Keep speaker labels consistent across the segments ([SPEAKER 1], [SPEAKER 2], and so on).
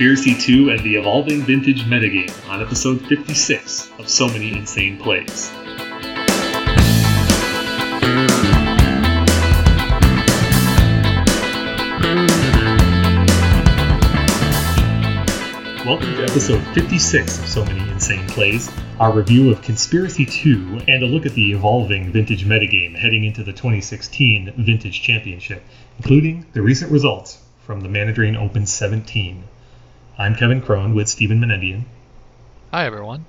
[SPEAKER 1] Conspiracy 2 and the Evolving Vintage Metagame on episode 56 of So Many Insane Plays. Welcome to episode 56 of So Many Insane Plays, our review of Conspiracy 2 and a look at the evolving vintage metagame heading into the 2016 Vintage Championship, including the recent results from the Mana Drain Open 17. I'm Kevin Cron with Stephen Menendian.
[SPEAKER 2] Hi, everyone.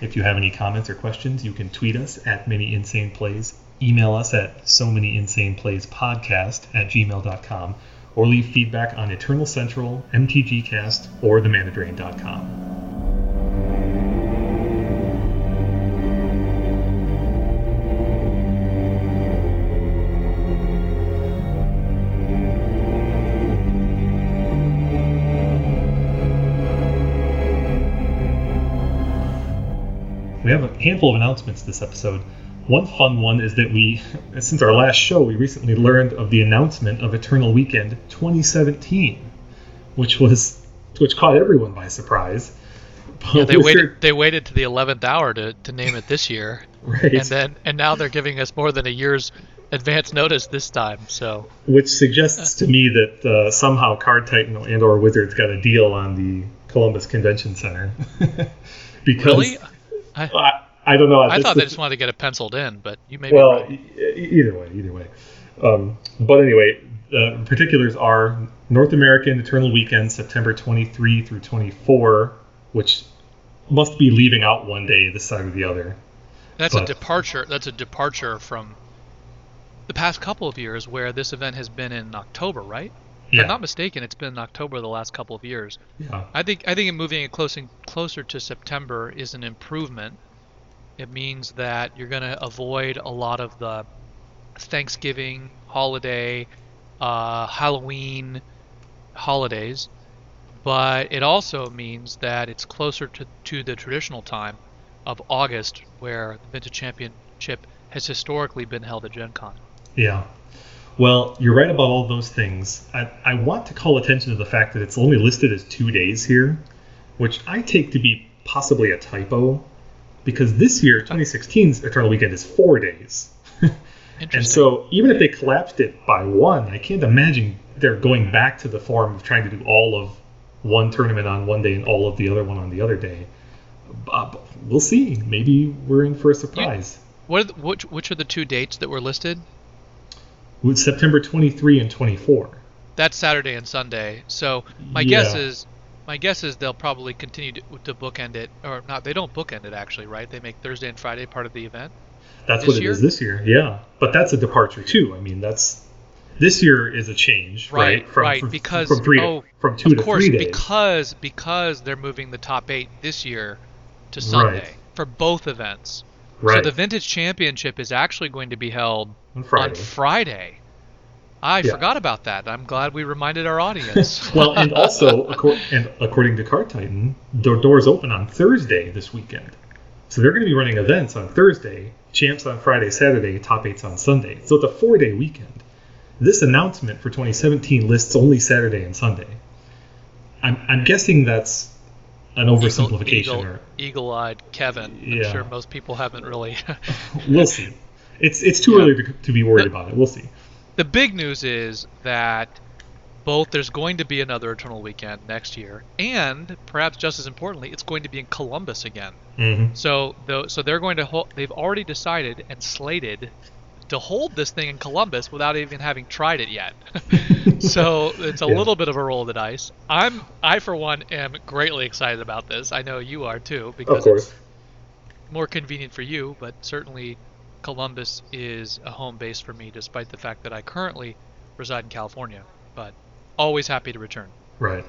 [SPEAKER 1] If you have any comments or questions, you can tweet us at Many Insane Plays, email us at so many insane plays podcast at gmail.com, or leave feedback on Eternal Central, MTGcast, or themanadrain.com. We have a handful of announcements this episode. One fun one is that we, since our last show, we recently learned of the announcement of Eternal Weekend 2017, which was which caught everyone by surprise.
[SPEAKER 2] Yeah, they waited. They waited to the eleventh hour to, to name it this year,
[SPEAKER 1] right,
[SPEAKER 2] and then and now they're giving us more than a year's advance notice this time. So
[SPEAKER 1] which suggests to me that uh, somehow Card Titan and or Wizards got a deal on the Columbus Convention Center. because
[SPEAKER 2] really, I,
[SPEAKER 1] I, I don't know.
[SPEAKER 2] I
[SPEAKER 1] this
[SPEAKER 2] thought they just wanted to get it penciled in, but you may
[SPEAKER 1] well,
[SPEAKER 2] be right.
[SPEAKER 1] e- either way, either way. Um, but anyway, uh, particulars are North American Eternal Weekend, September 23 through 24, which must be leaving out one day this side or the other.
[SPEAKER 2] That's
[SPEAKER 1] but-
[SPEAKER 2] a departure. That's a departure from the past couple of years, where this event has been in October, right? If
[SPEAKER 1] Yeah,
[SPEAKER 2] I'm not mistaken, it's been October the last couple of years.
[SPEAKER 1] yeah,
[SPEAKER 2] I think I think moving it closer closer to September is an improvement. It means that you're going to avoid a lot of the Thanksgiving holiday, uh, Halloween holidays, but it also means that it's closer to, to the traditional time of August, where the Vintage Championship has historically been held at Gen Con.
[SPEAKER 1] yeah. Well, you're right about all those things. I, I want to call attention to the fact that it's only listed as two days here, which I take to be possibly a typo, because this year, 2016's Eternal Weekend is four days.
[SPEAKER 2] Interesting.
[SPEAKER 1] And so, even if they collapsed it by one, I can't imagine they're going back to the form of trying to do all of one tournament on one day and all of the other one on the other day. Uh, we'll see. Maybe we're in for a surprise.
[SPEAKER 2] what are the, which, which are the two dates that were listed?
[SPEAKER 1] With September 23 and 24.
[SPEAKER 2] That's Saturday and Sunday. So my guess is my guess is they'll probably continue to, to bookend it, or not. They don't bookend it actually, right? They make Thursday and Friday part of the event.
[SPEAKER 1] That's what it
[SPEAKER 2] year?
[SPEAKER 1] is this year. Yeah, but that's a departure too. I mean, that's this year is a change, right?
[SPEAKER 2] Right,
[SPEAKER 1] From,
[SPEAKER 2] right,
[SPEAKER 1] from,
[SPEAKER 2] because-
[SPEAKER 1] from three
[SPEAKER 2] oh,
[SPEAKER 1] to, from two
[SPEAKER 2] of
[SPEAKER 1] to
[SPEAKER 2] course,
[SPEAKER 1] three days.
[SPEAKER 2] because because they're moving the top eight this year to Sunday
[SPEAKER 1] Right.
[SPEAKER 2] for both events.
[SPEAKER 1] Right.
[SPEAKER 2] So the Vintage Championship is actually going to be held
[SPEAKER 1] on Friday.
[SPEAKER 2] on Friday. I
[SPEAKER 1] Yeah.
[SPEAKER 2] forgot about that. I'm glad we reminded our audience.
[SPEAKER 1] well, and also, and according to Card Titan, the doors open on Thursday this weekend. So they're going to be running events on Thursday, champs on Friday, Saturday, top eights on Sunday. So it's a four day weekend. This announcement for 2017 lists only Saturday and Sunday. I'm, I'm guessing that's an oversimplification.
[SPEAKER 2] Eagle,
[SPEAKER 1] or
[SPEAKER 2] eagle-eyed Kevin. I'm
[SPEAKER 1] Yeah.
[SPEAKER 2] sure most people haven't really.
[SPEAKER 1] We'll see. It's, it's too
[SPEAKER 2] Yeah.
[SPEAKER 1] early to, to be worried about it. We'll see.
[SPEAKER 2] the big news is that both there's going to be another Eternal Weekend next year, and perhaps just as importantly, it's going to be in Columbus again.
[SPEAKER 1] hmm
[SPEAKER 2] So, though, so they're going to hold. They've already decided and slated to hold this thing in Columbus without even having tried it yet. so it's a
[SPEAKER 1] Yeah.
[SPEAKER 2] little bit of a roll of the dice. I'm, I for one, am greatly excited about this. I know you are too, because it's more convenient for you, but certainly Columbus is a home base for me, despite the fact that I currently reside in California. But always happy to return.
[SPEAKER 1] Right.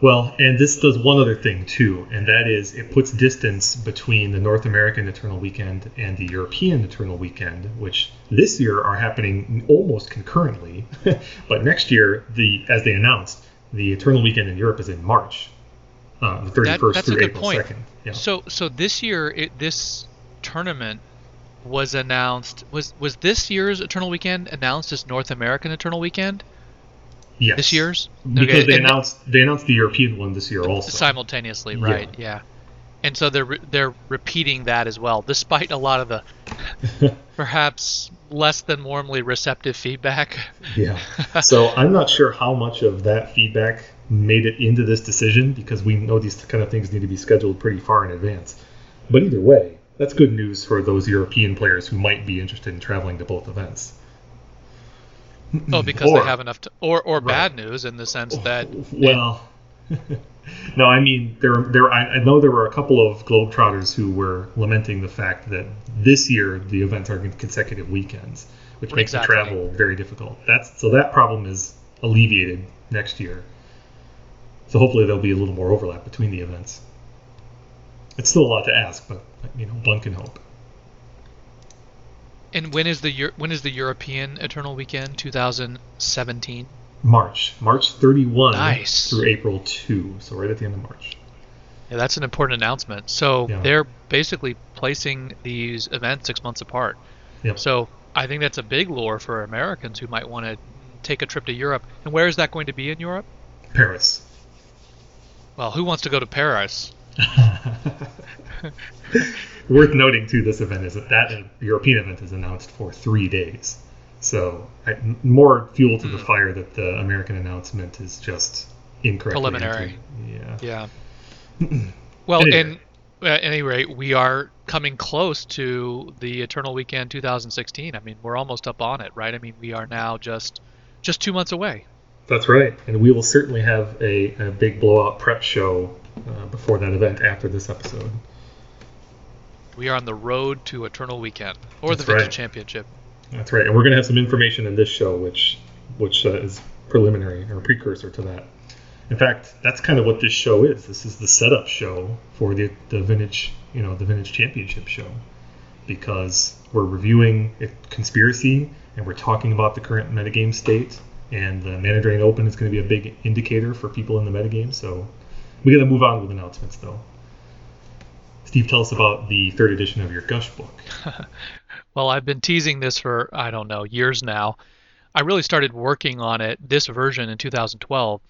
[SPEAKER 1] Well, and this does one other thing too, and that is it puts distance between the North American Eternal Weekend and the European Eternal Weekend, which this year are happening almost concurrently. but next year, the as they announced, the Eternal Weekend in Europe is in March, uh, the 31st
[SPEAKER 2] that's a good
[SPEAKER 1] April
[SPEAKER 2] point.
[SPEAKER 1] 2nd. Yeah.
[SPEAKER 2] So, so this year, it, this tournament was announced. Was was this year's Eternal Weekend announced as North American Eternal Weekend?
[SPEAKER 1] Yes.
[SPEAKER 2] This year's
[SPEAKER 1] because
[SPEAKER 2] Okay,
[SPEAKER 1] they
[SPEAKER 2] and-
[SPEAKER 1] announced they announced the European one this year also.
[SPEAKER 2] simultaneously,
[SPEAKER 1] Yeah.
[SPEAKER 2] right? Yeah. And so they're re- they're repeating that as well, despite a lot of the perhaps less than warmly receptive feedback.
[SPEAKER 1] Yeah. so I'm not sure how much of that feedback made it into this decision because we know these kind of things need to be scheduled pretty far in advance. But either way, that's good news for those European players who might be interested in traveling to both events.
[SPEAKER 2] Oh, because
[SPEAKER 1] Or-
[SPEAKER 2] they have enough to, or or bad news in the sense oh, that
[SPEAKER 1] Well, no, I mean there there I, I know there were a couple of globetrotters who were lamenting the fact that this year the events are consecutive weekends, which makes
[SPEAKER 2] Exactly.
[SPEAKER 1] the travel very difficult. That's so that problem is alleviated next year. So hopefully there'll be a little more overlap between the events. It's still a lot to ask, but you know one can hope.
[SPEAKER 2] And when is the Euro- when is the European Eternal Weekend 2017?
[SPEAKER 1] March, March 31
[SPEAKER 2] Nice.
[SPEAKER 1] through April 2, so right at the end of March.
[SPEAKER 2] Yeah, that's an important announcement. So
[SPEAKER 1] Yeah.
[SPEAKER 2] they're basically placing these events six months apart.
[SPEAKER 1] Yep.
[SPEAKER 2] So I think that's a big lure for Americans who might want to take a trip to Europe. And where is that going to be in Europe?
[SPEAKER 1] Paris.
[SPEAKER 2] Well, who wants to go to Paris?
[SPEAKER 1] Worth noting too, this event is that that European event is announced for three days, so I, more fuel to the
[SPEAKER 2] Hmm.
[SPEAKER 1] fire that the American announcement is just incorrect.
[SPEAKER 2] Preliminary.
[SPEAKER 1] Yeah.
[SPEAKER 2] Yeah. well,
[SPEAKER 1] Anyway.
[SPEAKER 2] and at any rate, we are coming close to the Eternal Weekend 2016. I mean, we're almost up on it, right? I mean, we are now just just two months away.
[SPEAKER 1] That's right, and we will certainly have a, a big blowout prep show uh, before that event after this episode.
[SPEAKER 2] We are on the road to Eternal Weekend or
[SPEAKER 1] That's
[SPEAKER 2] the Vintage
[SPEAKER 1] right.
[SPEAKER 2] Championship.
[SPEAKER 1] That's right, and we're going to have some information in this show, which which uh, is preliminary or precursor to that. In fact, that's kind of what this show is. This is the setup show for the the vintage, you know, the vintage championship show, because we're reviewing a conspiracy and we're talking about the current metagame state, and the Mana Drain Open is going to be a big indicator for people in the metagame. So we got to move on with announcements, though. Steve, tell us about the third edition of your Gush book.
[SPEAKER 2] Well, I've been teasing this for, I don't know, years now. I really started working on it, this version, in 2012.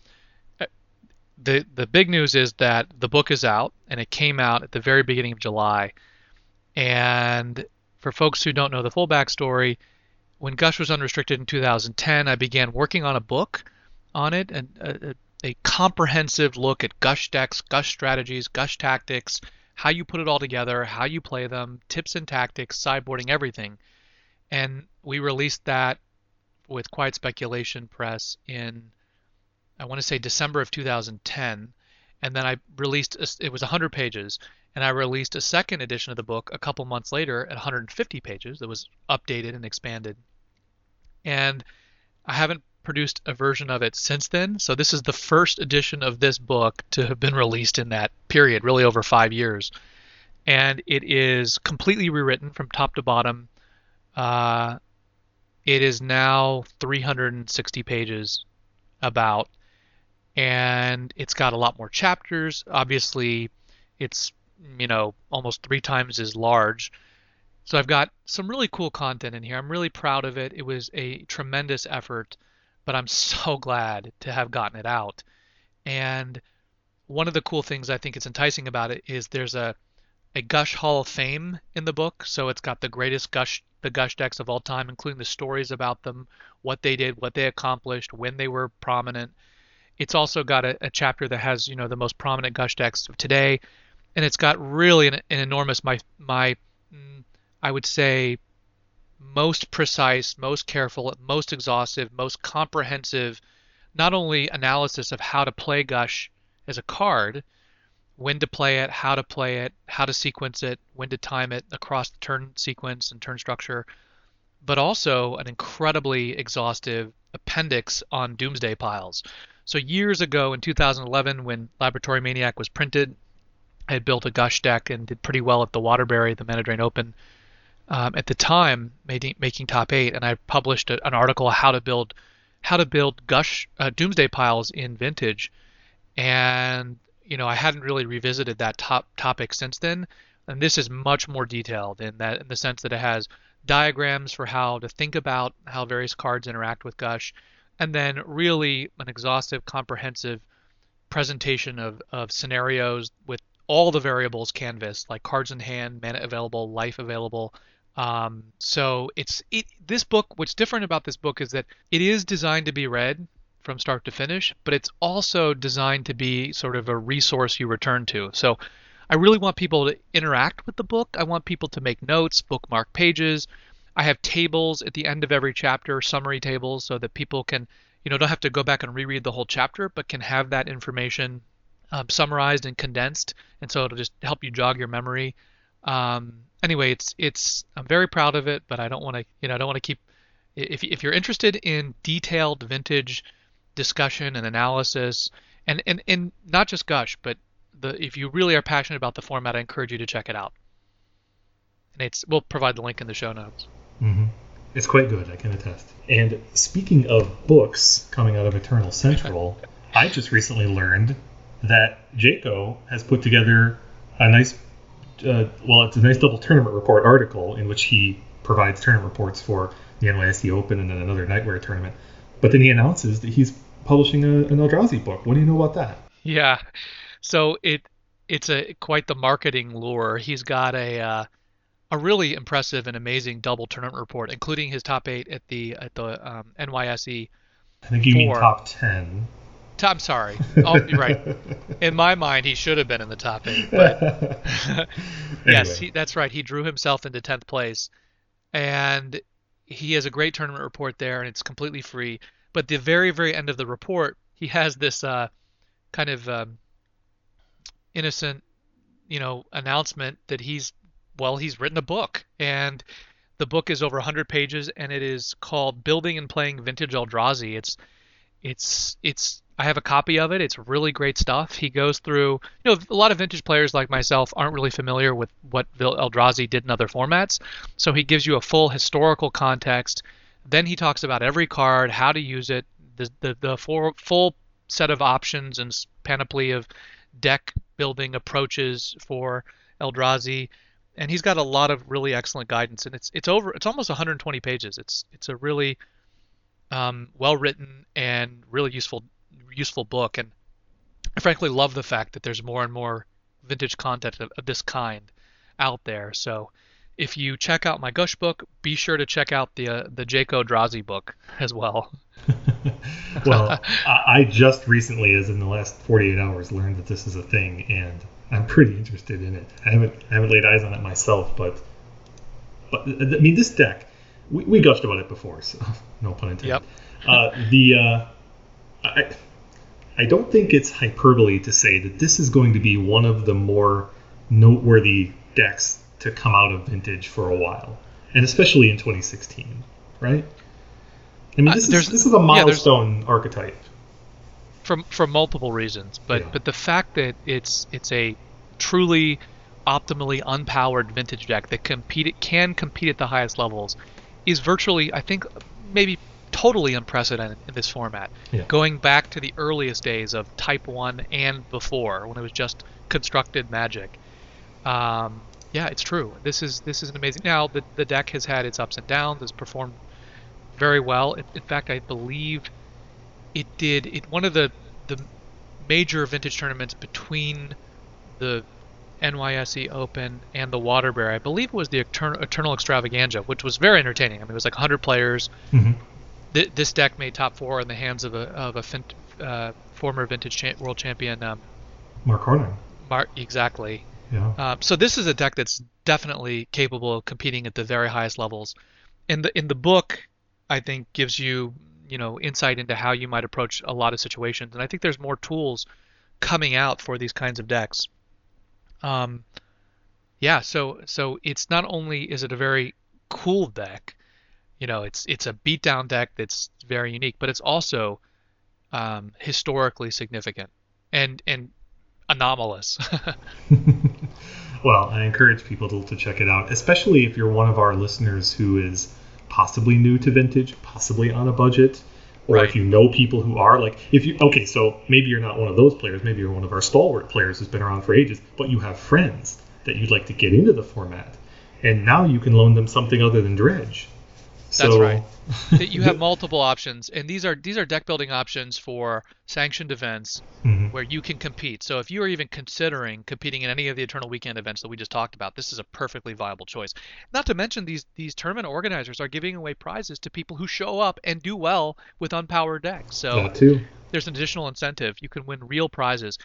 [SPEAKER 2] Uh, The, the big news is that the book is out, and it came out at the very beginning of July. And for folks who don't know the full backstory, when Gush was unrestricted in 2010, I began working on a book on it, and a, a, a comprehensive look at Gush decks, Gush strategies, Gush tactics, how you put it all together, how you play them, tips and tactics, sideboarding, everything. And we released that with Quiet Speculation Press in, I want to say December of 2010. And then I released, it was 100 pages, and I released a second edition of the book a couple months later at 150 pages that was updated and expanded. And I haven't produced a version of it since then. So this is the first edition of this book to have been released in that period, really over five years. And it is completely rewritten from top to bottom. Uh, it is now 360 pages about, and it's got a lot more chapters. Obviously, it's you know almost three times as large. So I've got some really cool content in here. I'm really proud of it. It was a tremendous effort, but I'm so glad to have gotten it out. And one of the cool things I think it's enticing about it is there's a a Gush Hall of Fame in the book. So it's got the greatest Gush the Gush decks of all time, including the stories about them, what they did, what they accomplished, when they were prominent. It's also got a, a chapter that has you know the most prominent Gush decks of today, and it's got really an, an enormous my my mm, I would say most precise, most careful, most exhaustive, most comprehensive, not only analysis of how to play Gush as a card, when to play it, how to play it, how to sequence it, when to time it across the turn sequence and turn structure, but also an incredibly exhaustive appendix on Doomsday piles. So years ago in 2011, when Laboratory Maniac was printed, I had built a Gush deck and did pretty well at the Waterbury, the Mana Open. Um, at the time, making, making top eight, and I published a, an article how to build how to build Gush uh, Doomsday piles in Vintage, and you know I hadn't really revisited that top topic since then. And this is much more detailed in that in the sense that it has diagrams for how to think about how various cards interact with Gush, and then really an exhaustive, comprehensive presentation of, of scenarios with all the variables canvas, like cards in hand, mana available, life available. Um, so it's it this book. What's different about this book is that it is designed to be read from start to finish, but it's also designed to be sort of a resource you return to. So I really want people to interact with the book. I want people to make notes, bookmark pages. I have tables at the end of every chapter, summary tables, so that people can, you know, don't have to go back and reread the whole chapter, but can have that information um, summarized and condensed, and so it'll just help you jog your memory. Um, anyway, it's it's I'm very proud of it, but I don't want to, you know, I don't want to keep. If if you're interested in detailed vintage discussion and analysis, and and and not just gush, but the if you really are passionate about the format, I encourage you to check it out. And it's we'll provide the link in the show notes.
[SPEAKER 1] Mm-hmm. It's quite good, I can attest. And speaking of books coming out of Eternal Central, I just recently learned that Jaco has put together a nice, uh, well, it's a nice double tournament report article in which he provides tournament reports for the NYSE Open and then another Nightwear tournament. But then he announces that he's publishing a, an Eldrazi book. What do you know about that?
[SPEAKER 2] Yeah, so it it's a quite the marketing lure. He's got a uh, a really impressive and amazing double tournament report, including his top eight at the at the um, NYSE.
[SPEAKER 1] I think you four. mean top ten.
[SPEAKER 2] I'm sorry. Oh, you're right. In my mind, he should have been in the top eight. But yes, he, that's right. He drew himself into tenth place, and he has a great tournament report there, and it's completely free. But the very, very end of the report, he has this uh, kind of um, innocent, you know, announcement that he's well, he's written a book, and the book is over 100 pages, and it is called "Building and Playing Vintage Eldrazi." It's it's it's I have a copy of it. It's really great stuff. He goes through, you know, a lot of vintage players like myself aren't really familiar with what Eldrazi did in other formats. So he gives you a full historical context. Then he talks about every card, how to use it, the the, the full, full set of options and panoply of deck building approaches for Eldrazi. And he's got a lot of really excellent guidance, and it's it's over. It's almost 120 pages. It's it's a really um, well written and really useful useful book. And I frankly love the fact that there's more and more vintage content of, of this kind out there. So if you check out my Gush book, be sure to check out the uh, the Jaco Drazi book as well.
[SPEAKER 1] well, I just recently, as in the last 48 hours, learned that this is a thing, and I'm pretty interested in it. I haven't I haven't laid eyes on it myself, but but I mean this deck, we, we gushed about it before, so no pun intended.
[SPEAKER 2] Yep.
[SPEAKER 1] uh, the uh, I I don't think it's hyperbole to say that this is going to be one of the more noteworthy decks to come out of vintage for a while, and especially in 2016, right? I mean, this, uh, is, this is a milestone yeah, archetype.
[SPEAKER 2] From for multiple reasons, but yeah. but the fact that it's it's a truly optimally unpowered vintage deck that compete can compete at the highest levels is virtually, I think, maybe totally unprecedented in this format. Yeah. Going back to the earliest days of Type One and before, when it was just constructed Magic. Um, yeah, it's true. This is this is an amazing. Now the the deck has had its ups and downs. It's performed very well. In, in fact, I believe it did. It one of the the major vintage tournaments between the NYSE Open and the Waterbury. I believe it was the Eternal, Eternal Extravaganza, which was very entertaining. I mean, it was like 100 players. Mm-hmm. Th- this deck made top four in the hands of a of a fin- uh, former vintage cha- world champion. Um,
[SPEAKER 1] Mark Horner.
[SPEAKER 2] Mark, exactly.
[SPEAKER 1] Yeah.
[SPEAKER 2] Uh, so this is a deck that's definitely capable of competing at the very highest levels. And the in the book, I think gives you you know insight into how you might approach a lot of situations, and I think there's more tools coming out for these kinds of decks. Um, yeah, so so it's not only is it a very cool deck, you know, it's it's a beatdown deck that's very unique, but it's also um, historically significant and and anomalous.
[SPEAKER 1] well, I encourage people to, to check it out, especially if you're one of our listeners who is possibly new to vintage, possibly on a budget, or right. if you know people who are like if you okay, so maybe you're not one of those players, maybe you're one of our stalwart players who's been around for ages, but you have friends that you'd like to get into the format, and now you can loan them something other than dredge.
[SPEAKER 2] That's
[SPEAKER 1] So-
[SPEAKER 2] right. You have multiple options, and these are these are deck building options for sanctioned events
[SPEAKER 1] Mhm.
[SPEAKER 2] where you can compete. So if you are even considering competing in any of the Eternal Weekend events that we just talked about, this is a perfectly viable choice. Not to mention these these tournament organizers are giving away prizes to people who show up and do well with unpowered decks. So there's an additional incentive. You can win real prizes.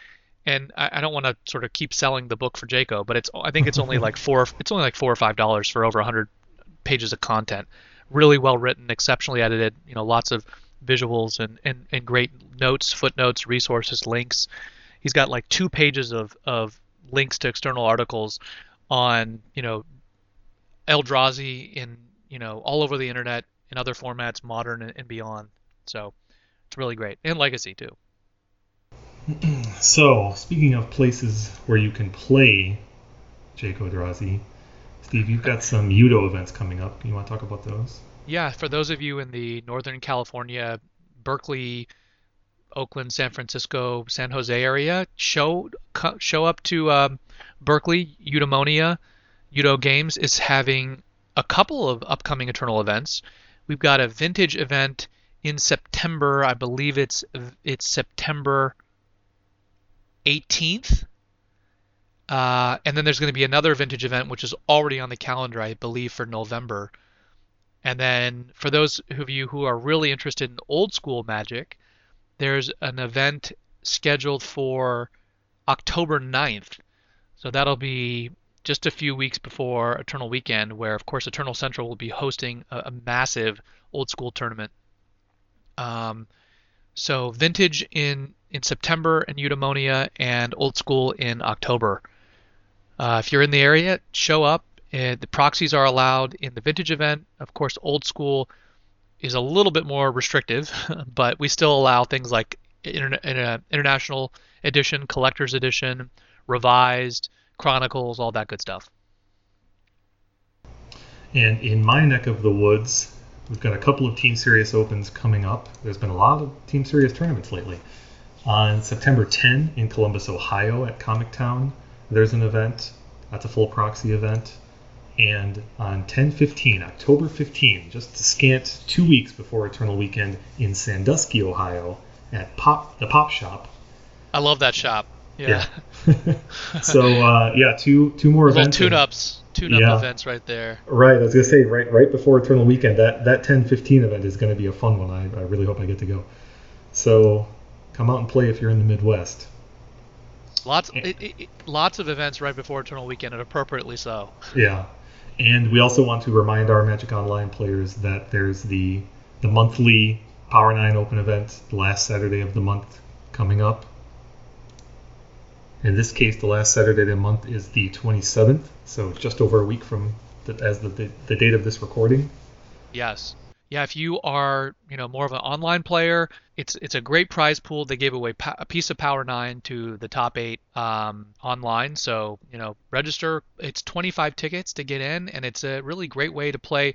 [SPEAKER 2] And I, I don't want to sort of keep selling the book for Jaco, but it's I think it's only like four it's only like four or five dollars for over 100 pages of content. Really well written, exceptionally edited. You know, lots of visuals and, and, and great notes, footnotes, resources, links. He's got like two pages of, of links to external articles on you know Eldrazi in you know all over the internet in other formats, modern and, beyond. So it's really great, and Legacy too.
[SPEAKER 1] So, speaking of places where you can play Jake Odrazi, Steve, you've got some Udo events coming up. You want to talk about those?
[SPEAKER 2] Yeah, for those of you in the Northern California, Berkeley, Oakland, San Francisco, San Jose area, show show up to um, Berkeley. Eudaimonia, Udo Games is having a couple of upcoming Eternal events. We've got a vintage event in September. I believe it's it's September 18th. Uh, and then there's going to be another vintage event, which is already on the calendar, I believe, for November. And then for those of you who are really interested in old school magic, there's an event scheduled for October 9th. So that'll be just a few weeks before Eternal Weekend, where, of course, Eternal Central will be hosting a, a massive old school tournament. Um, so vintage in in September in Eudaimonia and old school in October. Uh, if you're in the area, show up. Uh, the proxies are allowed in the vintage event. Of course, old school is a little bit more restrictive, but we still allow things like interna- international edition, collector's edition, revised, chronicles, all that good stuff.
[SPEAKER 1] And in my neck of the woods, we've got a couple of Team Serious Opens coming up. There's been a lot of Team Serious tournaments lately. On September 10 in Columbus, Ohio at Comic Town, there's an event. That's a full proxy event. And on 10-15, October 15, just a scant two weeks before Eternal Weekend in Sandusky, Ohio, at Pop the Pop Shop.
[SPEAKER 2] I love that shop. Yeah.
[SPEAKER 1] so uh, yeah, two two more
[SPEAKER 2] Little
[SPEAKER 1] events.
[SPEAKER 2] tune-ups, tune-up
[SPEAKER 1] Yeah.
[SPEAKER 2] events right there.
[SPEAKER 1] Right, I was gonna say right right before Eternal Weekend, that that 10-15 event is gonna be a fun one. I, I really hope I get to go. So come out and play if you're in the Midwest.
[SPEAKER 2] Lots, it, it- lots of events right before Eternal Weekend, and appropriately so.
[SPEAKER 1] Yeah, and we also want to remind our Magic Online players that there's the the monthly Power Nine Open event the last Saturday of the month coming up. In this case, the last Saturday of the month is the 27th, so just over a week from the, as the, the the date of this recording.
[SPEAKER 2] Yes. Yeah, if you are, you know, more of an online player, it's it's a great prize pool. They gave away pa- a piece of Power Nine to the top eight um, online, so you know, register. It's 25 tickets to get in, and it's a really great way to play.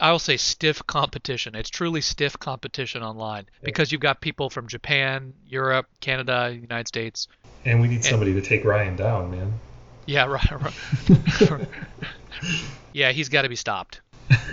[SPEAKER 2] I'll say stiff competition. It's truly stiff competition online because you've got people from Japan, Europe, Canada, United States.
[SPEAKER 1] And we need somebody to take Ryan down, man.
[SPEAKER 2] Yeah, right. right. yeah, he's got to be stopped.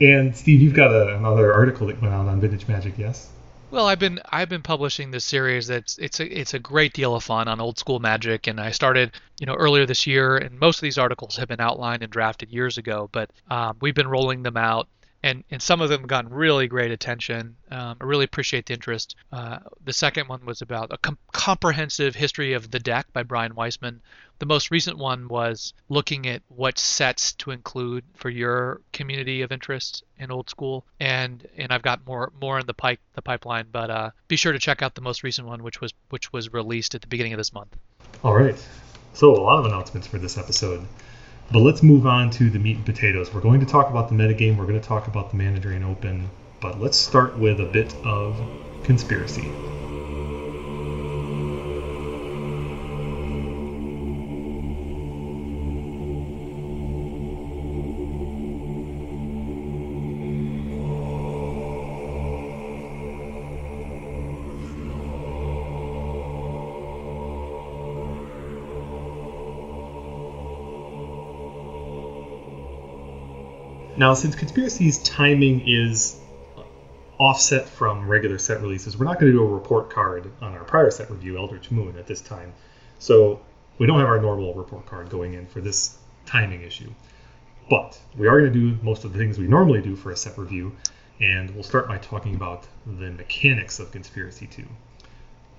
[SPEAKER 1] and Steve, you've got a, another article that went out on Vintage Magic, yes?
[SPEAKER 2] Well, I've been I've been publishing this series. That's it's a it's a great deal of fun on old school magic, and I started you know earlier this year. And most of these articles have been outlined and drafted years ago, but um, we've been rolling them out, and and some of them have gotten really great attention. Um, I really appreciate the interest. Uh, the second one was about a com- comprehensive history of the deck by Brian Weissman. The most recent one was looking at what sets to include for your community of interest in old school, and and I've got more more in the pipe the pipeline. But uh, be sure to check out the most recent one, which was which was released at the beginning of this month.
[SPEAKER 1] All right. So, a lot of announcements for this episode. But let's move on to the meat and potatoes. We're going to talk about the metagame, we're going to talk about the Mana Drain Open, but let's start with a bit of conspiracy. Now, since Conspiracy's timing is offset from regular set releases, we're not going to do a report card on our prior set review, Eldritch Moon, at this time. So we don't have our normal report card going in for this timing issue. But we are going to do most of the things we normally do for a set review, and we'll start by talking about the mechanics of Conspiracy 2.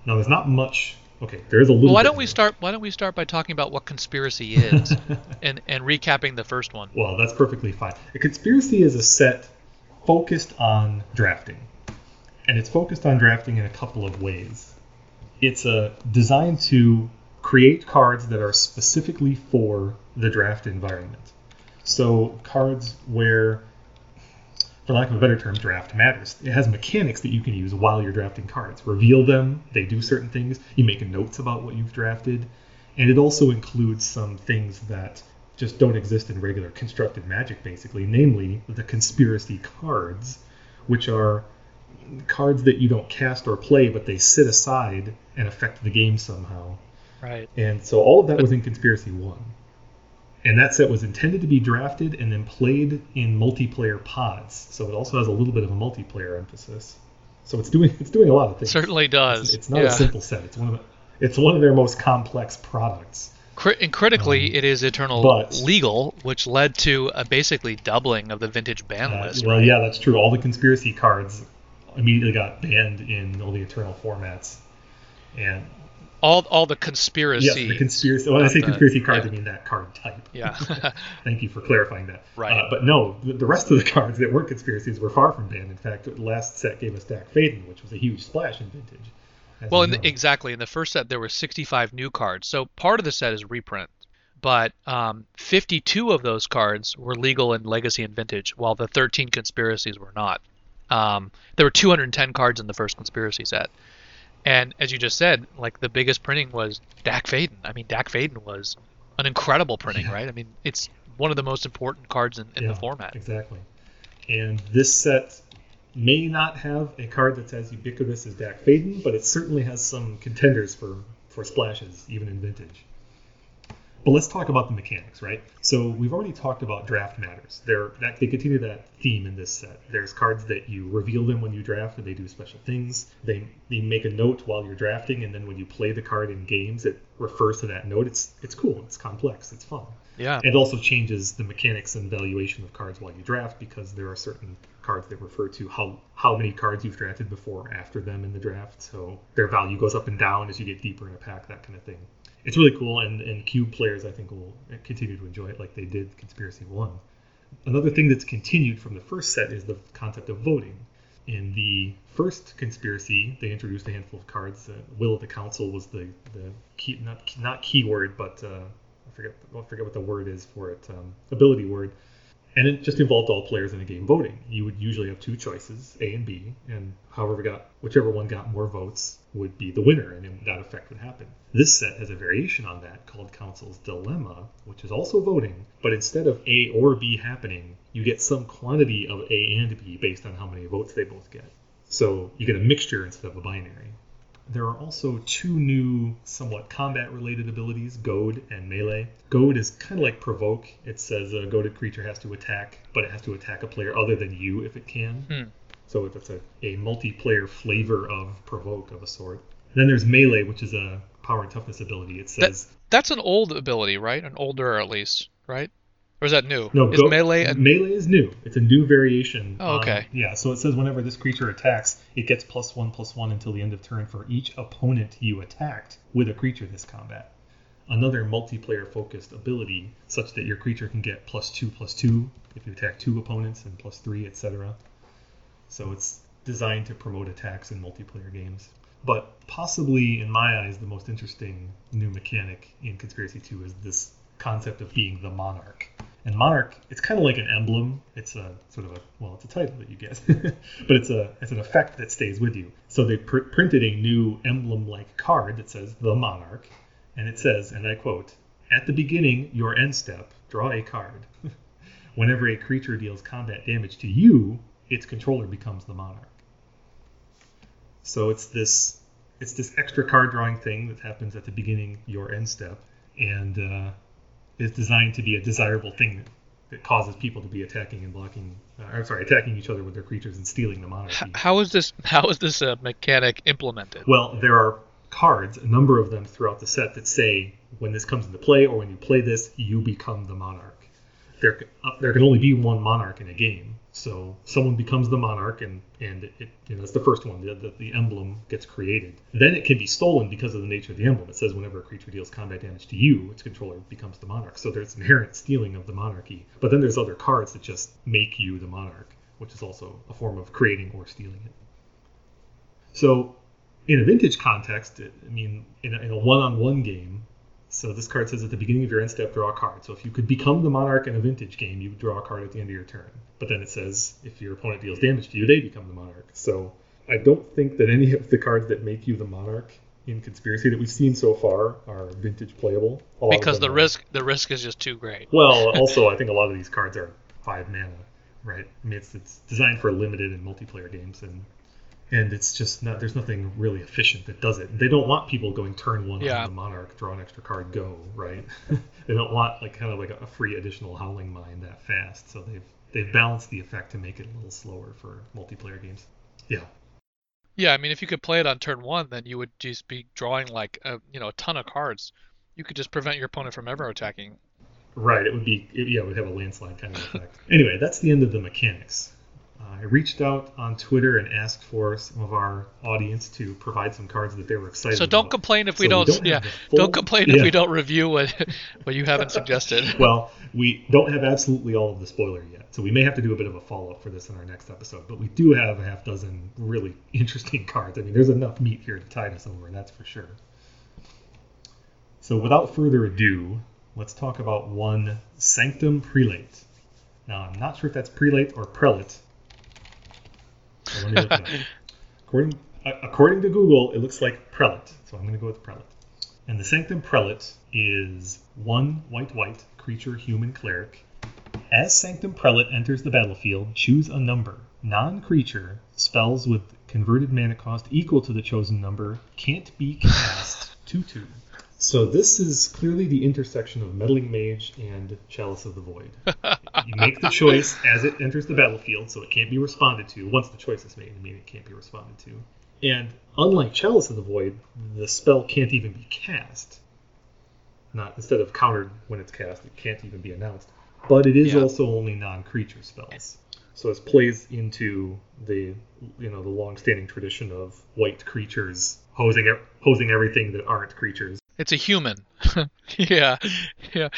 [SPEAKER 1] Now, there's not much. Okay, there is a little.
[SPEAKER 2] Well, why don't we start? Why don't we start by talking about what conspiracy is, and and recapping the first one?
[SPEAKER 1] Well, that's perfectly fine. A conspiracy is a set focused on drafting, and it's focused on drafting in a couple of ways. It's a designed to create cards that are specifically for the draft environment. So cards where, for lack of a better term, draft matters. It has mechanics that you can use while you're drafting cards. Reveal them. They do certain things. You make notes about what you've drafted, and it also includes some things that just don't exist in regular constructed magic, basically, namely the conspiracy cards, which are cards that you don't cast or play, but they sit aside and affect the game somehow.
[SPEAKER 2] Right.
[SPEAKER 1] And so all of that was in Conspiracy 1. And that set was intended to be drafted and then played in multiplayer pods. So it also has a little bit of a multiplayer emphasis. So it's doing it's doing a lot of things.
[SPEAKER 2] Certainly does.
[SPEAKER 1] It's, it's not
[SPEAKER 2] yeah.
[SPEAKER 1] a simple set. It's one of the, it's one of their most complex products.
[SPEAKER 2] Cri- and critically,
[SPEAKER 1] Um,
[SPEAKER 2] it is Eternal
[SPEAKER 1] but-
[SPEAKER 2] legal, which led to a basically doubling of the vintage ban
[SPEAKER 1] Uh,
[SPEAKER 2] list.
[SPEAKER 1] well,
[SPEAKER 2] right?
[SPEAKER 1] yeah, that's true. All the conspiracy cards immediately got banned in all the Eternal formats. And
[SPEAKER 2] All all the conspiracy.
[SPEAKER 1] yes, the conspiracy. When I say
[SPEAKER 2] the-
[SPEAKER 1] conspiracy cards,
[SPEAKER 2] yeah.
[SPEAKER 1] I mean that card type.
[SPEAKER 2] yeah.
[SPEAKER 1] Thank you for clarifying that.
[SPEAKER 2] Right.
[SPEAKER 1] Uh, but no, the, the rest of the cards that weren't conspiracies were far from banned. In fact, the last set gave us Dack Fayden, which was a huge splash in vintage.
[SPEAKER 2] well, in the, exactly. In the first set, there were 65 new cards. So part of the set is reprint, but um, 52 of those cards were legal in Legacy and Vintage, while the 13 conspiracies were not. Um, there were 210 cards in the first conspiracy set. And as you just said, like the biggest printing was Dack Fayden. I mean, Dack Fayden was an incredible printing,
[SPEAKER 1] Yeah.
[SPEAKER 2] right? I mean, it's one of the most important cards in, in
[SPEAKER 1] Yeah,
[SPEAKER 2] the format.
[SPEAKER 1] Exactly. And this set may not have a card that's as ubiquitous as Dack Fayden, but it certainly has some contenders for, for splashes, even in vintage. But let's talk about the mechanics, right? So we've already talked about draft matters. They're, that, they continue that theme in this set. There's cards that you reveal them when you draft, and they do special things. They, they make a note while you're drafting, and then when you play the card in games, it refers to that note. It's it's cool. It's complex. It's fun.
[SPEAKER 2] Yeah.
[SPEAKER 1] It also changes the mechanics and valuation of cards while you draft because there are certain cards that refer to how how many cards you've drafted before or after them in the draft. So their value goes up and down as you get deeper in a pack, that kind of thing. It's really cool, and, and cube players I think will continue to enjoy it like they did Conspiracy One. Another thing that's continued from the first set is the concept of voting. In the first conspiracy, they introduced a handful of cards. Uh, Will of the Council was the, the key, not not keyword, but uh, I forget I forget what the word is for it. Um, ability word, and it just involved all players in the game voting. You would usually have two choices, A and B, and however got whichever one got more votes would be the winner, and that effect would happen. This set has a variation on that called Council's Dilemma, which is also voting, but instead of A or B happening, you get some quantity of A and B based on how many votes they both get. So you get a mixture instead of a binary. There are also two new, somewhat combat related abilities, Goad and Melee. Goad is kind of like Provoke. It says a goaded creature has to attack, but it has to attack a player other than you if it can.
[SPEAKER 2] Hmm.
[SPEAKER 1] So it's a, a multiplayer flavor of Provoke of a sort. And Then there's Melee, which is a power and toughness ability. It says.
[SPEAKER 2] That's an old ability, right? An older, at least, right? Or is that new?
[SPEAKER 1] No,
[SPEAKER 2] is
[SPEAKER 1] go-
[SPEAKER 2] melee a
[SPEAKER 1] melee is new. It's a new variation.
[SPEAKER 2] Oh,
[SPEAKER 1] on-
[SPEAKER 2] okay.
[SPEAKER 1] yeah, so it says whenever this creature attacks, it gets plus one plus one until the end of turn for each opponent you attacked with a creature this combat. Another multiplayer focused ability, such that your creature can get plus two plus two if you attack two opponents and plus three, etc. So it's designed to promote attacks in multiplayer games. But possibly, in my eyes, the most interesting new mechanic in Conspiracy 2 is this concept of being the monarch. And monarch, it's kind of like an emblem. It's a sort of a well, it's a title that you get, but it's a it's an effect that stays with you. So they pr- printed a new emblem-like card that says the monarch, and it says, and I quote: "At the beginning, your end step, draw a card. Whenever a creature deals combat damage to you, its controller becomes the monarch." So it's this it's this extra card drawing thing that happens at the beginning your end step, and uh, is designed to be a desirable thing that causes people to be attacking and blocking. Uh, I'm sorry, attacking each other with their creatures and stealing the monarchy.
[SPEAKER 2] How is this? How is this uh, mechanic implemented?
[SPEAKER 1] Well, there are cards, a number of them throughout the set that say when this comes into play or when you play this, you become the monarch. There, uh, there can only be one monarch in a game, so someone becomes the monarch, and and it, you know, it's the first one. The, the, the emblem gets created. Then it can be stolen because of the nature of the emblem. It says whenever a creature deals combat damage to you, its controller becomes the monarch. So there's inherent stealing of the monarchy. But then there's other cards that just make you the monarch, which is also a form of creating or stealing it. So in a vintage context, I mean, in a, in a one-on-one game, so this card says at the beginning of your end step, draw a card. So if you could become the monarch in a vintage game, you would draw a card at the end of your turn. But then it says if your opponent deals damage to you, they become the monarch. So I don't think that any of the cards that make you the monarch in conspiracy that we've seen so far are vintage playable.
[SPEAKER 2] Because the are. risk the risk is just too great.
[SPEAKER 1] Well, also I think a lot of these cards are five mana, right? I mean it's, it's designed for limited and multiplayer games, and and it's just not there's nothing really efficient that does it. They don't want people going turn one yeah. on the monarch, draw an extra card, go right. they don't want like kind of like a, free additional howling mine that fast. So they've they've balanced the effect to make it a little slower for multiplayer games. Yeah.
[SPEAKER 2] Yeah, I mean, if you could play it on turn one, then you would just be drawing like a you know a ton of cards. You could just prevent your opponent from ever attacking.
[SPEAKER 1] Right. It would be it, yeah, it would have a landslide kind of effect. anyway, that's the end of the mechanics. I reached out on Twitter and asked for some of our audience to provide some cards that they were excited.
[SPEAKER 2] So don't
[SPEAKER 1] about.
[SPEAKER 2] complain if we so don't. We don't yeah, full, don't complain yeah. if we don't review what what you haven't suggested.
[SPEAKER 1] well, we don't have absolutely all of the spoiler yet, so we may have to do a bit of a follow up for this in our next episode. But we do have a half dozen really interesting cards. I mean, there's enough meat here to tide us over, that's for sure. So without further ado, let's talk about one Sanctum Prelate. Now, I'm not sure if that's prelate or prelate, according, uh, according to Google, it looks like prelate, so I'm going to go with prelate. And the Sanctum Prelate is one white white creature human cleric. As Sanctum Prelate enters the battlefield, choose a number. Non creature spells with converted mana cost equal to the chosen number can't be cast 2 2. So this is clearly the intersection of Meddling Mage and Chalice of the Void. you make the choice as it enters the battlefield, so it can't be responded to. Once the choice is made, I mean it can't be responded to. And unlike Chalice of the Void, the spell can't even be cast. Not instead of countered when it's cast, it can't even be announced. But it is yeah. also only non-creature spells. So this plays into the you know the long-standing tradition of white creatures hosing hosing everything that aren't creatures
[SPEAKER 2] it's a human. yeah, yeah.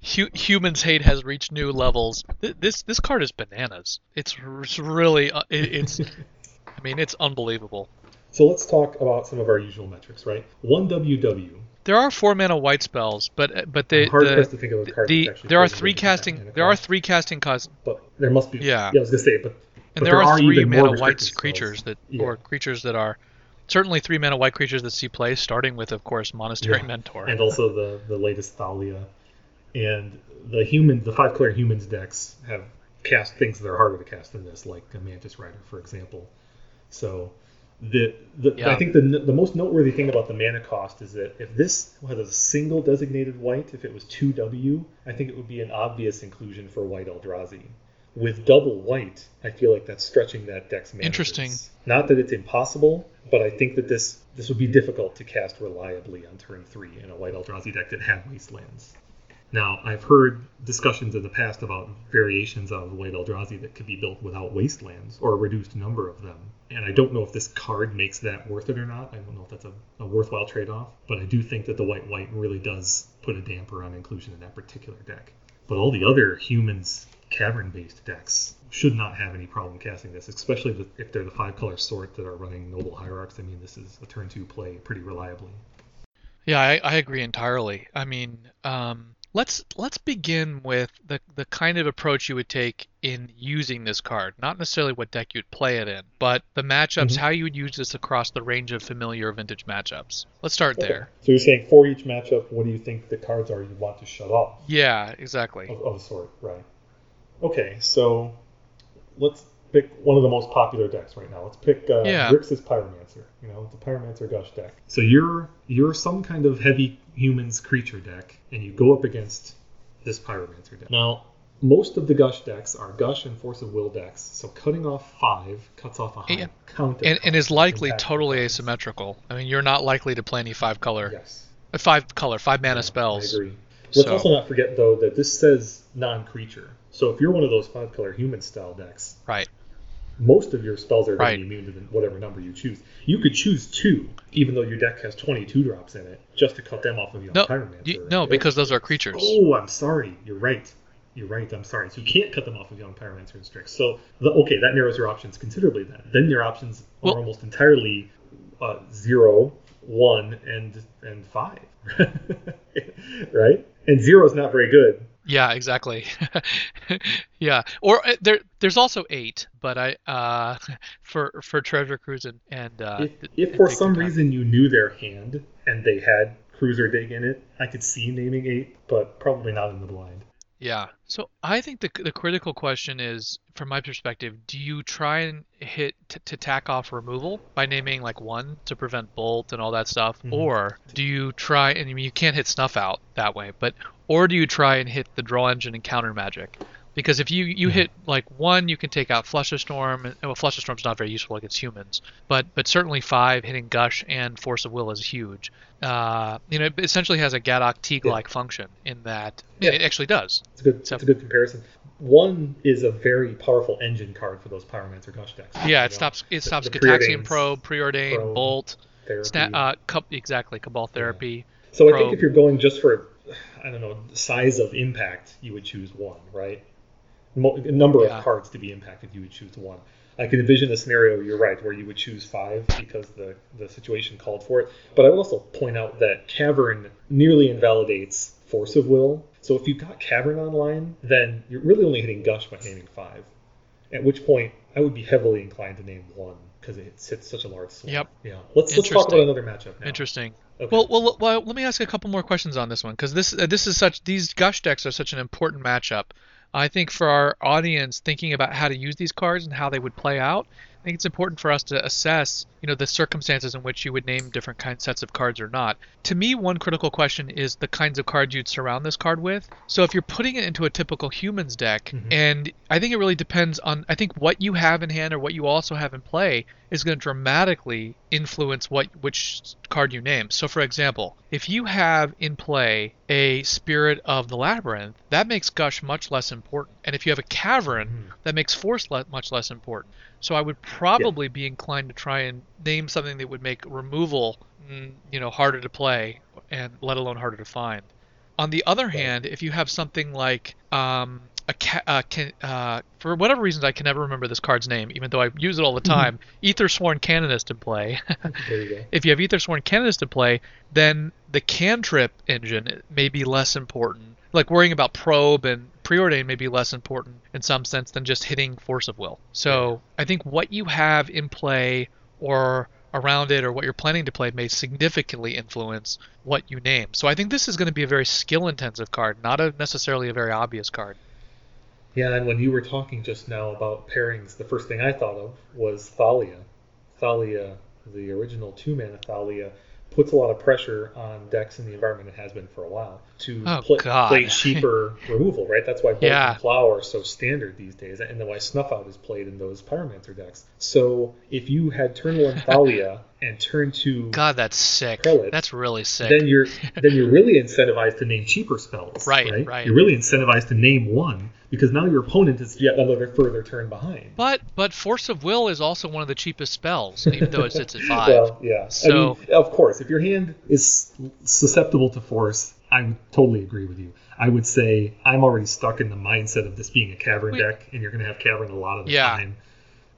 [SPEAKER 2] humans hate has reached new levels. this this card is bananas. It's, it's really uh, it, it's. I mean, it's unbelievable.
[SPEAKER 1] So let's talk about some of our usual metrics, right? One WW.
[SPEAKER 2] There are four mana white spells, but but the, the, the there are three casting there are three casting costs.
[SPEAKER 1] But there must be.
[SPEAKER 2] Yeah.
[SPEAKER 1] Yeah, I was gonna say, but.
[SPEAKER 2] And but there, there, are, three mana white creatures that yeah. or creatures that are certainly three mana white creatures that see play, starting with, of course, Monastery yeah. Mentor.
[SPEAKER 1] And also the, the latest Thalia. And the human, the five clear humans decks have cast things that are harder to cast than this, like a Mantis Rider, for example. So the, the yeah. I think the, the most noteworthy thing about the mana cost is that if this had a single designated white, if it was 2W, I think it would be an obvious inclusion for white Eldrazi with double white, I feel like that's stretching that deck's mana.
[SPEAKER 2] Interesting.
[SPEAKER 1] Not that it's impossible, but I think that this this would be difficult to cast reliably on turn three in a white Eldrazi deck that had wastelands. Now, I've heard discussions in the past about variations of white Eldrazi that could be built without wastelands or a reduced number of them. And I don't know if this card makes that worth it or not. I don't know if that's a, a worthwhile trade off, but I do think that the white white really does put a damper on inclusion in that particular deck. But all the other humans cavern based decks should not have any problem casting this, especially if they're the five color sort that are running Noble Hierarchs. I mean, this is a turn two play pretty reliably.
[SPEAKER 2] Yeah, I, I agree entirely. I mean, um, let's let's begin with the the kind of approach you would take in using this card. Not necessarily what deck you'd play it in, but the matchups, mm-hmm. how you would use this across the range of familiar vintage matchups. Let's start okay. there.
[SPEAKER 1] So you're saying for each matchup, what do you think the cards are you want to shut off?
[SPEAKER 2] Yeah, exactly.
[SPEAKER 1] Of, of a sort, right? Okay, so let's pick one of the most popular decks right now. Let's pick uh, yeah. Grixis Pyromancer. You know, it's a Pyromancer Gush deck. So you're you're some kind of heavy humans creature deck, and you go up against this Pyromancer deck. Now, most of the gush decks are gush and force of will decks. So cutting off five cuts off a high count.
[SPEAKER 2] and, and is likely totally
[SPEAKER 1] cards.
[SPEAKER 2] asymmetrical. I mean, you're not likely to play any five color,
[SPEAKER 1] Yes.
[SPEAKER 2] five color, five mana
[SPEAKER 1] Yeah,
[SPEAKER 2] spells.
[SPEAKER 1] I agree. Let's
[SPEAKER 2] So-
[SPEAKER 1] also not forget though that this says non-creature. So if you're one of those five color human style decks,
[SPEAKER 2] Right.
[SPEAKER 1] most of your spells are
[SPEAKER 2] Right.
[SPEAKER 1] immune to the, whatever number you choose. You could choose two, even though your deck has 22 drops in it, just to cut them off of your
[SPEAKER 2] No,
[SPEAKER 1] Pyromancer.
[SPEAKER 2] you, no, because those are creatures.
[SPEAKER 1] Oh, I'm sorry. You're right. You're right. I'm sorry. So you can't cut them off of Young Pyromancer and Strix. So the, okay, that narrows your options considerably. Then, then your options are
[SPEAKER 2] Well-
[SPEAKER 1] almost entirely uh, zero, one, and and five. right? And zero is not very good.
[SPEAKER 2] Yeah, exactly. yeah, or uh, there, there's also eight, but I, uh, for for Treasure Cruise and and uh,
[SPEAKER 1] if, if for some reason you knew their hand and they had Cruiser Dig in it, I could see naming eight, but probably not in the blind.
[SPEAKER 2] Yeah. So I think the the critical question is, from my perspective, do you try and hit t- to tack off removal by naming like one to prevent bolt and all that stuff,
[SPEAKER 1] Mhm.
[SPEAKER 2] or do you try and I mean you can't hit snuff out that way, but or do you try and hit the draw engine and counter magic? Because if you you
[SPEAKER 1] Mhm.
[SPEAKER 2] hit like one, you can take out Flusterstorm. and- Well, Flusterstorm's not very useful against humans, but but certainly five hitting Gush and Force of Will is huge. Uh, you know, it essentially has a Gaddock Teeg-like function in that
[SPEAKER 1] Yeah.
[SPEAKER 2] it actually does.
[SPEAKER 1] It's a good.
[SPEAKER 2] So-
[SPEAKER 1] It's a good comparison. One is a very powerful engine card for those Pyromancer Gush decks.
[SPEAKER 2] Yeah, it
[SPEAKER 1] know?
[SPEAKER 2] stops it stops
[SPEAKER 1] the Gitaxian
[SPEAKER 2] Probe, Preordain,
[SPEAKER 1] probe,
[SPEAKER 2] Bolt,
[SPEAKER 1] Therapy.
[SPEAKER 2] sna- uh, exactly, Cabal Therapy.
[SPEAKER 1] so I think if you're going just for, I don't know, size of impact, you would choose one, right? Mo- a number
[SPEAKER 2] Yeah.
[SPEAKER 1] of cards to be impacted, you would choose one. I can envision a scenario, you're right, where you would choose five because the, the situation called for it. But I would also point out that Cavern nearly invalidates Force of Will. So if you've got Cavern online, then you're really only hitting Gush by naming five. At which point, I would be heavily inclined to name one because it hits such a large swing.
[SPEAKER 2] Yep.
[SPEAKER 1] Yeah. Let's let's talk about another matchup now.
[SPEAKER 2] Interesting.
[SPEAKER 1] Okay.
[SPEAKER 2] Well, well, well, let me ask a couple more questions on this one because this uh, this is such these Gush decks are such an important matchup. I think for our audience thinking about how to use these cards and how they would play out, I think it's important for us to assess, you know, the circumstances in which you would name different kind sets of cards or not. To me, one critical question is the kinds of cards you'd surround this card with. So if you're putting it into a typical humans deck,
[SPEAKER 1] Mhm.
[SPEAKER 2] and I think it really depends on I think what you have in hand or what you also have in play is going to dramatically influence what which card you name. So for example, if you have in play a Spirit of the Labyrinth, that makes Gush much less important. And if you have a Cavern,
[SPEAKER 1] Mhm.
[SPEAKER 2] that makes Force le- much less important. So I would probably be inclined to try and name something that would make removal, mm, you know, harder to play and let alone harder to find. On the other
[SPEAKER 1] Right.
[SPEAKER 2] hand, if you have something like um, a ca- uh, can, uh, for whatever reasons I can never remember this card's name, even though I use it all the time, Ethersworn Canonist in play.
[SPEAKER 1] You
[SPEAKER 2] if you have Ethersworn Canonist in play, then the cantrip engine may be less important. Like worrying about probe and preordain may be less important in some sense than just hitting force of will. So I think what you have in play or around it or what you're planning to play may significantly influence what you name. So I think this is going to be a very skill intensive card, not a necessarily a very obvious card.
[SPEAKER 1] Yeah, and when you were talking just now about pairings, the first thing I thought of was Thalia. Thalia, the original two mana Thalia, puts a lot of pressure on decks in the environment it has been for a while to
[SPEAKER 2] Oh,
[SPEAKER 1] pl- play cheaper removal, right? That's why Bolt
[SPEAKER 2] Yeah.
[SPEAKER 1] and Plow are so standard these days, and then why Snuff Out is played in those Pyromancer decks. So if you had turn one Thalia and turn two
[SPEAKER 2] God, that's sick.
[SPEAKER 1] Prelate.
[SPEAKER 2] That's really sick.
[SPEAKER 1] then you're then you're really incentivized to name cheaper spells.
[SPEAKER 2] Right,
[SPEAKER 1] right.
[SPEAKER 2] right.
[SPEAKER 1] You're really incentivized to name one because now your opponent is yet another further turn behind.
[SPEAKER 2] But but Force of Will is also one of the cheapest spells, even though it sits at five.
[SPEAKER 1] well, yeah.
[SPEAKER 2] So-
[SPEAKER 1] I mean, of course, if your hand is susceptible to force, I would totally agree with you. I would say I'm already stuck in the mindset of this being a cavern
[SPEAKER 2] We-
[SPEAKER 1] deck, and you're going to have cavern a lot of the
[SPEAKER 2] Yeah.
[SPEAKER 1] time.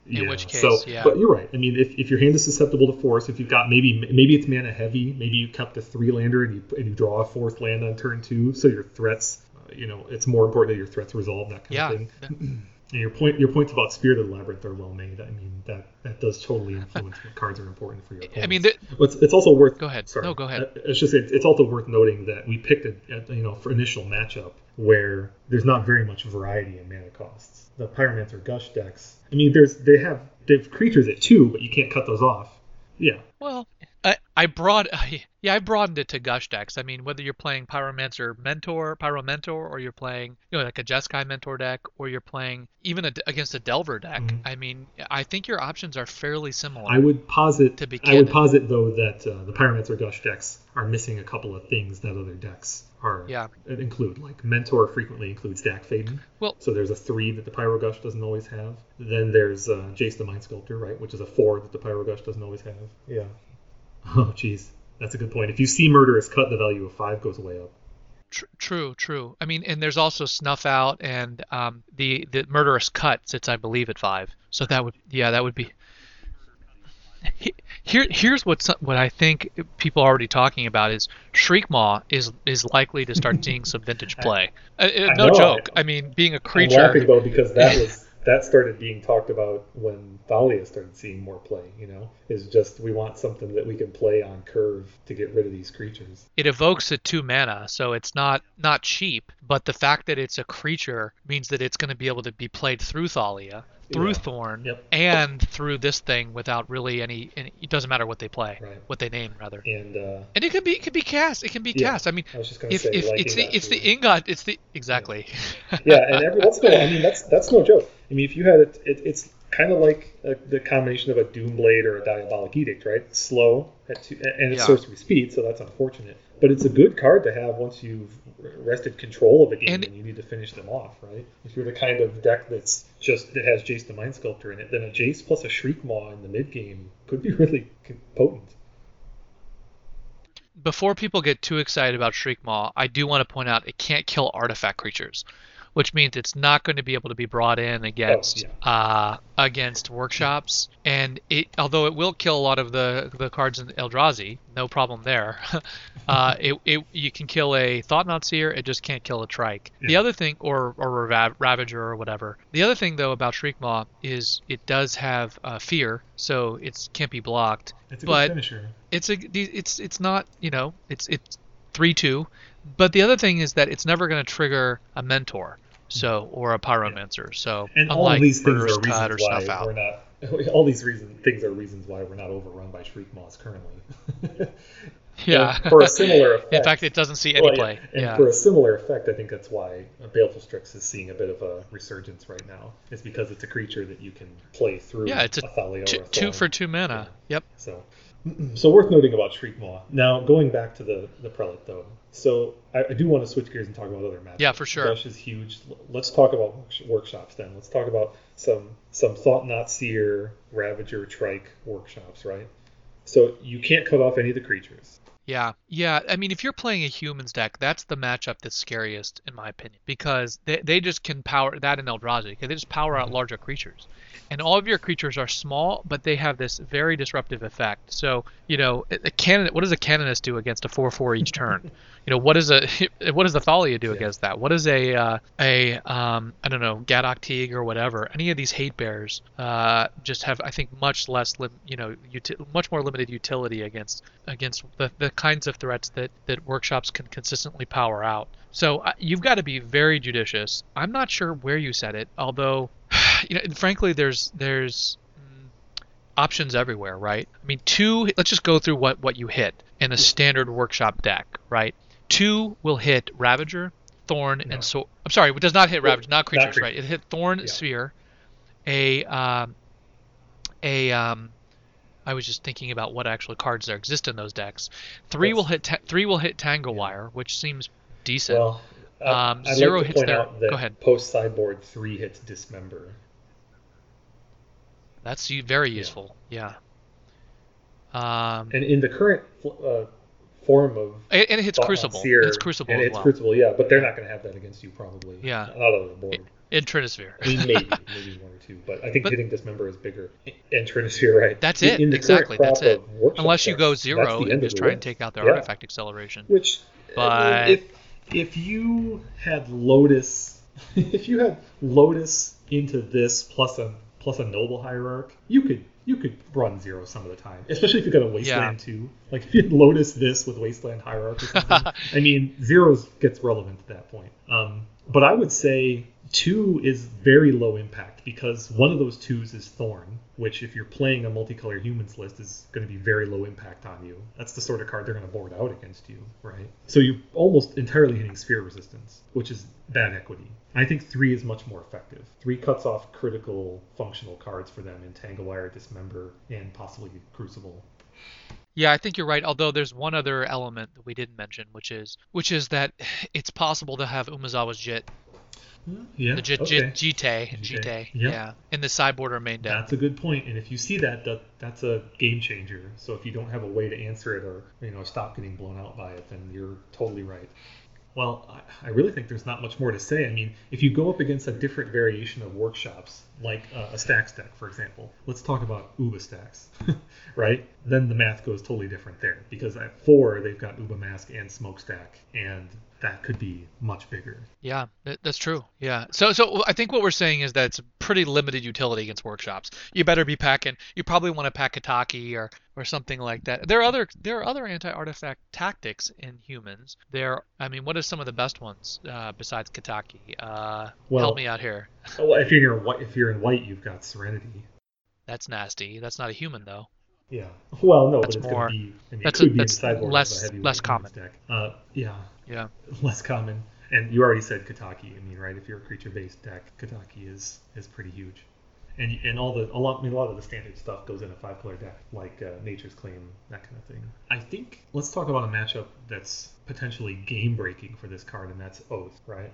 [SPEAKER 2] In which case,
[SPEAKER 1] so,
[SPEAKER 2] yeah.
[SPEAKER 1] But you're right. I mean, if, if your hand is susceptible to force, if you've got maybe maybe it's mana heavy, maybe you kept a three lander and you and you draw a fourth land on turn two, so your threats, you know, it's more important that your threats resolve that kind
[SPEAKER 2] Yeah.
[SPEAKER 1] of thing. And your point your points about Spirit of the Labyrinth are well made. I mean, that that does totally influence what cards are important for your opponents.
[SPEAKER 2] I mean,
[SPEAKER 1] it's, it's also worth.
[SPEAKER 2] Go ahead.
[SPEAKER 1] Sorry.
[SPEAKER 2] No, go ahead.
[SPEAKER 1] It's just it's also worth noting that we picked a, a you know for initial matchup where there's not very much variety in mana costs. The Pyromancer Gush decks. I mean, there's they have they have creatures at two, but you can't cut those off. Yeah.
[SPEAKER 2] well, I I broad yeah I broadened it to gush decks. I mean whether you're playing Pyromancer Mentor, Pyro Mentor, or you're playing you know like a Jeskai Mentor deck, or you're playing even a, against a Delver deck.
[SPEAKER 1] Mhm.
[SPEAKER 2] I mean I think your options are fairly similar.
[SPEAKER 1] I would posit.
[SPEAKER 2] To be
[SPEAKER 1] I would posit though that uh, the Pyromancer Gush decks are missing a couple of things that other decks are
[SPEAKER 2] Yeah.
[SPEAKER 1] include. Like Mentor frequently includes Dack Fayden.
[SPEAKER 2] Well-
[SPEAKER 1] so there's a three that the Pyro Gush doesn't always have. Then there's uh, Jace the Mind Sculptor, right, which is a four that the Pyro Gush doesn't always have. Yeah. Oh, jeez, that's a good point. If you see Murderous Cut, the value of five goes way up.
[SPEAKER 2] Tr- true, true. I mean, and there's also snuff out, and um, the the murderous cut sits, I believe, at five. So that would, yeah, that would be. Here, here's what's what I think people are already talking about is Shriekmaw is is likely to start seeing some vintage play. Uh, uh, no
[SPEAKER 1] know,
[SPEAKER 2] joke.
[SPEAKER 1] I-
[SPEAKER 2] I mean, being a
[SPEAKER 1] I'm
[SPEAKER 2] creature.
[SPEAKER 1] laughing though because that was that started being talked about when Thalia started seeing more play. You know, is just we want something that we can play on curve to get rid of these creatures.
[SPEAKER 2] it evokes a two mana, so it's not not cheap. But the fact that it's a creature means that it's going to be able to be played through Thalia, through
[SPEAKER 1] Yeah.
[SPEAKER 2] Thorn,
[SPEAKER 1] Yep.
[SPEAKER 2] and through this thing without really any, any. It doesn't matter what they play,
[SPEAKER 1] Right.
[SPEAKER 2] what they name rather.
[SPEAKER 1] And uh,
[SPEAKER 2] And it can be it can be cast. It can be
[SPEAKER 1] Yeah.
[SPEAKER 2] cast. I mean,
[SPEAKER 1] I was just going to
[SPEAKER 2] if,
[SPEAKER 1] say,
[SPEAKER 2] if
[SPEAKER 1] like
[SPEAKER 2] it's the
[SPEAKER 1] Ingot
[SPEAKER 2] it's the ingot, it's the exactly.
[SPEAKER 1] yeah, and every that's no. I mean, that's that's no joke. I mean, if you had it, it it's kind of like uh the combination of a Doomblade or a Diabolic Edict, right? Slow at two, and it's
[SPEAKER 2] Yeah.
[SPEAKER 1] sorcery speed, so that's unfortunate. But it's a good card to have once you've wrested control of a game and,
[SPEAKER 2] And-
[SPEAKER 1] you need to finish them off, right? If you're the kind of deck that's just that has Jace the Mind Sculptor in it, then a Jace plus a Shriekmaw in the mid game could be really potent.
[SPEAKER 2] Before people get too excited about Shriekmaw, I do want to point out it can't kill artifact creatures, which means it's not going to be able to be brought in against uh, against workshops. And it, although it will kill a lot of the the cards in Eldrazi, no problem there. uh, it, it you can kill a Thought-Knot Seer, it just can't kill a Trike. The other thing, or or Rav- Ravager or whatever. The other thing though about Shriekmaw is it does have uh, fear, so it can't be blocked
[SPEAKER 1] It's a
[SPEAKER 2] But-
[SPEAKER 1] good finisher.
[SPEAKER 2] it's a it's it's not you know it's it's three two, but the other thing is that it's never going to trigger a mentor, so or a pyromancer. So
[SPEAKER 1] And all these things are reasons why
[SPEAKER 2] out.
[SPEAKER 1] we're not. All these reason things are reasons why we're not overrun by Shriekmaws currently.
[SPEAKER 2] yeah.
[SPEAKER 1] For a similar effect.
[SPEAKER 2] In fact, it doesn't see any
[SPEAKER 1] well, yeah,
[SPEAKER 2] play.
[SPEAKER 1] And
[SPEAKER 2] Yeah.
[SPEAKER 1] for a similar effect, I think that's why Baleful Strix is seeing a bit of a resurgence right now. Is because it's a creature that you can play through.
[SPEAKER 2] Yeah, it's a
[SPEAKER 1] Thalia or
[SPEAKER 2] two,
[SPEAKER 1] a
[SPEAKER 2] two for two mana. Yep.
[SPEAKER 1] So, so worth noting about Shriekmaw. Now, going back to the the prelate though, so I, I do want to switch gears and talk about other matches.
[SPEAKER 2] Yeah, for sure.
[SPEAKER 1] Gush is huge. Let's talk about workshops then. Let's talk about some some Thought-Knot Seer, Ravager, Trike workshops, right? So you can't cut off any of the creatures.
[SPEAKER 2] Yeah, yeah. I mean, if you're playing a humans deck, that's the matchup that's scariest, in my opinion, because they, they just can power that in Eldrazi. Because they just power out mm-hmm. larger creatures, and all of your creatures are small, but they have this very disruptive effect. So, you know, a a cannon. What does a canonist do against a four-four each turn? you know, what does a what does the Thalia do
[SPEAKER 1] Yeah.
[SPEAKER 2] against that? What does a uh, a um, I don't know, Gaddock Teeg or whatever? Any of these hate bears uh, just have, I think, much less, lim- you know, uti- much more limited utility against against the, the kinds of threats that that workshops can consistently power out. So uh, you've got to be very judicious. I'm not sure where you said it, although, you know, frankly, there's there's mm, options everywhere, right? I mean, two. Let's just go through what what you hit in a standard workshop deck, right? Two will hit Ravager, Thorn,
[SPEAKER 1] No.
[SPEAKER 2] and so. I'm sorry, it does not hit Ravager, not creatures, right? It hit Thorn,
[SPEAKER 1] Yeah.
[SPEAKER 2] Sphere, a um, a um, I was just thinking about what actual cards there exist in those decks. Three
[SPEAKER 1] That's-
[SPEAKER 2] will hit ta- three will hit Tangle Wire, which seems decent.
[SPEAKER 1] Well, I-
[SPEAKER 2] Um,
[SPEAKER 1] I'd
[SPEAKER 2] zero
[SPEAKER 1] like
[SPEAKER 2] hits there. Go ahead.
[SPEAKER 1] Post sideboard three hits dismember.
[SPEAKER 2] That's very useful. Yeah. Um,
[SPEAKER 1] And in the current uh, form of
[SPEAKER 2] and, and it hits Crucible.
[SPEAKER 1] Seer,
[SPEAKER 2] it's Crucible
[SPEAKER 1] and it's
[SPEAKER 2] well.
[SPEAKER 1] Crucible, yeah, but they're not going to have that against you probably.
[SPEAKER 2] Yeah.
[SPEAKER 1] not out of the board.
[SPEAKER 2] In Trinisphere.
[SPEAKER 1] I mean, maybe, maybe one or two, but I think
[SPEAKER 2] But-
[SPEAKER 1] hitting dismember is bigger. In Trinisphere, right?
[SPEAKER 2] That's it. exactly. That's it. Unless you go zero and just try and take out the
[SPEAKER 1] Yeah.
[SPEAKER 2] artifact acceleration.
[SPEAKER 1] Which, I
[SPEAKER 2] But-
[SPEAKER 1] mean, if if you had Lotus, if you had Lotus into this plus a plus a Noble Hierarch, you could you could run zero some of the time, especially if you've got a Wasteland too. Like if you Lotus this with Wasteland hierarchy. I mean, zeros gets relevant at that point. Um, but I would say two is very low impact because one of those twos is Thorn, which if you're playing a multicolored humans list is going to be very low impact on you. That's the sort of card they're going to board out against you, right? So you're almost entirely hitting sphere resistance, which is bad equity. I think three is much more effective. Three cuts off critical functional cards for them in Tangle Wire, Dismember, and possibly Crucible.
[SPEAKER 2] Yeah, I think you're right. Although there's one other element that we didn't mention, which is which is that it's possible to have Umezawa's Jit,
[SPEAKER 1] Yeah.
[SPEAKER 2] the Jit,
[SPEAKER 1] okay.
[SPEAKER 2] Jitte,
[SPEAKER 1] Jitte,
[SPEAKER 2] Jitte,
[SPEAKER 1] yeah.
[SPEAKER 2] yeah, in the sideboard or main deck.
[SPEAKER 1] That's a good point. point, and if you see that, that, that's a game changer. So if you don't have a way to answer it or you know stop getting blown out by it, then you're totally right. Well, I, really think there's not much more to say. I mean, if you go up against a different variation of workshops, like uh, a stacks deck, for example, let's talk about Uba stacks, right? Then the math goes totally different there because at four they've got Uba Mask and Smokestack, and that could be much bigger.
[SPEAKER 2] Yeah, that's true. Yeah. So so I think what we're saying is that it's pretty limited utility against workshops. You better be packing. You probably want to pack Kataki or or something like that. There are other there are other anti-artifact tactics in humans. There, I mean, what are some of the best ones uh, besides Kataki? Uh,
[SPEAKER 1] Well-
[SPEAKER 2] help me out here.
[SPEAKER 1] Oh, well, if you're in white, if you're in white, you've got Serenity.
[SPEAKER 2] That's nasty. That's not a human though.
[SPEAKER 1] Yeah. Well, no,
[SPEAKER 2] That's
[SPEAKER 1] but it's
[SPEAKER 2] more-
[SPEAKER 1] be. I mean,
[SPEAKER 2] that's a- that's less-
[SPEAKER 1] a
[SPEAKER 2] less common.
[SPEAKER 1] Uh, yeah,
[SPEAKER 2] Yeah.
[SPEAKER 1] less common. And you already said Kataki. I mean, right? If you're a creature-based deck, Kataki is is pretty huge. And and all the a lot I mean a lot of the standard stuff goes in a five-color deck, like uh, Nature's Claim, that kind of thing. I think let's talk about a matchup that's potentially game-breaking for this card, and that's Oath, right?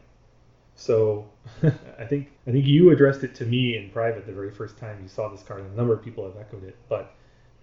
[SPEAKER 1] So I think I think you addressed it to me in private the very first time you saw this card, and a number of people have echoed it. But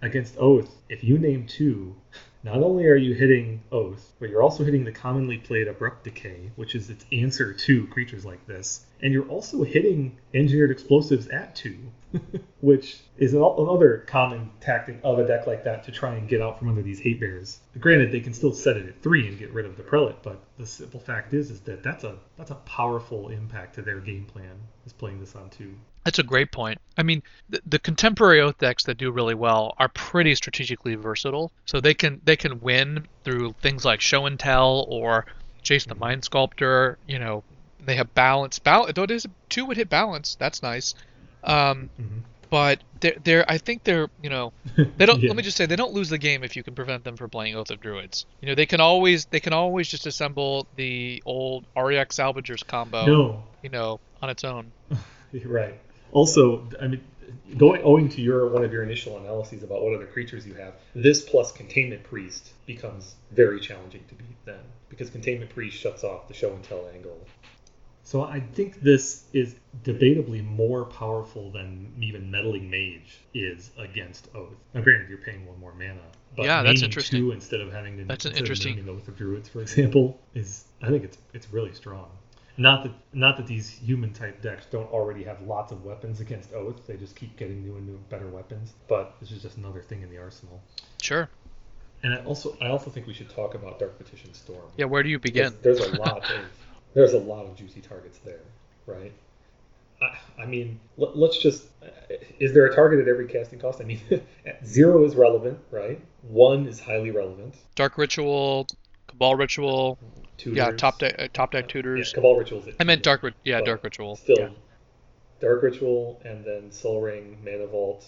[SPEAKER 1] against Oath, if you name two, not only are you hitting Oath, but you're also hitting the commonly played Abrupt Decay, which is its answer to creatures like this, and you're also hitting Engineered Explosives at two, which is an- another common tactic of a deck like that to try and get out from under these hate bears. Granted, they can still set it at three and get rid of the prelate, but the simple fact is, is that that's a that's a powerful impact to their game plan. Is playing this on two.
[SPEAKER 2] That's a great point. I mean, the, the contemporary oath decks that do really well are pretty strategically versatile. So they can they can win through things like show and tell or Jace the mind sculptor. You know, they have balance. Balance. Though it is two would hit balance. That's nice. Um,
[SPEAKER 1] Mhm.
[SPEAKER 2] but they're, they're I think they're you know they don't.
[SPEAKER 1] Yeah.
[SPEAKER 2] Let me just say they don't lose the game if you can prevent them from playing Oath of Druids. You know they can always they can always just assemble the old REX Salvagers combo.
[SPEAKER 1] No,
[SPEAKER 2] You know on its own.
[SPEAKER 1] Right. Also, I mean, going owing to your one of your initial analyses about what other creatures you have, this plus Containment Priest becomes very challenging to beat then because Containment Priest shuts off the show and tell angle. So I think this is debatably more powerful than even Meddling Mage is against Oath. Now, granted, you're paying one more mana, but
[SPEAKER 2] Yeah, that's interesting.
[SPEAKER 1] two instead of having to
[SPEAKER 2] That's an interesting-
[SPEAKER 1] naming Oath of Druids, for example, is I think it's it's really strong. Not that not that these human type decks don't already have lots of weapons against Oath. They just keep getting new and new better weapons. But this is just another thing in the arsenal.
[SPEAKER 2] Sure.
[SPEAKER 1] And I also I also think we should talk about Dark Petition Storm.
[SPEAKER 2] Yeah. Where do you begin?
[SPEAKER 1] There's, there's a lot of there's a lot of juicy targets there, right? I, I mean, let, let's just is there a target at every casting cost? I mean, zero is relevant, right? One is highly relevant.
[SPEAKER 2] Dark Ritual, Cabal Ritual.
[SPEAKER 1] Tutors,
[SPEAKER 2] Yeah, top deck, uh, top deck
[SPEAKER 1] yeah,
[SPEAKER 2] tutors.
[SPEAKER 1] Cabal rituals.
[SPEAKER 2] I meant. Dark. Ri- Yeah,
[SPEAKER 1] but
[SPEAKER 2] Dark Ritual.
[SPEAKER 1] Still,
[SPEAKER 2] Yeah.
[SPEAKER 1] Dark Ritual, and then Soul Ring, Mana Vault,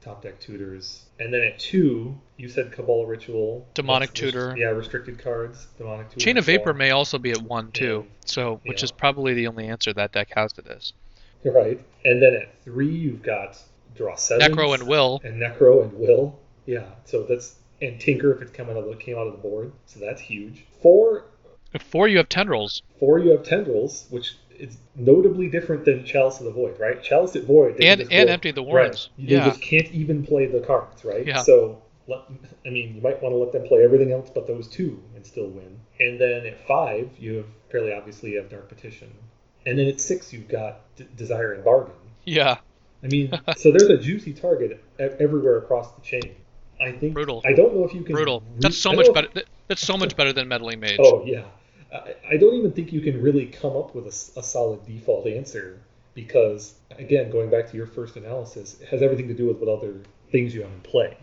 [SPEAKER 1] Top Deck Tutors, and then at two, you said Cabal Ritual,
[SPEAKER 2] Demonic
[SPEAKER 1] That's rest-
[SPEAKER 2] Tutor.
[SPEAKER 1] yeah, restricted cards, Demonic Tutor.
[SPEAKER 2] Chain of Vapor may also be at one too.
[SPEAKER 1] Yeah.
[SPEAKER 2] So, which
[SPEAKER 1] Yeah.
[SPEAKER 2] is probably the only answer that deck has to this.
[SPEAKER 1] right, and then at three, you've got Draw Seven,
[SPEAKER 2] Necro and Will.
[SPEAKER 1] and Necro and Will. Yeah, so that's and Tinker if it's come out of the came out of the board, so that's huge. Four,
[SPEAKER 2] At four, you have Tendrils.
[SPEAKER 1] four, you have Tendrils, which is notably different than Chalice of the Void, right? Chalice at Void, they
[SPEAKER 2] And- and Empty the Warrens.
[SPEAKER 1] Right. They
[SPEAKER 2] Yeah.
[SPEAKER 1] just can't even play the cards, right?
[SPEAKER 2] Yeah.
[SPEAKER 1] So, let, I mean, you might want to let them play everything else but those two and still win. And then at five, you have fairly obviously you have Dark Petition, and then at six, you've got D- Desire and Bargain.
[SPEAKER 2] Yeah.
[SPEAKER 1] I mean, so there's a juicy target everywhere across the chain. I think
[SPEAKER 2] Brutal.
[SPEAKER 1] I don't know if you can
[SPEAKER 2] Brutal.
[SPEAKER 1] re-
[SPEAKER 2] That's so much
[SPEAKER 1] if-
[SPEAKER 2] better. That's so much better than Meddling Mage.
[SPEAKER 1] Oh yeah, I, I don't even think you can really come up with a solid default answer because again, going back to your first analysis, it has everything to do with what other things you have in play.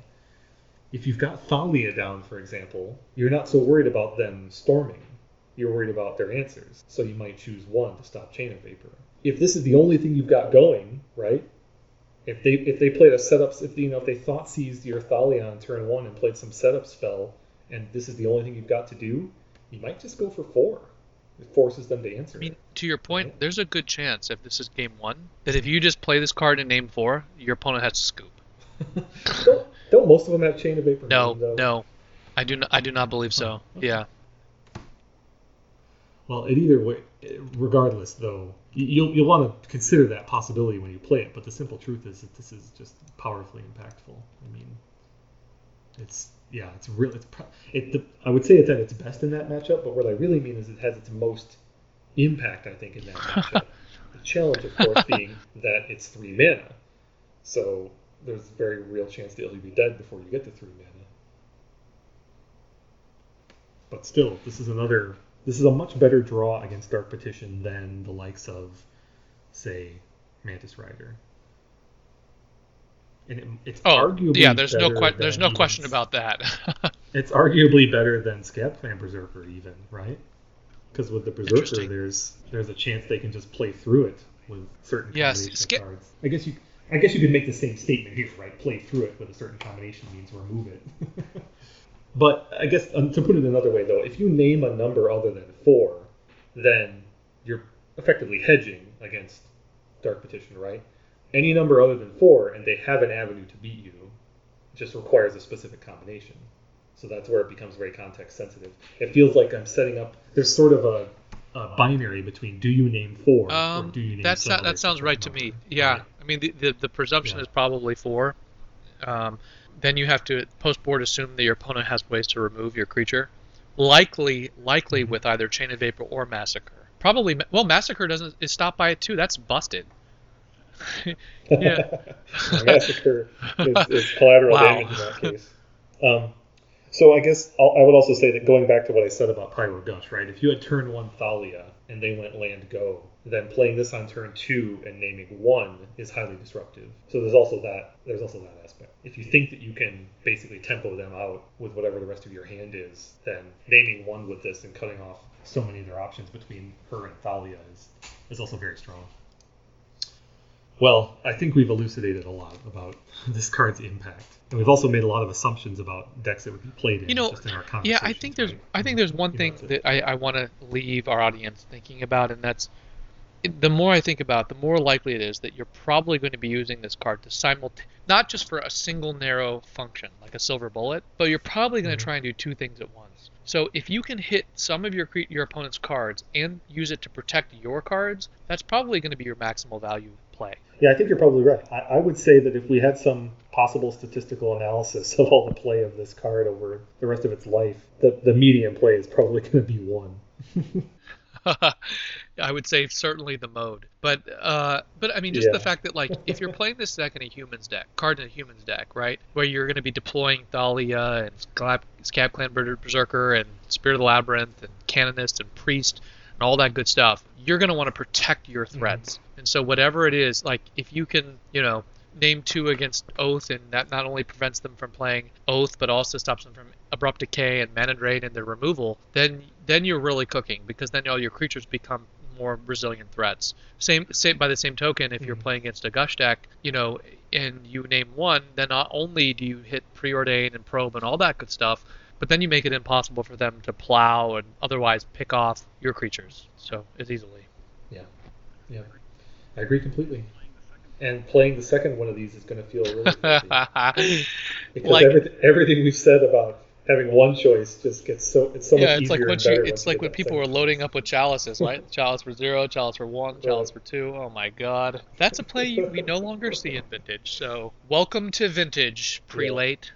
[SPEAKER 1] If you've got Thalia down, for example, you're not so worried about them storming. You're worried about their answers, so you might choose one to stop Chain of Vapor. if this is the only thing you've got going, right? If they if they played a setup, if you know if they thought seized your Thalia on turn one and played some setup spell, and this is the only thing you've got to do, you might just go for four. It forces them to answer.
[SPEAKER 2] I mean, to your point, there's a good chance if this is game one that if you just play this card in name four, your opponent has to scoop.
[SPEAKER 1] don't, don't most of them have chain of vapor?
[SPEAKER 2] No, no, I do not. I do not believe so.
[SPEAKER 1] Oh, okay.
[SPEAKER 2] Yeah.
[SPEAKER 1] Well, it either way, regardless though, you'll you'll want to consider that possibility when you play it. But the simple truth is that this is just powerfully impactful. I mean, it's yeah, it's real. It's pro- it. The, I would say it's at its best in that matchup. But what I really mean is it has its most impact. I think in that matchup. the challenge, of course, being that it's three mana. So there's a very real chance that you'll be dead before you get to three mana. But still, this is another. This is a much better draw against Dark Petition than the likes of, say, Mantis Rider. And it, it's
[SPEAKER 2] Oh,
[SPEAKER 1] arguably
[SPEAKER 2] yeah. There's no que- There's no question about that.
[SPEAKER 1] It's arguably better than Scab Clan Berserker, even right? Because with the Berserker, there's there's a chance they can just play through it with certain
[SPEAKER 2] Yes,
[SPEAKER 1] combination
[SPEAKER 2] Sca-
[SPEAKER 1] cards. I guess you I guess you could make the same statement here, right? Play through it with a certain combination means remove it. but I guess um, to put it another way, though, if you name a number other than four, then you're effectively hedging against Dark Petition, right? Any number other than four, and they have an avenue to beat you, it just requires a specific combination. So that's where it becomes very context sensitive. It feels like I'm setting up. There's sort of a, a binary between do you name four or
[SPEAKER 2] um,
[SPEAKER 1] do you name
[SPEAKER 2] that's that sounds right to me.
[SPEAKER 1] else,
[SPEAKER 2] Yeah. I mean, the the, the presumption
[SPEAKER 1] Yeah.
[SPEAKER 2] is probably four. Um, then you have to post board assume that your opponent has ways to remove your creature. Likely, likely
[SPEAKER 1] Mhm.
[SPEAKER 2] with either Chain of Vapor or Massacre. Probably, well, Massacre doesn't is stopped by it too. That's busted. Yeah.
[SPEAKER 1] Massacre is, is collateral
[SPEAKER 2] Wow.
[SPEAKER 1] damage in that case. Um, so I guess I'll, I would also say that going back to what I said about Pyro Gush, right? If you had turn one Thalia and they went land go, then playing this on turn two and naming one is highly disruptive. So there's also that there's also that aspect. If you think that you can basically tempo them out with whatever the rest of your hand is, then naming one with this and cutting off so many of their options between her and Thalia is is also very strong. Well, I think we've elucidated a lot about this card's impact, and we've also made a lot of assumptions about decks that would be played in.
[SPEAKER 2] You know,
[SPEAKER 1] just in our
[SPEAKER 2] Yeah, I think there's? I think there's one
[SPEAKER 1] You
[SPEAKER 2] thing that I, I want to leave our audience thinking about, and that's the more I think about, it, the more likely it is that you're probably going to be using this card to simultaneously, not just for a single narrow function like a silver bullet, but you're probably going to
[SPEAKER 1] Mhm.
[SPEAKER 2] try and do two things at once. So if you can hit some of your your opponent's cards and use it to protect your cards, that's probably going to be your maximal value play.
[SPEAKER 1] Yeah, I think you're probably right. I, I would say that if we had some possible statistical analysis of all the play of this card over the rest of its life, the, the median play is probably going to be one.
[SPEAKER 2] I would say certainly the mode, but uh, but I mean just
[SPEAKER 1] Yeah.
[SPEAKER 2] the fact that like if you're playing this deck in a humans deck, card in a humans deck, right, where you're going to be deploying Thalia and Scab, Clan Berserker and Spirit of the Labyrinth and Canonist and Priest all that good stuff, you're going to want to protect your threats. And so whatever it is, like if you can, you know, name two against Oath, and that not only prevents them from playing Oath, but also stops them from Abrupt Decay and Mana Drain and their removal, then then you're really cooking because then all your creatures become more resilient threats. Same, same by the same token, if you're
[SPEAKER 1] Mhm.
[SPEAKER 2] playing against a Gush deck, you know, and you name one, then not only do you hit Preordain and Probe and all that good stuff, but then you make it impossible for them to plow and otherwise pick off your creatures so as easily.
[SPEAKER 1] Yeah, yeah, I agree completely. And playing the second one of these is going to feel really because
[SPEAKER 2] Like-
[SPEAKER 1] everything, everything we've said about having one choice just gets so it's so
[SPEAKER 2] yeah,
[SPEAKER 1] much
[SPEAKER 2] it's
[SPEAKER 1] easier
[SPEAKER 2] like you, it's like when people were loading up with chalices, right? chalice for zero, chalice for one, chalice for two. Oh my god, that's a play we no longer see in vintage. So welcome to vintage, prelate.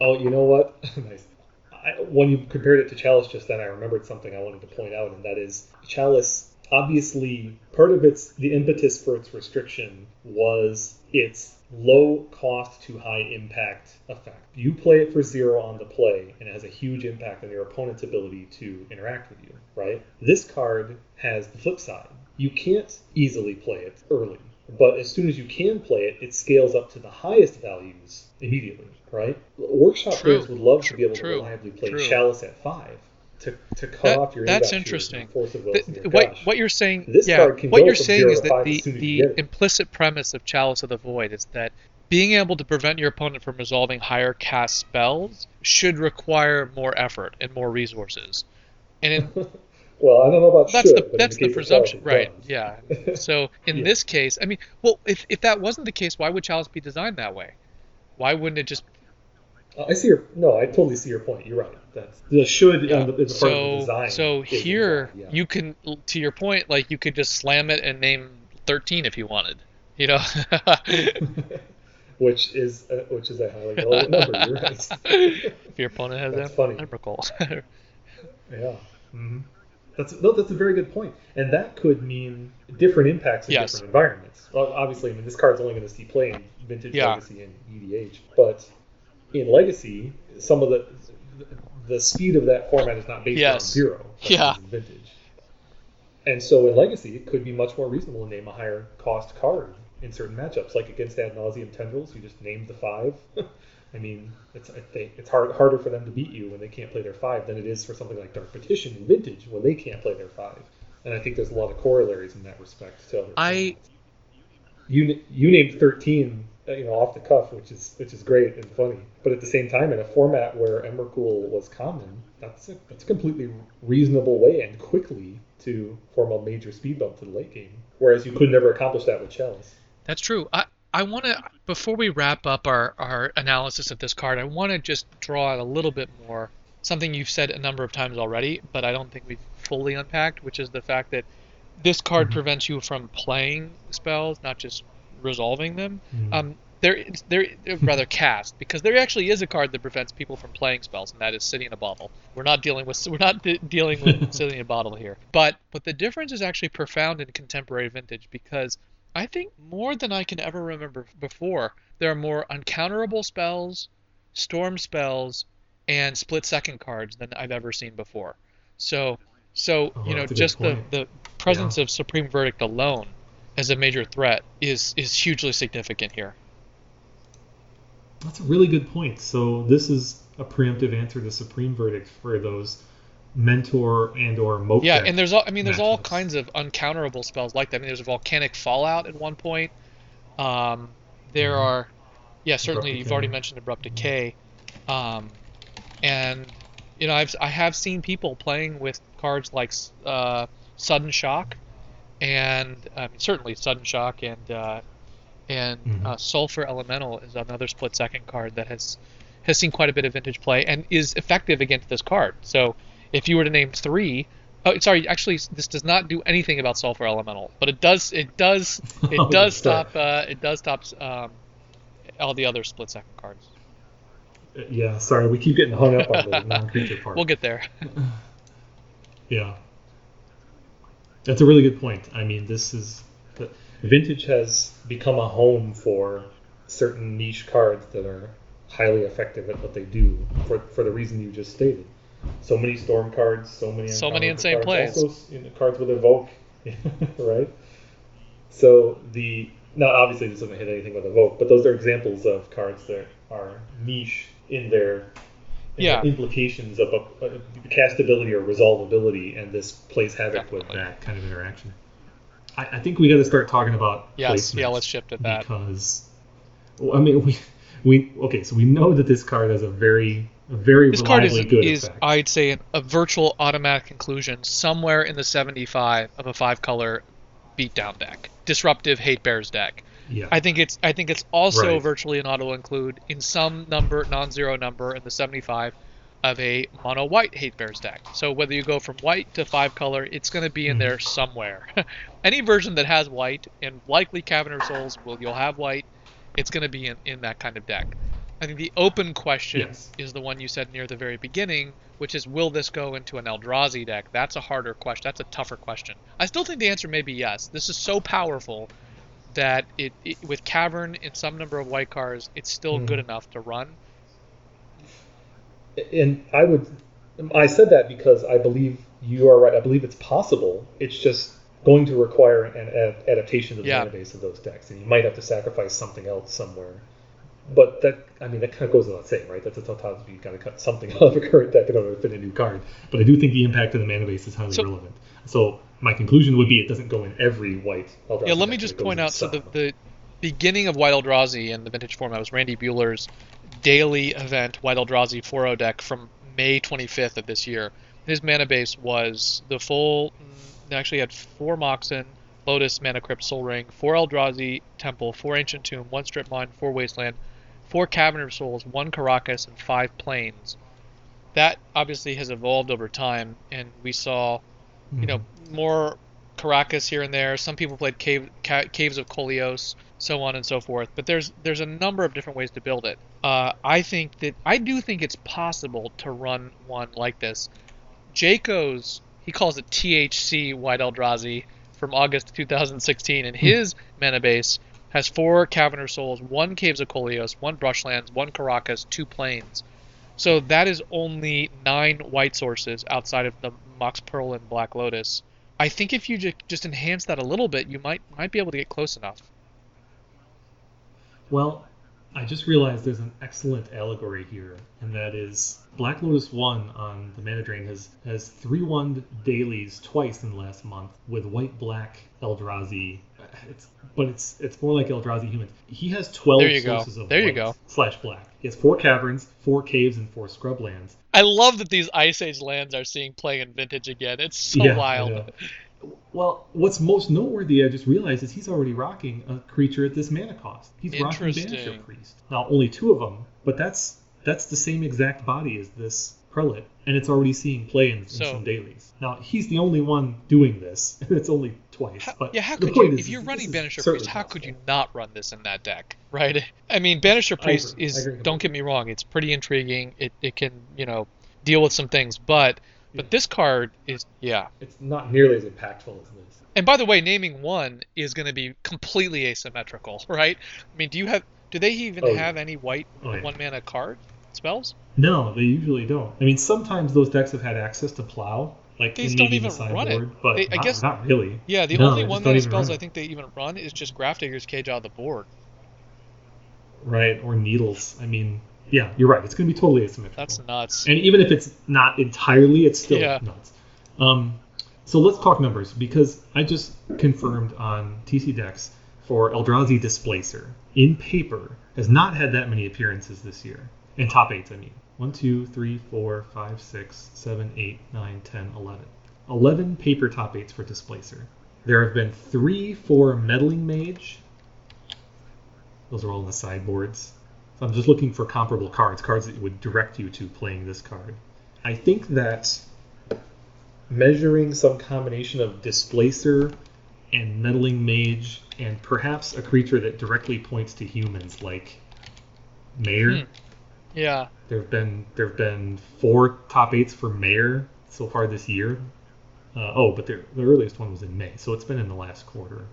[SPEAKER 1] Oh, you know what? nice. I, when you compared it to Chalice just then, I remembered something I wanted to point out, and that is Chalice. Obviously, part of its the impetus for its restriction was its low cost to high impact effect. You play it for zero on the play, and it has a huge impact on your opponent's ability to interact with you. Right? This card has the flip side. You can't easily play it early, but as soon as you can play it, it scales up to the highest values immediately, right? Workshop
[SPEAKER 2] True.
[SPEAKER 1] players would love to be able
[SPEAKER 2] True.
[SPEAKER 1] to reliably play
[SPEAKER 2] True.
[SPEAKER 1] Chalice at five, to, to cut
[SPEAKER 2] That-
[SPEAKER 1] off your
[SPEAKER 2] that's interesting.
[SPEAKER 1] force of
[SPEAKER 2] The-
[SPEAKER 1] wills in
[SPEAKER 2] what what you're saying,
[SPEAKER 1] This
[SPEAKER 2] yeah, what you're saying is that the
[SPEAKER 1] as soon as you
[SPEAKER 2] the implicit premise of Chalice of the Void is that being able to prevent your opponent from resolving higher cast spells should require more effort and more resources. And in,
[SPEAKER 1] well, I don't know about
[SPEAKER 2] that's
[SPEAKER 1] should,
[SPEAKER 2] the that's
[SPEAKER 1] the
[SPEAKER 2] the
[SPEAKER 1] case of Chalice,
[SPEAKER 2] presumption, right?
[SPEAKER 1] does.
[SPEAKER 2] Yeah. So in
[SPEAKER 1] Yeah.
[SPEAKER 2] this case, I mean, well, if if that wasn't the case, why would Chalice be designed that way? Why wouldn't it just
[SPEAKER 1] Uh, I see your no. I totally see your point. You're right. That's the should
[SPEAKER 2] Yeah.
[SPEAKER 1] on the, is a part of the
[SPEAKER 2] So
[SPEAKER 1] design.
[SPEAKER 2] so
[SPEAKER 1] is
[SPEAKER 2] here
[SPEAKER 1] yeah.
[SPEAKER 2] you can to your point, like you could just slam it and name 13 if you wanted. You know.
[SPEAKER 1] which is uh, which is a highly relevant number. You're right.
[SPEAKER 2] if your opponent has
[SPEAKER 1] That's
[SPEAKER 2] that
[SPEAKER 1] funny.
[SPEAKER 2] Emrakul.
[SPEAKER 1] Yeah. hmm That's no, that's a very good point. point, and that could mean different impacts in
[SPEAKER 2] Yes.
[SPEAKER 1] different environments. Well, obviously, I mean, this card's only going to see play in Vintage,
[SPEAKER 2] Yeah.
[SPEAKER 1] Legacy, and EDH, but in Legacy, some of the the speed of that format is not based on zero.
[SPEAKER 2] Yeah.
[SPEAKER 1] Vintage. And so in Legacy, it could be much more reasonable to name a higher cost card in certain matchups, like against Ad Nauseam Tendrils, you just named the five. I mean, it's I think it's hard harder for them to beat you when they can't play their five than it is for something like Dark Petition in Vintage when they can't play their five. And I think there's a lot of corollaries in that respect to other.
[SPEAKER 2] I
[SPEAKER 1] you you named 13 uh, you know off the cuff which is which is great and funny but at the same time in a format where Emrakul was common that's a, that's a completely reasonable way and quickly to form a major speed bump to the late game whereas you could never accomplish that with Chalice
[SPEAKER 2] That's true. I I want to before we wrap up our our analysis of this card, I want to just draw out a little bit more something you've said a number of times already, but I don't think we've fully unpacked, which is the fact that this card
[SPEAKER 1] Mhm.
[SPEAKER 2] prevents you from playing spells, not just resolving them.
[SPEAKER 1] Mhm.
[SPEAKER 2] Um, there, there, rather cast because there actually is a card that prevents people from playing spells, and that is City in a Bottle. We're not dealing with we're not de- dealing with City in a Bottle here, but but the difference is actually profound in contemporary vintage because I think more than I can ever remember before, there are more uncounterable spells, storm spells, and split second cards than I've ever seen before. So, so
[SPEAKER 1] Oh,
[SPEAKER 2] you know,
[SPEAKER 1] that's a good
[SPEAKER 2] just the, the presence of Supreme Verdict alone as a major threat is is hugely significant here.
[SPEAKER 1] that's a really good point so this is a preemptive answer to Supreme Verdict for those mentor and or
[SPEAKER 2] Yeah, and there's all I mean there's all kinds of uncounterable spells like that. I mean there's a volcanic fallout at one point. Um, there
[SPEAKER 1] Mhm.
[SPEAKER 2] are yeah, certainly
[SPEAKER 1] Abrupt
[SPEAKER 2] you've already mentioned abrupt decay. Um, and you know, I've I have seen people playing with cards like uh, sudden shock and I mean, certainly sudden shock and uh, and
[SPEAKER 1] Mhm.
[SPEAKER 2] uh, sulfur elemental is another split second card that has has seen quite a bit of vintage play and is effective against this card. So if you were to name three, oh sorry, actually this does not do anything about sulfur elemental, but it does it does it does stop uh, it does stop um, all the other split second cards.
[SPEAKER 1] yeah sorry we keep getting hung up on the non-creature part
[SPEAKER 2] We'll get there.
[SPEAKER 1] Yeah. That's a really good point. I mean, this is the, vintage has become a home for certain niche cards that are highly effective at what they do for, for the reason you just stated. So many storm cards, so many
[SPEAKER 2] So many insane
[SPEAKER 1] cards,
[SPEAKER 2] plays.
[SPEAKER 1] Also, you know, cards with evoke, right? So the now obviously this doesn't hit anything with evoke, but those are examples of cards that are niche in their
[SPEAKER 2] Yeah.
[SPEAKER 1] their implications of a, a castability or resolvability, and this plays havoc with that kind of interaction. I, I think we got to start talking about
[SPEAKER 2] Yes, yeah,
[SPEAKER 1] placement
[SPEAKER 2] let's shift to that.
[SPEAKER 1] because I mean we we okay so we know that this card has a very a very
[SPEAKER 2] This card is,
[SPEAKER 1] good
[SPEAKER 2] is
[SPEAKER 1] effect.
[SPEAKER 2] I'd say, a virtual automatic conclusion somewhere in the 75 of a five color beatdown deck, disruptive hate bears deck.
[SPEAKER 1] Yeah
[SPEAKER 2] I think it's I think it's also
[SPEAKER 1] Right.
[SPEAKER 2] virtually an auto include in some number non-zero number in the 75 of a mono white hate bears deck. So whether you go from white to five color, it's going to be in
[SPEAKER 1] Mhm.
[SPEAKER 2] there somewhere. Any version that has white and likely Cavern of Souls will you'll have white. It's going to be in, in that kind of deck. I think the open question
[SPEAKER 1] Yes.
[SPEAKER 2] is the one you said near the very beginning, which is will this go into an Eldrazi deck? That's a harder question. That's a tougher question. I still think the answer may be yes. This is so powerful that it, it with Cavern in some number of white cars, it's still
[SPEAKER 1] Mhm.
[SPEAKER 2] good enough to run.
[SPEAKER 1] and I would I said that because I believe you are right. I believe it's possible. It's just going to require an ad- adaptation to the
[SPEAKER 2] Yeah.
[SPEAKER 1] database of those decks, and you might have to sacrifice something else somewhere but that I mean that kind of goes without saying, right? That's a tautology. You've got to cut something out of a current deck in order to fit a new card. But I do think the impact of the mana base is highly
[SPEAKER 2] So-
[SPEAKER 1] relevant. So my conclusion would be it doesn't go in every white. Eldrazi
[SPEAKER 2] Yeah, let me just point
[SPEAKER 1] in
[SPEAKER 2] out so the, the beginning of White Eldrazi in the vintage format was Randy Buehler's daily event White Eldrazi 4 deck from May 25th of this year. His mana base was the full, mm, actually had four Moxen, Lotus, Mana Crypt, Soul Ring, four Eldrazi Temple, four Ancient Tomb, one Strip Mine, four Wasteland, four Cavern of Souls, one Karakas, and five Plains. That obviously has evolved over time, and we saw you know, more Karakas here and there. Some people played cave, ca- caves of Koilos, so on and so forth. But there's there's a number of different ways to build it. Uh, I think that I do think it's possible to run one like this. Jayco's he calls it THC White Eldrazi from August 2016, and his mana base has four Cavern of Souls, one Caves of Koilos, one Brushlands, one Karakas, two Plains. So that is only nine white sources outside of the Mox Pearl and Black Lotus. I think if you ju- just enhance that a little bit, you might might be able to get close enough.
[SPEAKER 1] Well, I just realized there's an excellent allegory here, and that is Black Lotus One on the Mana Drain has has three one dailies twice in the last month with white black Eldrazi. It's but it's it's more like Eldrazi humans. He has twelve
[SPEAKER 2] There you go.
[SPEAKER 1] of
[SPEAKER 2] There you go.
[SPEAKER 1] slash black. He has four caverns, four caves, and four scrublands.
[SPEAKER 2] I love that these Ice Age lands are seeing play in Vintage again. It's so
[SPEAKER 1] Yeah,
[SPEAKER 2] wild.
[SPEAKER 1] Well, what's most noteworthy, I just realized, is he's already rocking a creature at this mana cost. He's rocking. Banisher Priest. Now, only two of them, but that's that's the same exact body as this prelate, and it's already seeing play in, in
[SPEAKER 2] So-
[SPEAKER 1] some dailies. Now, he's the only one doing this, and it's only twice.
[SPEAKER 2] How,
[SPEAKER 1] but
[SPEAKER 2] yeah, how could you?
[SPEAKER 1] is,
[SPEAKER 2] if you're running Banisher Priest, how could you not run this in that deck, right? I mean, Banisher Priest. Is. Don't get me wrong; it's pretty intriguing. It it can you know deal with some things, but
[SPEAKER 1] Yeah.
[SPEAKER 2] but this card is yeah.
[SPEAKER 1] It's not nearly as impactful as this.
[SPEAKER 2] And by the way, naming one is going to be completely asymmetrical, right? I mean, do you have? Do they even
[SPEAKER 1] Oh, yeah.
[SPEAKER 2] have any white
[SPEAKER 1] Oh, yeah.
[SPEAKER 2] one mana card spells?
[SPEAKER 1] No, they usually don't. I mean, sometimes those decks have had access to plow, like
[SPEAKER 2] They don't even
[SPEAKER 1] the
[SPEAKER 2] run it.
[SPEAKER 1] but
[SPEAKER 2] They- I
[SPEAKER 1] not,
[SPEAKER 2] guess-
[SPEAKER 1] not really.
[SPEAKER 2] Yeah, the
[SPEAKER 1] No,
[SPEAKER 2] only one mana spells I think they even run is just Graft Grafdigger's Cage out of the board.
[SPEAKER 1] Right, or needles. I mean, yeah, you're right. It's going to be totally asymmetrical.
[SPEAKER 2] That's nuts.
[SPEAKER 1] and even if it's not entirely, it's still
[SPEAKER 2] Yeah.
[SPEAKER 1] nuts. Um, so let's talk numbers because I just confirmed on TCDecks for Eldrazi Displacer in paper has not had that many appearances this year in top eights. I mean, one, two, three, four, five, six, seven, eight, nine, ten, eleven. Eleven paper top eights for Displacer. There have been three for Meddling Mage. Those are all in the sideboards. So I'm just looking for comparable cards, cards that would direct you to playing this card. I think that measuring some combination of Displacer and Meddling Mage and perhaps a creature that directly points to humans like Mayor.
[SPEAKER 2] Hmm. Yeah.
[SPEAKER 1] There have been there have been four top eights for Mayor so far this year. Uh, oh, but the the earliest one was in May, so it's been in the last quarter.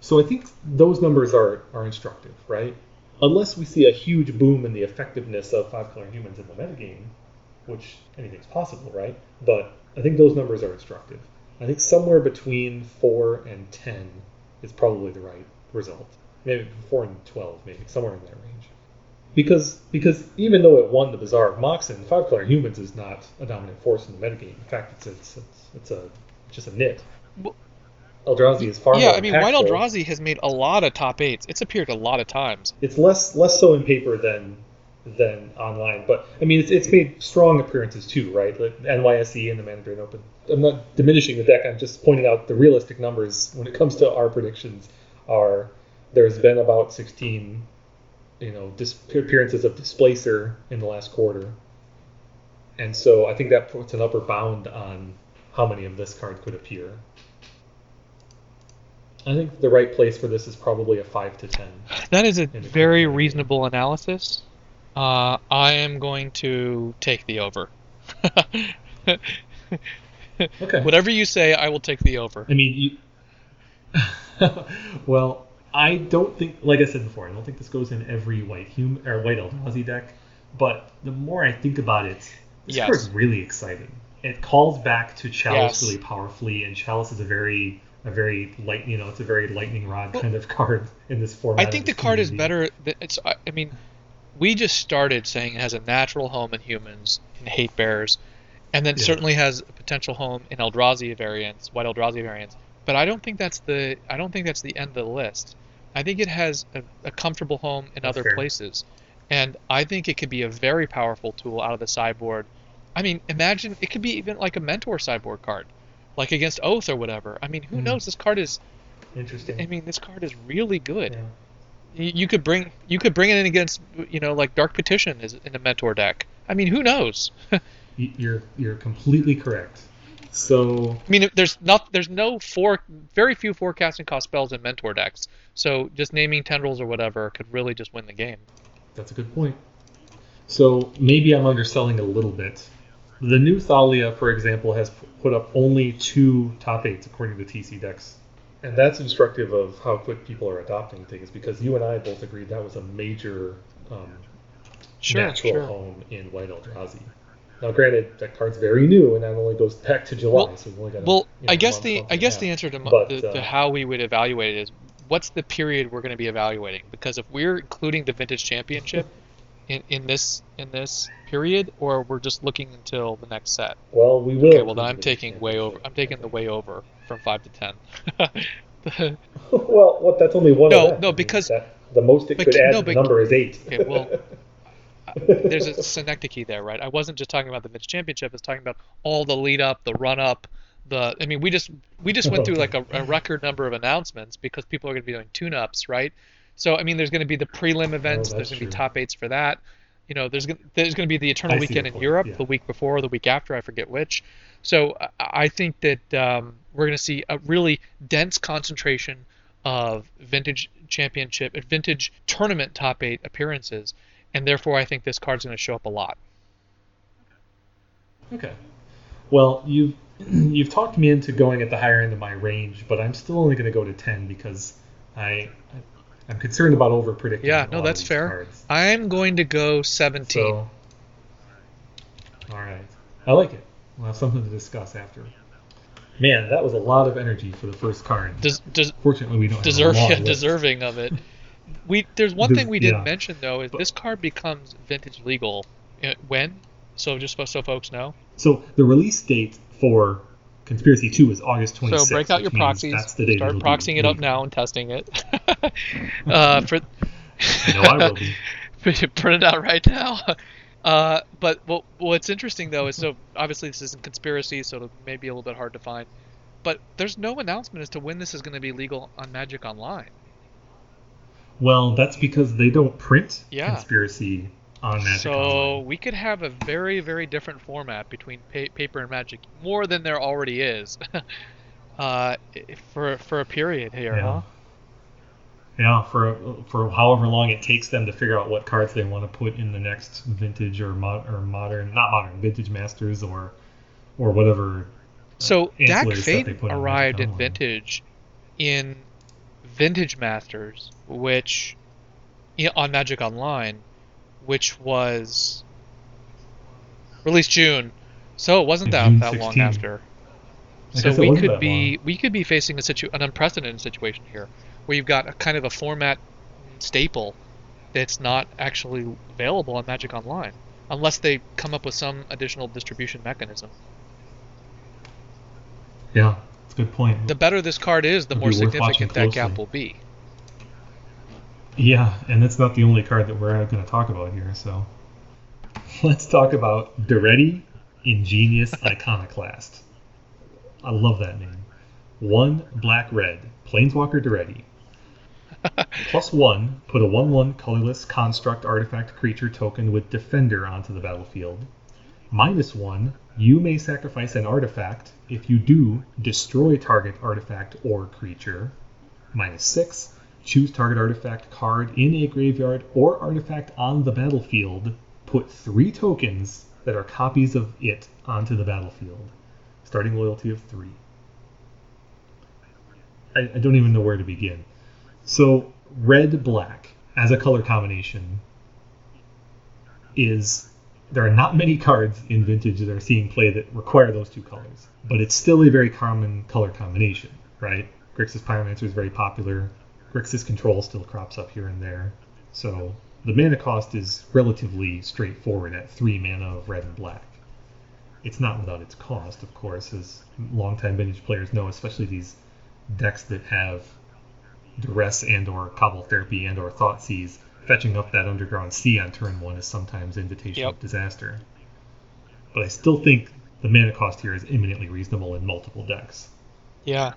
[SPEAKER 1] So I think those numbers are are instructive, right? Unless we see a huge boom in the effectiveness of five color humans in the metagame, which anything's possible, right? But I think those numbers are instructive. I think somewhere between four and ten is probably the right result. Maybe four and twelve, maybe somewhere in that range. Because because even though it won the Bazaar of Moxen, five color humans is not a dominant force in the metagame. In fact, it's it's it's, it's a just a nit.
[SPEAKER 2] Well-
[SPEAKER 1] Eldrazi is far
[SPEAKER 2] yeah, I mean, White. Eldrazi has made a lot of top eights. It's appeared a lot of times.
[SPEAKER 1] It's less less so in paper than than online, but I mean it's, it's made strong appearances too, right? Like NYSE and the Mana Drain Open. I'm not diminishing the deck. I'm just pointing out the realistic numbers when it comes to our predictions. Are there's been about 16, you know, dis- appearances of Displacer in the last quarter, and so I think that puts an upper bound on how many of this card could appear. I think the right place for this is probably a five to ten.
[SPEAKER 2] That is a very reasonable analysis. Uh, I am going to take the over.
[SPEAKER 1] Okay.
[SPEAKER 2] Whatever you say, I will take the over.
[SPEAKER 1] I mean, you. well, I don't think, like I said before, I don't think this goes in every white hum or white Eldrazi deck. But the more I think about it, this
[SPEAKER 2] Yes.
[SPEAKER 1] card's really exciting. It calls back to Chalice
[SPEAKER 2] Yes.
[SPEAKER 1] really powerfully, and Chalice is a very, a very light, you know, it's a very lightning rod kind of card in this format.
[SPEAKER 2] I think the card is better. It's. I I mean, we just started saying it has a natural home in humans and hate bears, and then
[SPEAKER 1] Yeah.
[SPEAKER 2] certainly has a potential home in Eldrazi variants, white Eldrazi variants. But I don't think that's the I don't think that's the end of the list. I think it has a, a comfortable home in
[SPEAKER 1] That's
[SPEAKER 2] other
[SPEAKER 1] fair.
[SPEAKER 2] places, and I think it could be a very powerful tool out of the sideboard. I mean, imagine it could be even like a mentor sideboard card, like against Oath or whatever. I mean, who
[SPEAKER 1] Mhm.
[SPEAKER 2] knows? This card is.
[SPEAKER 1] Interesting.
[SPEAKER 2] I mean, this card is really good.
[SPEAKER 1] Yeah.
[SPEAKER 2] You you could bring you could bring it in against you know like Dark Petition is in a mentor deck. I mean, who knows?
[SPEAKER 1] You're you're completely correct. So I
[SPEAKER 2] mean, there's not there's no four very few forecasting cost spells in mentor decks. So just naming tendrils or whatever could really just win the game.
[SPEAKER 1] That's a good point. So maybe I'm underselling it a little bit. The new Thalia, for example, has put up only two top eights according to TCDecks. And that's instructive of how quick people are adopting things because you and I both agreed that was a major um,
[SPEAKER 2] Sure,
[SPEAKER 1] natural
[SPEAKER 2] sure.
[SPEAKER 1] home in White Eldrazi. Now, granted, that card's very new and that only goes back to July,
[SPEAKER 2] Well-
[SPEAKER 1] so we've only got a,
[SPEAKER 2] Well,
[SPEAKER 1] you know,
[SPEAKER 2] I guess the I guess the answer to,
[SPEAKER 1] But,
[SPEAKER 2] the, to
[SPEAKER 1] uh,
[SPEAKER 2] how we would evaluate it is what's the period we're going to be evaluating? Because if we're including the vintage championship in, in this in this period, or we're just looking until the next set.
[SPEAKER 1] Well, we will.
[SPEAKER 2] Okay, well then I'm taking way over. I'm taking the way over from five to ten.
[SPEAKER 1] well, what? That's only one.
[SPEAKER 2] No, no,
[SPEAKER 1] I mean,
[SPEAKER 2] because-
[SPEAKER 1] that, the most it could add
[SPEAKER 2] no,
[SPEAKER 1] the
[SPEAKER 2] but-
[SPEAKER 1] number is eight.
[SPEAKER 2] Okay, well, there's a synecdoche there, right? I wasn't just talking about the vintage championship. I was talking about all the lead up, the run up, the. I mean, we just we just went through like a, a record number of announcements because people are going to be doing tune ups, right? So I mean, there's going to be the prelim events.
[SPEAKER 1] Oh,
[SPEAKER 2] there's going to be top eights for that. You know, there's gonna, there's going to be the Eternal
[SPEAKER 1] I
[SPEAKER 2] Weekend in
[SPEAKER 1] point,
[SPEAKER 2] Europe
[SPEAKER 1] yeah.
[SPEAKER 2] the week before or the week after, I forget which. So I, think that um, we're going to see a really dense concentration of vintage championship, vintage tournament top eight appearances, and therefore I think this card's going to show up a lot.
[SPEAKER 1] Okay. Well, you've you've talked me into going at the higher end of my range, but I'm still only going to go to ten because I I'm concerned about over predicting.
[SPEAKER 2] Yeah, no, that's fair.
[SPEAKER 1] Cards.
[SPEAKER 2] I'm going to go 17.
[SPEAKER 1] So, all right, I like it. We'll have something to discuss after. Man, that was a lot of energy for the first card.
[SPEAKER 2] Des- des-
[SPEAKER 1] Fortunately, we don't
[SPEAKER 2] deserve,
[SPEAKER 1] have a long
[SPEAKER 2] yeah, deserving of it. We there's one thing we didn't
[SPEAKER 1] yeah.
[SPEAKER 2] mention though is
[SPEAKER 1] But-
[SPEAKER 2] this card becomes vintage legal uh, when. So just so- folks know.
[SPEAKER 1] So the release date for Conspiracy Two is August 26th.
[SPEAKER 2] So break out your proxies.
[SPEAKER 1] That's the date
[SPEAKER 2] Start proxying it up now and testing it. uh, for
[SPEAKER 1] I know I will be.
[SPEAKER 2] print it out right now. Uh, but what, what's interesting though is so obviously this isn't conspiracy, so it may be a little bit hard to find. But there's no announcement as to when this is going to be legal on Magic Online.
[SPEAKER 1] Well, that's because they don't print
[SPEAKER 2] Yeah.
[SPEAKER 1] Conspiracy on Magic
[SPEAKER 2] so
[SPEAKER 1] Online.
[SPEAKER 2] we could have a very very different format between pa- paper and Magic, more than there already is. uh, for for a period here,
[SPEAKER 1] Yeah.
[SPEAKER 2] huh?
[SPEAKER 1] Yeah, for for however long it takes them to figure out what cards they want to put in the next vintage or mod or modern, not modern, vintage masters or or whatever.
[SPEAKER 2] So Dak
[SPEAKER 1] ancillary
[SPEAKER 2] Fate
[SPEAKER 1] they put on
[SPEAKER 2] arrived in Vintage in Vintage Masters, which on Magic Online, which was released June. So it wasn't that
[SPEAKER 1] June
[SPEAKER 2] that long after.
[SPEAKER 1] I
[SPEAKER 2] So we could be
[SPEAKER 1] long.
[SPEAKER 2] we could be facing a situ- an unprecedented situation here, where you've got a kind of a format staple that's not actually available on Magic Online, unless they come up with some additional distribution mechanism.
[SPEAKER 1] Yeah, that's a good point.
[SPEAKER 2] The better this card is, the
[SPEAKER 1] It'd
[SPEAKER 2] more
[SPEAKER 1] be worth watching
[SPEAKER 2] significant that gap will be.
[SPEAKER 1] Yeah, and that's not the only card that we're going to talk about here. So let's talk about Daretti Ingenious Iconoclast. I love that name. One black red Planeswalker Daretti. Plus one, put a 1 1 colorless construct artifact creature token with Defender onto the battlefield. Minus one, you may sacrifice an artifact. If you do, destroy target artifact or creature. Minus six, choose target artifact card in a graveyard or artifact on the battlefield. Put three tokens that are copies of it onto the battlefield. Starting loyalty of three. I, I don't even know where to begin. So, red black as a color combination is. There are not many cards in Vintage that are seeing play that require those two colors, but it's still a very common color combination, right? Grixis Pyromancer is very popular. Grixis Control still crops up here and there. So, the mana cost is relatively straightforward at three mana of red and black. It's not without its cost, of course, as longtime vintage players know, especially these decks that have duress and or Cabal Therapy and or Thoughtseize fetching up that underground sea on turn one is sometimes invitation
[SPEAKER 2] Yep.
[SPEAKER 1] of disaster but i still think the mana cost here is eminently reasonable in multiple decks
[SPEAKER 2] Yeah.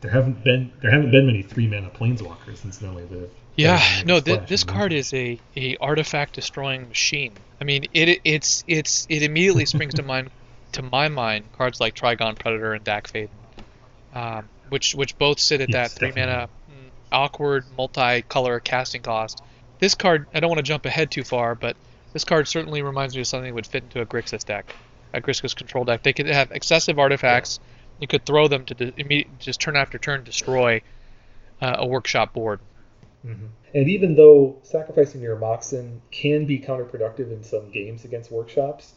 [SPEAKER 1] there haven't been there haven't been many three mana planeswalkers incidentally have
[SPEAKER 2] Yeah, no, th- this card is a, a artifact destroying machine. I mean, it it's it's it immediately springs to mind to my mind cards like Trigon Predator and Dack Fayden, um, which which both sit at
[SPEAKER 1] Yes,
[SPEAKER 2] that three mana mm, awkward multi-color casting cost. This card, I don't want to jump ahead too far, but this card certainly reminds me of something that would fit into a Grixis deck, a Grixis control deck. They could have excessive artifacts. You could throw them to de- just turn after turn destroy uh, a workshop board.
[SPEAKER 1] Mhm. And even though sacrificing your Moxen can be counterproductive in some games against workshops,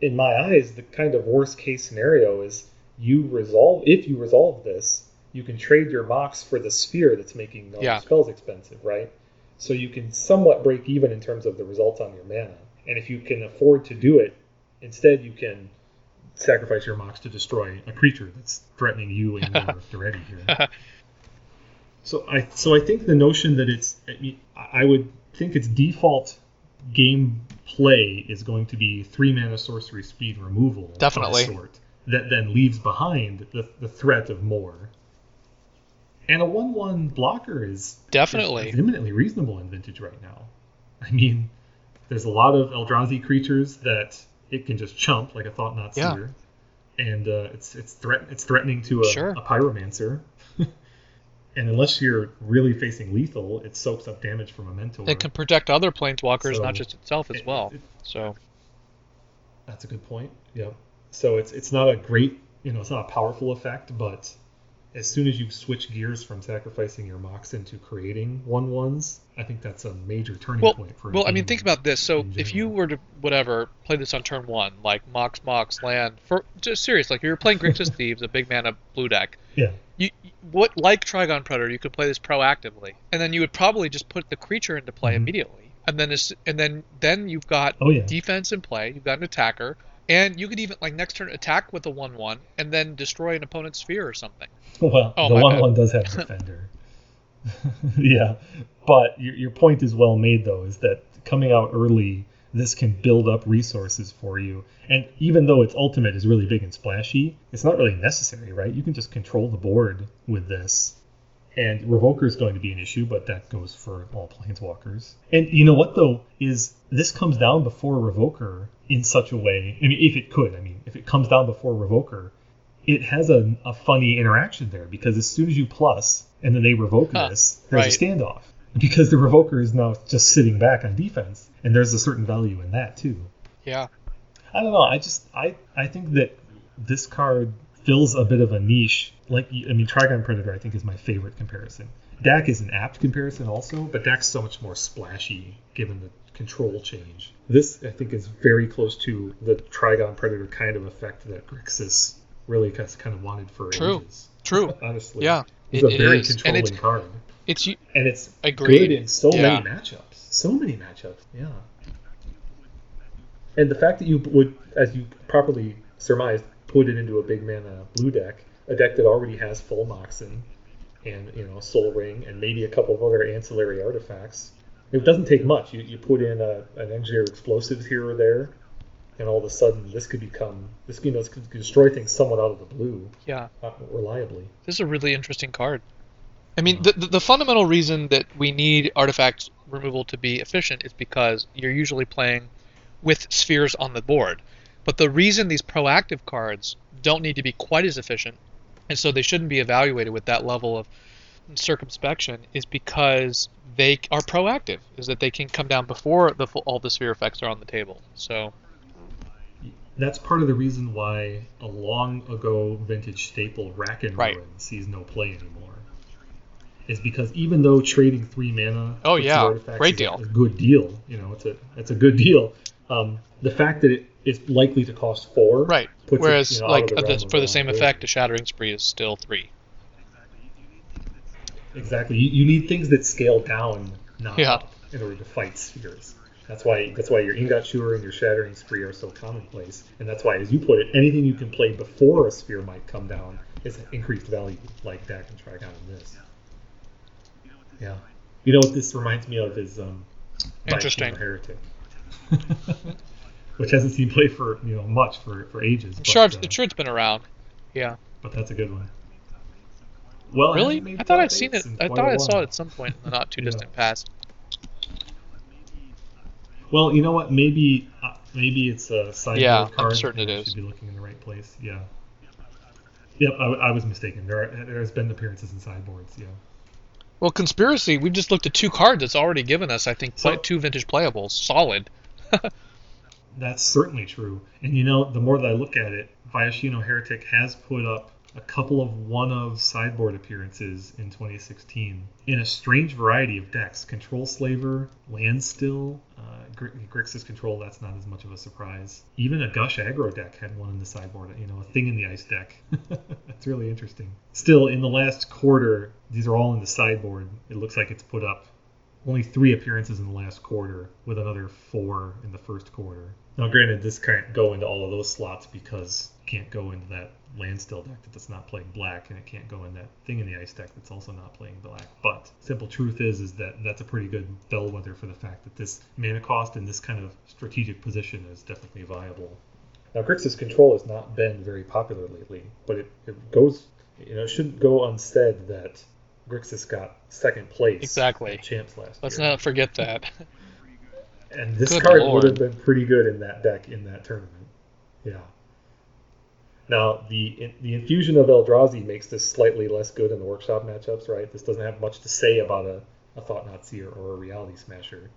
[SPEAKER 1] in my eyes, the kind of worst case scenario is you resolve if you resolve this, you can trade your Mox for the sphere that's making all
[SPEAKER 2] Yeah.
[SPEAKER 1] your spells expensive, right? So you can somewhat break even in terms of the results on your mana. And if you can afford to do it, instead you can sacrifice your Mox to destroy a creature that's threatening you and your Daretti here. So I so I think the notion that it's I mean, I would think its default game play is going to be three mana sorcery speed removal
[SPEAKER 2] Definitely.
[SPEAKER 1] sort that then leaves behind the, the threat of more. And a one one blocker is
[SPEAKER 2] Definitely.
[SPEAKER 1] is eminently reasonable in vintage right now. I mean, there's a lot of Eldrazi creatures that it can just chump like a Thought-Knot
[SPEAKER 2] Yeah.
[SPEAKER 1] seer. And uh, it's it's threat it's threatening to a,
[SPEAKER 2] Sure.
[SPEAKER 1] a pyromancer. and unless you're really facing lethal, it soaks up damage from a mentor.
[SPEAKER 2] It can protect other planeswalkers,
[SPEAKER 1] So,
[SPEAKER 2] not just itself as
[SPEAKER 1] it-
[SPEAKER 2] well.
[SPEAKER 1] it-
[SPEAKER 2] So
[SPEAKER 1] That's a good point. Yep. So it's it's not a great you know it's not a powerful effect, but as soon as you switch gears from sacrificing your Mox into creating one ones, I think that's a major turning
[SPEAKER 2] well,
[SPEAKER 1] point for.
[SPEAKER 2] well, I mean, think about this. So if you were to whatever play this on turn one, like Mox Mox land for just serious, like if you're playing Grixis Thieves, a big mana blue deck.
[SPEAKER 1] Yeah.
[SPEAKER 2] You what like Trigon Predator, you could play this proactively, and then you would probably just put the creature into play
[SPEAKER 1] Mhm.
[SPEAKER 2] immediately, and then and then then you've got
[SPEAKER 1] Oh yeah.
[SPEAKER 2] defense in play. You've got an attacker, and you could even like next turn attack with a one-one, and then destroy an opponent's sphere or something.
[SPEAKER 1] Well,
[SPEAKER 2] Oh,
[SPEAKER 1] the one-one does have defender. yeah, but your your point is well made though. Is that coming out early, this can build up resources for you, and even though its ultimate is really big and splashy, it's not really necessary, right? You can just control the board with this. And Revoker is going to be an issue, but that goes for all planeswalkers. And you know what though is this comes down before Revoker in such a way. I mean, if it could, I mean, if it comes down before Revoker, it has a, a funny interaction there because as soon as you plus and then they revoke
[SPEAKER 2] Huh,
[SPEAKER 1] this, there's
[SPEAKER 2] right.
[SPEAKER 1] a standoff because the revoker is now just sitting back on defense, and there's a certain value in that too.
[SPEAKER 2] Yeah.
[SPEAKER 1] I don't know. I just I I think that this card fills a bit of a niche. Like I mean, Trigon Predator I think is my favorite comparison. Dack is an apt comparison also, but Dack's so much more splashy given the control change. This I think is very close to the Trigon Predator kind of effect that Grixis really kind of wanted for
[SPEAKER 2] True.
[SPEAKER 1] ages.
[SPEAKER 2] True.
[SPEAKER 1] Honestly,
[SPEAKER 2] Yeah.
[SPEAKER 1] it's
[SPEAKER 2] It,
[SPEAKER 1] a
[SPEAKER 2] it
[SPEAKER 1] very
[SPEAKER 2] is, and
[SPEAKER 1] controlling
[SPEAKER 2] it's
[SPEAKER 1] card,
[SPEAKER 2] it's
[SPEAKER 1] and it's
[SPEAKER 2] Agreed.
[SPEAKER 1] good in so
[SPEAKER 2] Yeah.
[SPEAKER 1] many matchups. So many matchups. Yeah. And the fact that you would, as you properly surmised, put it into a big mana blue deck, a deck that already has full Moxen and you know Sol Ring and maybe a couple of other ancillary artifacts. It doesn't take much. You, you put in a, an engineer explosives here or there, and all of a sudden this could become this you know this could destroy things somewhat out of the blue
[SPEAKER 2] yeah.
[SPEAKER 1] uh, reliably.
[SPEAKER 2] This is a really interesting card. I mean, the, the, the fundamental reason that we need artifact removal to be efficient is because you're usually playing with spheres on the board. But the reason these proactive cards don't need to be quite as efficient, and so they shouldn't be evaluated with that level of circumspection, is because they are proactive. Is that they can come down before the full, all the sphere effects are on the table. So
[SPEAKER 1] That's part of the reason why a long ago vintage staple Rack and
[SPEAKER 2] Right.
[SPEAKER 1] Ruin sees no play anymore. Is because even though trading three mana
[SPEAKER 2] Oh, yeah. Great
[SPEAKER 1] is
[SPEAKER 2] deal.
[SPEAKER 1] a good deal, you know, it's a it's a good deal. Um, the fact that it is likely to cost four,
[SPEAKER 2] right.
[SPEAKER 1] puts it,
[SPEAKER 2] Whereas
[SPEAKER 1] you know,
[SPEAKER 2] like
[SPEAKER 1] the
[SPEAKER 2] the- for the same effect, a shattering spree is still three.
[SPEAKER 1] Exactly. You, you need things that scale down, not
[SPEAKER 2] Yeah.
[SPEAKER 1] in order to fight spheres. That's why that's why your Ingot Chewer and your Shattering Spree are so commonplace, and that's why, as you put it, anything you can play before a sphere might come down is increased value, like Dack and Trigon in this. Yeah, you know what this reminds me of is um,
[SPEAKER 2] Interesting.
[SPEAKER 1] Heretic, which hasn't seen play for you know much for, for ages. But,
[SPEAKER 2] sure,
[SPEAKER 1] uh,
[SPEAKER 2] sure it's been around. Yeah.
[SPEAKER 1] but that's a good one. Well,
[SPEAKER 2] Really? I thought I'd seen it. I thought I saw it at some point in the not too
[SPEAKER 1] Yeah.
[SPEAKER 2] distant past.
[SPEAKER 1] Well, you know what? Maybe uh, maybe it's a sideboard
[SPEAKER 2] Yeah, I'm
[SPEAKER 1] card.
[SPEAKER 2] certain it is.
[SPEAKER 1] Should be looking in the right place. Yeah. Yep, I, I was mistaken. There are, there has been appearances in sideboards. Yeah.
[SPEAKER 2] Well, conspiracy. We've just looked at two cards. It's already given us, I think,
[SPEAKER 1] So-
[SPEAKER 2] two vintage playables. Solid.
[SPEAKER 1] That's certainly true. And you know, the more that I look at it, Viashino Heretic has put up a couple of one of sideboard appearances in 2016 in a strange variety of decks. Control Slaver, Landstill, uh, Gr- Grixis Control, that's not as much of a surprise. Even a Gush aggro deck had one in the sideboard, you know, a thing in the ice deck. that's really interesting. Still, in the last quarter, these are all in the sideboard. It looks like it's put up only three appearances in the last quarter, with another four in the first quarter. Now, granted, this can't go into all of those slots because can't go into that landstill deck that's not playing black, and it can't go in that thing in the ice deck that's also not playing black. But simple truth is, is that that's a pretty good bellwether for the fact that this mana cost in this kind of strategic position is definitely viable. Now, Grixis Control has not been very popular lately, but it, it goes, you know, it shouldn't go unsaid that Grixis got second place
[SPEAKER 2] Exactly.
[SPEAKER 1] at Champs last year.
[SPEAKER 2] Let's
[SPEAKER 1] year.
[SPEAKER 2] not forget that.
[SPEAKER 1] And this
[SPEAKER 2] Good
[SPEAKER 1] card
[SPEAKER 2] lord.
[SPEAKER 1] would have been pretty good in that deck in that tournament. Yeah. Now the the infusion of Eldrazi makes this slightly less good in the workshop matchups, right? This doesn't have much to say about a, a Thought-Knot Seer or a Reality Smasher.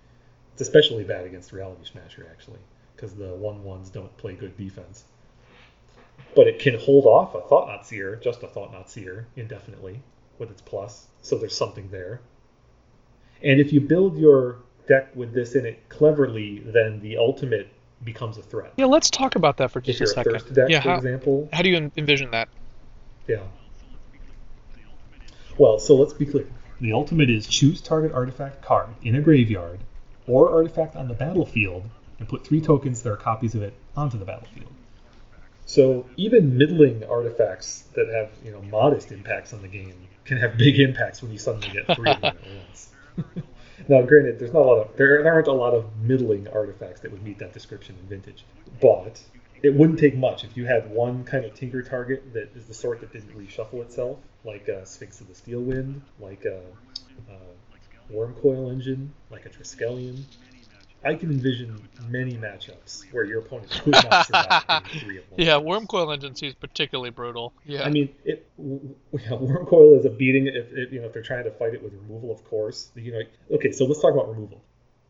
[SPEAKER 1] It's especially bad against Reality Smasher actually, because the one ones don't play good defense. But it can hold off a Thought-Knot Seer, just a Thought-Knot Seer, indefinitely with its plus. So there's something there. And if you build your deck with this in it cleverly, then the ultimate becomes a threat.
[SPEAKER 2] Yeah, let's talk about that for just a
[SPEAKER 1] a
[SPEAKER 2] second.
[SPEAKER 1] thirst deck,
[SPEAKER 2] yeah,
[SPEAKER 1] for
[SPEAKER 2] how,
[SPEAKER 1] example,
[SPEAKER 2] how do you envision that?
[SPEAKER 1] yeah. Well, so let's be clear. The ultimate is choose target artifact card in a graveyard or artifact on the battlefield and put three tokens that are copies of it onto the battlefield. So even middling artifacts that have you know modest impacts on the game can have big impacts when you suddenly get three of them at once. now, granted, there's not a lot of there aren't a lot of middling artifacts that would meet that description in Vintage, but it wouldn't take much if you had one kind of tinker target that is the sort that didn't reshuffle itself, like a Sphinx of the Steel Wind, like a, a Wormcoil Engine, like a Triskelion. I can envision many matchups where your opponent could not survive three at once.
[SPEAKER 2] Yeah, Wormcoil Engine is particularly brutal. Yeah.
[SPEAKER 1] I mean, it. w- w- Yeah, Wormcoil is a beating if, if you know if they're trying to fight it with removal, of course. You know, okay, so let's talk about removal.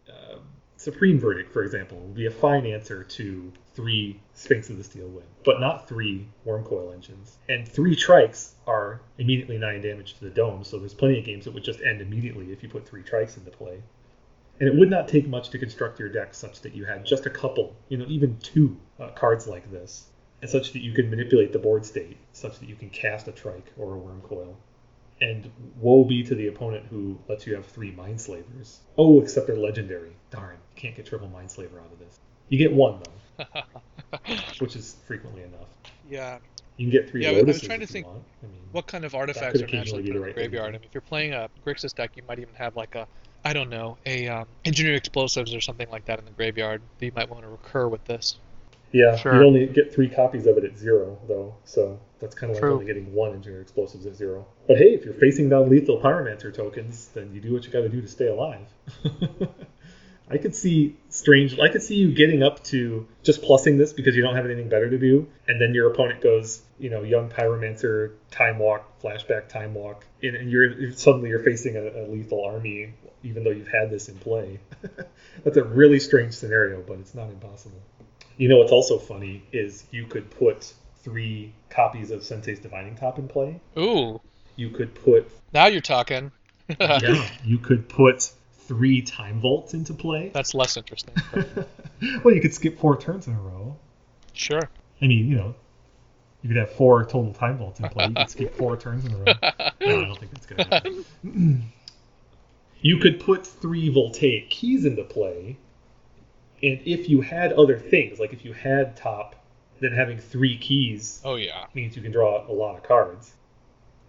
[SPEAKER 1] Uh, Supreme Verdict, for example, would be a fine answer to three Sphinx of the Steel Wind, but not three Wormcoil engines. And three Trikes are immediately nine damage to the dome, so there's plenty of games that would just end immediately if you put three Trikes into play. And it would not take much to construct your deck such that you had just a couple, you know, even two uh, cards like this, and such that you can manipulate the board state, such that you can cast a trike or a worm coil. And woe be to the opponent who lets you have three Mindslavers. Oh, except they're legendary. Darn, can't get triple Mindslaver out of this. You get one though, which is frequently enough.
[SPEAKER 2] yeah.
[SPEAKER 1] You can get three
[SPEAKER 2] Yeah, I was- I was trying to think.
[SPEAKER 1] I mean,
[SPEAKER 2] What kind of artifacts are naturally put in the
[SPEAKER 1] right thing to
[SPEAKER 2] graveyard? I mean, if you're playing a Grixis deck, you might even have like a, I don't know, a um, engineered explosives or something like that in the graveyard that you might want to recur with this.
[SPEAKER 1] Yeah,
[SPEAKER 2] Sure.
[SPEAKER 1] you only get three copies of it at zero, though, so that's kind of like
[SPEAKER 2] True.
[SPEAKER 1] only getting one engineer explosives at zero. But hey, if you're facing down lethal pyromancer tokens, then you do what you got to do to stay alive. I could see strange. I could see you getting up to just plussing this because you don't have anything better to do, and then your opponent goes, you know, young pyromancer, time walk, flashback, time walk, and, and you're suddenly you're facing a, a lethal army, even though you've had this in play. That's a really strange scenario, but it's not impossible. You know what's also funny is you could put three copies of Sensei's Divining Top in play.
[SPEAKER 2] Ooh,
[SPEAKER 1] You could put
[SPEAKER 2] now you're talking.
[SPEAKER 1] yeah, you could put three time vaults into play.
[SPEAKER 2] That's less interesting.
[SPEAKER 1] well, you could skip four turns in a row.
[SPEAKER 2] Sure.
[SPEAKER 1] I mean, you know, you could have four total time vaults in play. You could skip four turns in a row. No, I don't think that's gonna happen. you could put three voltaic keys into play, and if you had other things, like if you had top, then having three keys
[SPEAKER 2] Oh yeah.
[SPEAKER 1] means you can draw a lot of cards.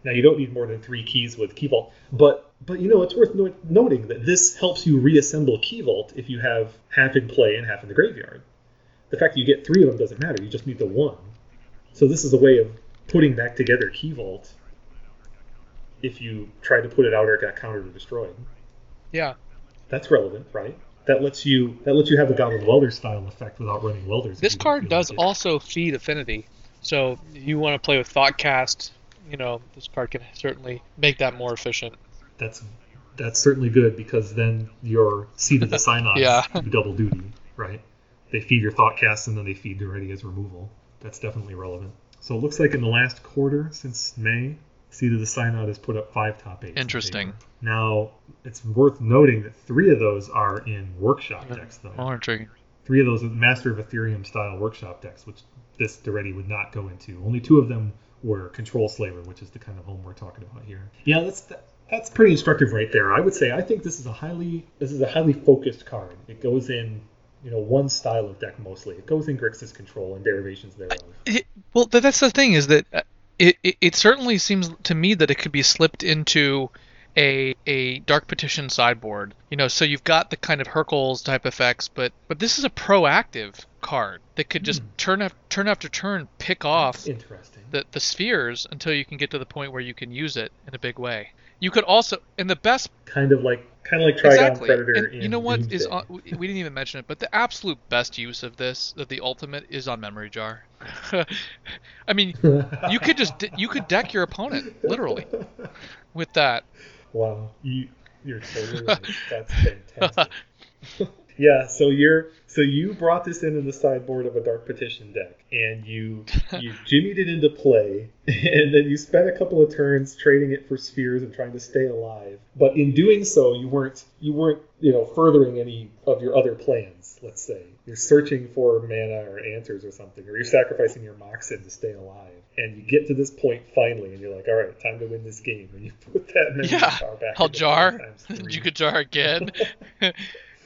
[SPEAKER 1] Now you don't need more than three keys with Key Vault, but but you know it's worth no- noting that this helps you reassemble Key Vault if you have half in play and half in the graveyard. The fact that you get three of them doesn't matter; you just need the one. So this is a way of putting back together Key Vault. If you tried to put it out or it got countered or destroyed,
[SPEAKER 2] Yeah.
[SPEAKER 1] that's relevant, right? That lets you that lets you have the Goblin Welder style effect without running welders.
[SPEAKER 2] This card does
[SPEAKER 1] like
[SPEAKER 2] also feed affinity. So you want to play with Thoughtcast, you know, this card can certainly make that more efficient.
[SPEAKER 1] that's that's certainly good because then your Seat of the synods
[SPEAKER 2] Yeah.
[SPEAKER 1] do double duty, right? They feed your thoughtcast and then they feed the ready as removal. That's definitely relevant. So it looks like in the last quarter since May, Seat of the Synod has put up five top eights.
[SPEAKER 2] Interesting.
[SPEAKER 1] Now it's worth noting that three of those are in workshop decks though.
[SPEAKER 2] More intriguing.
[SPEAKER 1] Three of those are Master of Etherium style workshop decks, which this Daretti would not go into. Only two of them were Control Slaver, which is the kind of home we're talking about here. Yeah, that's that's pretty instructive right there. I would say I think this is a highly this is a highly focused card. It goes in you know one style of deck mostly. It goes in Grixis Control and derivations thereof.
[SPEAKER 2] It, well, that's the thing is that uh, it, it, it certainly seems to me that it could be slipped into a a dark petition sideboard. You know, so you've got the kind of Hurkyl's type effects, but but this is a proactive card that could just
[SPEAKER 1] Hmm.
[SPEAKER 2] turn af- turn after turn pick off
[SPEAKER 1] Interesting.
[SPEAKER 2] the the spheres until you can get to the point where you can use it in a big way. You could also, and the best
[SPEAKER 1] Kind of like kind of like Trigon
[SPEAKER 2] exactly.
[SPEAKER 1] Predator.
[SPEAKER 2] And
[SPEAKER 1] in
[SPEAKER 2] you know what is
[SPEAKER 1] Doomsday.
[SPEAKER 2] on, we we didn't even mention it, but the absolute best use of this, of the ultimate, is on memory jar. I mean, you could just you could deck your opponent literally with that.
[SPEAKER 1] Wow, you you're totally right. That's fantastic. yeah, so you're so you brought this into the sideboard of a dark petition deck, and you you jimmied it into play, and then you spent a couple of turns trading it for spheres and trying to stay alive. But in doing so, you weren't you weren't you know furthering any of your other plans. Let's say you're searching for mana or answers or something, or you're sacrificing your Moxen to stay alive, and you get to this point finally, and you're like, all right, time to win this game, and you put that memory
[SPEAKER 2] Yeah,
[SPEAKER 1] jar back.
[SPEAKER 2] I'll jar.
[SPEAKER 1] five times three.
[SPEAKER 2] you could jar again.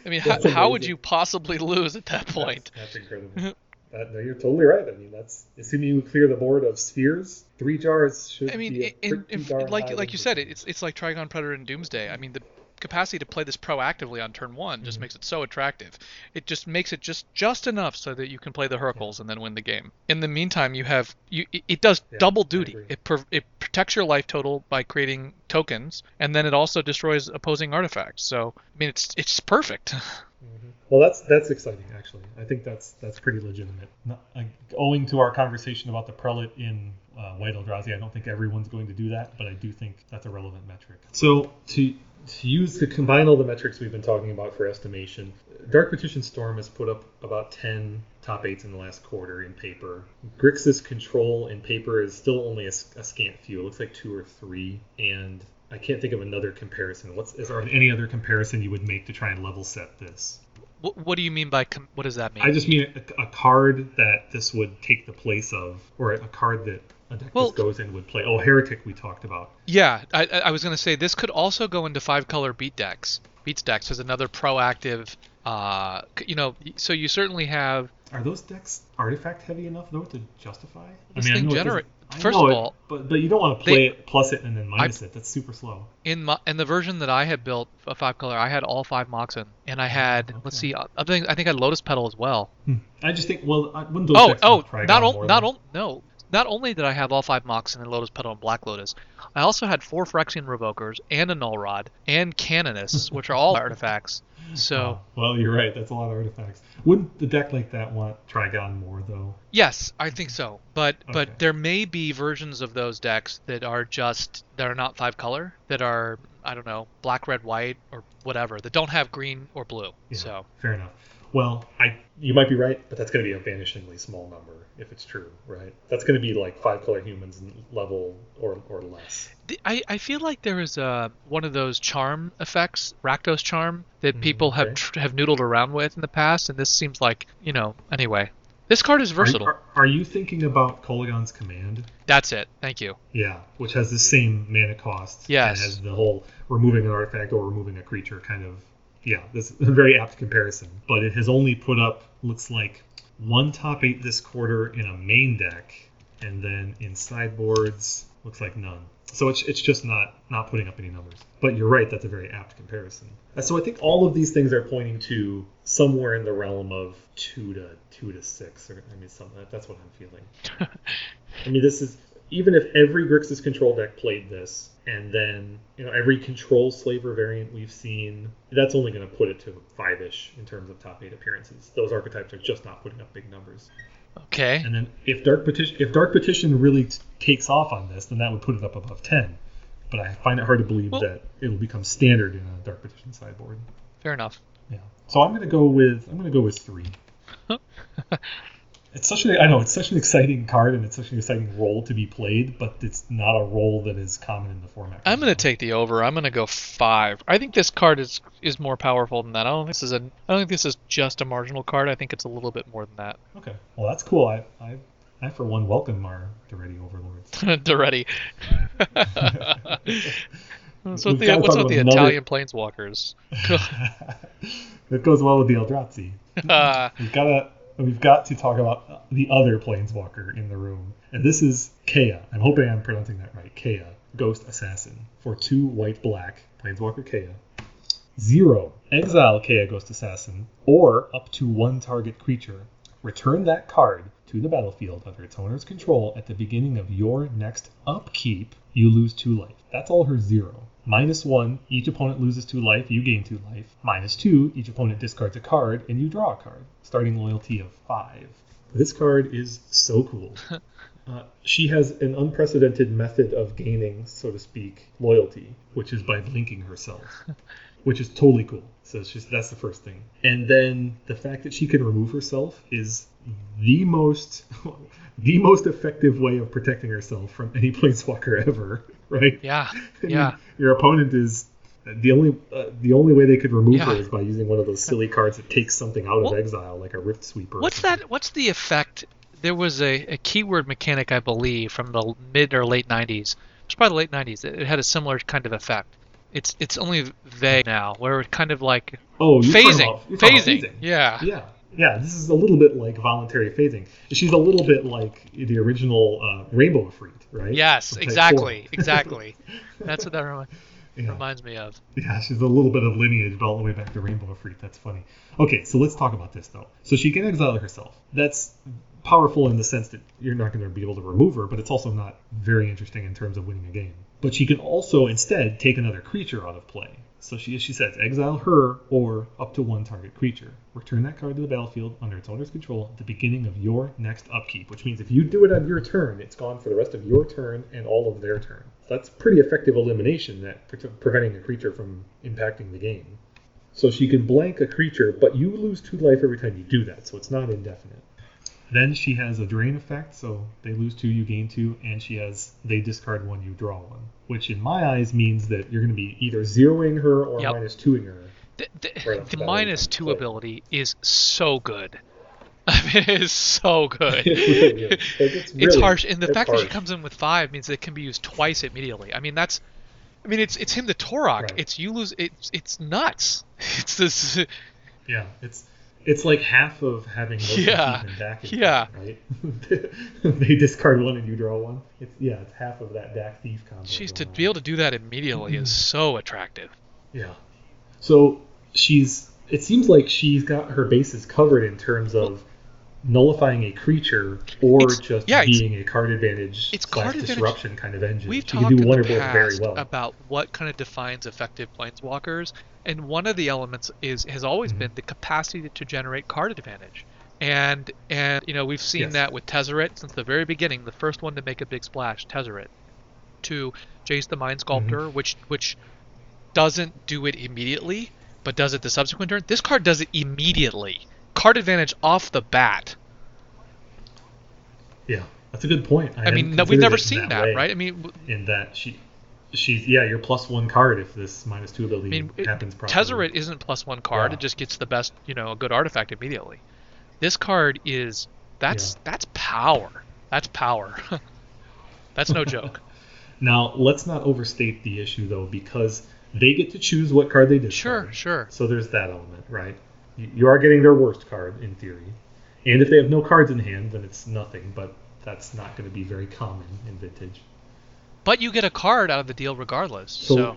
[SPEAKER 2] I mean, how, how would you possibly lose at that point?
[SPEAKER 1] That's, that's incredible. that, no, you're totally right. I mean, that's assuming you clear the board of spheres. Three jars should
[SPEAKER 2] I mean,
[SPEAKER 1] be a
[SPEAKER 2] in,
[SPEAKER 1] pretty
[SPEAKER 2] like like you said, it's it's like Trigon Predator and Doomsday. I mean, the capacity to play this proactively on turn one just
[SPEAKER 1] Mhm.
[SPEAKER 2] makes it so attractive. It just makes it just just enough so that you can play the Hurkyl's and then win the game. In the meantime, you have you it, it does
[SPEAKER 1] Yeah,
[SPEAKER 2] double duty. It per, it protects your life total by creating tokens, and then it also destroys opposing artifacts. So I mean, it's it's perfect.
[SPEAKER 1] Mhm. Well, that's that's exciting actually. I think that's that's pretty legitimate. Not, like, owing to our conversation about the prelate in uh, White Eldrazi, I don't think everyone's going to do that, but I do think that's a relevant metric. So to to use to combine all the metrics we've been talking about for estimation, Dark Petition Storm has put up about 10 top eights in the last quarter in paper. Grixis Control in paper is still only a scant few. It looks like two or three, and I can't think of another comparison. What's is there any other comparison you would make to try and level set this?
[SPEAKER 2] what, what do you mean by com- what does that mean?
[SPEAKER 1] I just mean a, a card that this would take the place of, or a card that a deck
[SPEAKER 2] Well-
[SPEAKER 1] this goes in would play. Oh, Heretic we talked about.
[SPEAKER 2] Yeah, I, I I was gonna say this could also go into five color beat decks. Beats decks is another proactive. Uh, you know, so you certainly have.
[SPEAKER 1] Are those decks artifact heavy enough though to justify?
[SPEAKER 2] This
[SPEAKER 1] I
[SPEAKER 2] thing
[SPEAKER 1] know it
[SPEAKER 2] generate-
[SPEAKER 1] I
[SPEAKER 2] first of
[SPEAKER 1] it,
[SPEAKER 2] all,
[SPEAKER 1] but but you don't want to play
[SPEAKER 2] they-
[SPEAKER 1] it plus it and then minus it. That's super slow.
[SPEAKER 2] In my in the version that I had built a five color, I had all five Moxen, and I had let's see, uh, I think I think I had Lotus Petal as well.
[SPEAKER 1] Hmm. I just think well, I- wouldn't those
[SPEAKER 2] Oh
[SPEAKER 1] decks
[SPEAKER 2] oh, not on, not on, no, not only did I have all five Moxen and Lotus Petal and Black Lotus, I also had four Phyrexian Revokers and a Null Rod and Canonists, which are all artifacts. So
[SPEAKER 1] Oh, well, you're right. That's a lot of artifacts. Wouldn't the deck like that want Trigon more though?
[SPEAKER 2] Yes, I think so. But
[SPEAKER 1] Okay.
[SPEAKER 2] but there may be versions of those decks that are just that are not five color, that are I don't know, black, red, white, or whatever, that don't have green or blue.
[SPEAKER 1] Yeah,
[SPEAKER 2] So
[SPEAKER 1] fair enough. Well, I you might be right, but that's going to be a vanishingly small number if it's true, right? That's going to be like five color humans level or or less.
[SPEAKER 2] I, I feel like there is a one of those charm effects, Rakdos charm, that
[SPEAKER 1] Mhm,
[SPEAKER 2] people have
[SPEAKER 1] okay.
[SPEAKER 2] tr- have noodled around with in the past, and this seems like you know anyway. This card is
[SPEAKER 1] Are,
[SPEAKER 2] versatile.
[SPEAKER 1] are, are you thinking about Kolaghan's Command?
[SPEAKER 2] That's it. Thank you.
[SPEAKER 1] Yeah, which has the same mana cost.
[SPEAKER 2] Yes.
[SPEAKER 1] And has the whole removing an artifact or removing a creature kind of. Yeah, this is a very apt comparison. But it has only put up, looks like, one top eight this quarter in a main deck, and then in sideboards, looks like none. So it's, it's just not not putting up any numbers. But you're right, that's a very apt comparison. So I think all of these things are pointing to somewhere in the realm of two to two to six, or I mean, something. That's what I'm feeling. I mean, this is even if every Grixis control deck played this, and then you know every control slaver variant we've seen, that's only going to put it to five-ish in terms of top eight appearances. Those archetypes are just not putting up big numbers.
[SPEAKER 2] Okay.
[SPEAKER 1] And then if Dark Petition, if Dark Petition really t- takes off on this, then that would put it up above ten. But I find it hard to believe
[SPEAKER 2] Well-
[SPEAKER 1] that it'll become standard in a Dark Petition sideboard.
[SPEAKER 2] Fair enough.
[SPEAKER 1] Yeah. So I'm going to go with I'm going to go with three. it's such an I know it's such an exciting card and it's such an exciting role to be played, but it's not a role that is common in the format.
[SPEAKER 2] I'm gonna take the over. I'm gonna go five. I think this card is is more powerful than that. I don't think this is a. I don't think this is just a marginal card. I think it's a little bit more than that.
[SPEAKER 1] Okay. Well, that's cool. I I, I for one welcome our Daretti overlords.
[SPEAKER 2] Already. That's what the what's with the
[SPEAKER 1] another-
[SPEAKER 2] Italian planeswalkers?
[SPEAKER 1] that goes well with the Eldrazi.
[SPEAKER 2] Uh,
[SPEAKER 1] We've got to we've got to talk about the other planeswalker in the room, and this is Kaya. I'm hoping I'm pronouncing that right. Kaya, Ghost Assassin, for two white black planeswalker Kaya. Zero, exile Kaya Ghost Assassin, or up to one target creature. Return that card to the battlefield under its owner's control at the beginning of your next upkeep. You lose two life. That's all her zero. Minus one, each opponent loses two life, you gain two life. Minus two, each opponent discards a card, and you draw a card. Starting loyalty of five. This card is so cool. Uh, she has an unprecedented method of gaining, so to speak, loyalty, which is by blinking herself, which is totally cool. So it's just that's the first thing. And then the fact that she can remove herself is the most the most effective way of protecting herself from any planeswalker ever, right?
[SPEAKER 2] yeah, yeah.
[SPEAKER 1] your opponent is the only uh, the only way they could remove her is by using one of those silly cards that takes something out of exile, like a Rift Sweeper.
[SPEAKER 2] What's that? What's the effect? There was a, a keyword mechanic, I believe, from the mid or late '90s. It's probably the late '90s. It, it had a similar kind of effect. It's it's only vague now, where it kind of like
[SPEAKER 1] Oh,
[SPEAKER 2] phasing,
[SPEAKER 1] talking
[SPEAKER 2] phasing. Yeah.
[SPEAKER 1] Yeah, yeah. This is a little bit like voluntary phasing. She's a little bit like the original uh, Rainbow Efreet, right?
[SPEAKER 2] Yes, exactly, exactly. That's what that remi-
[SPEAKER 1] yeah.
[SPEAKER 2] reminds me of.
[SPEAKER 1] Yeah, she's a little bit of lineage all the way back to Rainbow Efreet. That's funny. Okay, so let's talk about this though. So she can exile herself. That's powerful in the sense that you're not going to be able to remove her, but it's also not very interesting in terms of winning a game. But she can also instead take another creature out of play. So she she says exile her or up to one target creature. Return that card to the battlefield under its owner's control at the beginning of your next upkeep, which means if you do it on your turn, it's gone for the rest of your turn and all of their turn. That's pretty effective elimination that pre- preventing a creature from impacting the game. So she can blank a creature, but you lose two life every time you do that, so it's not indefinite. Then she has a drain effect, so they lose two, you gain two, and she has they discard one, you draw one. Which in my eyes means that you're going to be either zeroing her or
[SPEAKER 2] Yep.
[SPEAKER 1] minus twoing her.
[SPEAKER 2] The, the,
[SPEAKER 1] Right the
[SPEAKER 2] minus two
[SPEAKER 1] play.
[SPEAKER 2] ability is so good. I mean, it is so good.
[SPEAKER 1] It really. Like, it's
[SPEAKER 2] it's harsh, and the fact that she comes in with five means that it can be used twice immediately. I mean, that's, I mean, it's it's Hymn to Tourach.
[SPEAKER 1] Right.
[SPEAKER 2] It's you lose. It's it's nuts. It's this.
[SPEAKER 1] Yeah, it's it's like half of having
[SPEAKER 2] Yeah,
[SPEAKER 1] back
[SPEAKER 2] yeah.
[SPEAKER 1] right? they discard one and you draw one. It's yeah, it's half of that Dak Thief combo.
[SPEAKER 2] She's to be able to do that immediately is so attractive.
[SPEAKER 1] Yeah. So she's. It seems like she's got her bases covered in terms of nullifying a creature or
[SPEAKER 2] It's-
[SPEAKER 1] just
[SPEAKER 2] yeah,
[SPEAKER 1] being a card advantage
[SPEAKER 2] it's card advantage.
[SPEAKER 1] disruption kind of engine.
[SPEAKER 2] We've
[SPEAKER 1] she
[SPEAKER 2] talked in the past
[SPEAKER 1] well.
[SPEAKER 2] about what kind of defines effective planeswalkers, and one of the elements is has always
[SPEAKER 1] Mhm.
[SPEAKER 2] been the capacity to generate card advantage. And and you know we've seen
[SPEAKER 1] Yes.
[SPEAKER 2] that with Tezzeret since the very beginning. The first one to make a big splash, Tezzeret. To Jace the Mind Sculptor,
[SPEAKER 1] Mm-hmm.
[SPEAKER 2] which which doesn't do it immediately, but does it the subsequent turn. This card does it immediately. Card advantage off the bat.
[SPEAKER 1] yeah, that's a good point.
[SPEAKER 2] I, mean, no, we've never seen that,
[SPEAKER 1] way,
[SPEAKER 2] right? I mean,
[SPEAKER 1] In that she, she's yeah, you're plus one card if this minus two ability
[SPEAKER 2] I mean, it-
[SPEAKER 1] happens properly.
[SPEAKER 2] Tezzeret isn't plus one card.
[SPEAKER 1] Yeah.
[SPEAKER 2] It just gets the best, you know, a good artifact immediately. This card is That's
[SPEAKER 1] Yeah.
[SPEAKER 2] that's power. That's power. that's no joke.
[SPEAKER 1] Now, let's not overstate the issue though, because they get to choose what card they discard.
[SPEAKER 2] Sure, sure.
[SPEAKER 1] So there's that element, right? You, are getting their worst card in theory, and if they have no cards in hand, then it's nothing. But that's not going to be very common in vintage.
[SPEAKER 2] But you get a card out of the deal regardless.
[SPEAKER 1] So,
[SPEAKER 2] So,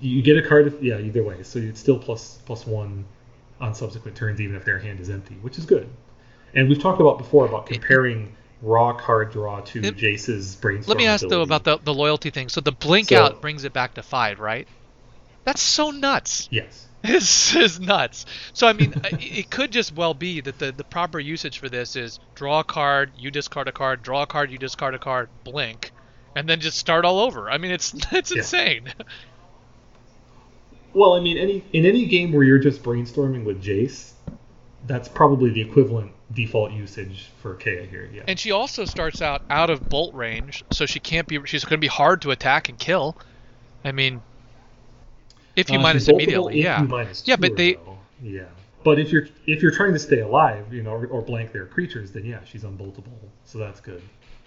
[SPEAKER 1] You get a card, if, yeah, either way. So it's still plus plus one on subsequent turns, even if their hand is empty, which is good. And we've talked about before about comparing raw card draw to
[SPEAKER 2] It-
[SPEAKER 1] Jace's brainstorm.
[SPEAKER 2] let me ask though about the, the loyalty thing. So the blink
[SPEAKER 1] So-
[SPEAKER 2] out brings it back to five, right? That's so nuts.
[SPEAKER 1] Yes.
[SPEAKER 2] This is nuts. So I mean, it could just well be that the, the proper usage for this is draw a card, you discard a card, draw a card, you discard a card, blink, and then just start all over. I mean, it's it's
[SPEAKER 1] Yeah.
[SPEAKER 2] insane.
[SPEAKER 1] Well, I mean, any in any game where you're just brainstorming with Jace, that's probably the equivalent default usage for Kaya here. Yeah.
[SPEAKER 2] And she also starts out out of bolt range, so she can't be. She's going to be hard to attack and kill. I mean, if you
[SPEAKER 1] Uh,
[SPEAKER 2] minus immediately, yeah.
[SPEAKER 1] minus
[SPEAKER 2] Yeah, but they-
[SPEAKER 1] though. Yeah. But if you're if you're trying to stay alive, you know, or, or blank their creatures, then yeah, she's unboltable. So that's good.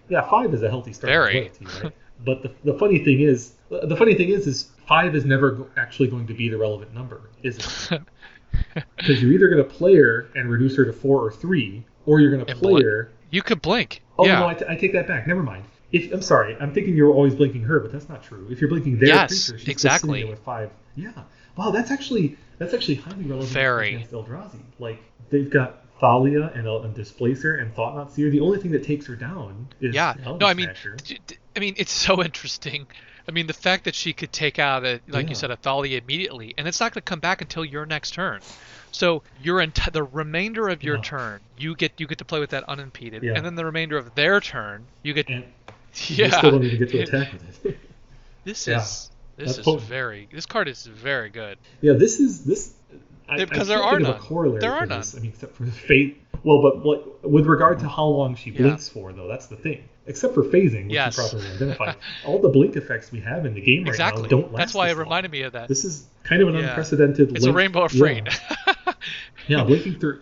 [SPEAKER 1] Yeah, five is a healthy start.
[SPEAKER 2] Very.
[SPEAKER 1] Loyalty, right? but the, the funny thing is, the funny thing is, is five is never actually going to be the relevant number, is it? Because you're either going to play her and reduce her to four or three, or you're going to play her.
[SPEAKER 2] You could blink.
[SPEAKER 1] Oh
[SPEAKER 2] yeah.
[SPEAKER 1] no, I, t- I take that back. Never mind. If I'm sorry, I'm thinking you're always blinking her, but that's not true. If you're blinking their
[SPEAKER 2] Yes,
[SPEAKER 1] creature, she's
[SPEAKER 2] exactly.
[SPEAKER 1] with five. Yeah. Wow, that's actually that's actually highly relevant
[SPEAKER 2] Very.
[SPEAKER 1] against Eldrazi. Like they've got Thalia and, El- and Displacer and Thought-Knot Seer. The only thing that takes her down is
[SPEAKER 2] yeah.
[SPEAKER 1] Helm
[SPEAKER 2] No, I mean,
[SPEAKER 1] Smasher.
[SPEAKER 2] d- d- I mean, it's so interesting. I mean, the fact that she could take out, a, like
[SPEAKER 1] Yeah.
[SPEAKER 2] you said, a Thalia immediately, and it's not going to come back until your next turn. So your ent- the remainder of your
[SPEAKER 1] Yeah.
[SPEAKER 2] turn, you get you get to play with that unimpeded,
[SPEAKER 1] Yeah.
[SPEAKER 2] and then the remainder of their turn, you get.
[SPEAKER 1] and
[SPEAKER 2] yeah.
[SPEAKER 1] you still don't even get to attack with it.
[SPEAKER 2] This
[SPEAKER 1] Yeah.
[SPEAKER 2] is this
[SPEAKER 1] That's
[SPEAKER 2] is very. This card is very good.
[SPEAKER 1] yeah, this is this. I,
[SPEAKER 2] because
[SPEAKER 1] I
[SPEAKER 2] there are none. There are
[SPEAKER 1] this. I mean, except for fate. Well, but what, with regard to how long she
[SPEAKER 2] Yeah.
[SPEAKER 1] blinks for, though, that's the thing. Except for phasing, which
[SPEAKER 2] Yes.
[SPEAKER 1] you properly identified, all the blink effects we have in the game right
[SPEAKER 2] exactly.
[SPEAKER 1] now don't last.
[SPEAKER 2] That's why it
[SPEAKER 1] long.
[SPEAKER 2] reminded me of that.
[SPEAKER 1] This is kind of an
[SPEAKER 2] Yeah.
[SPEAKER 1] unprecedented.
[SPEAKER 2] it's a rainbow of
[SPEAKER 1] yeah. Yeah, blinking through,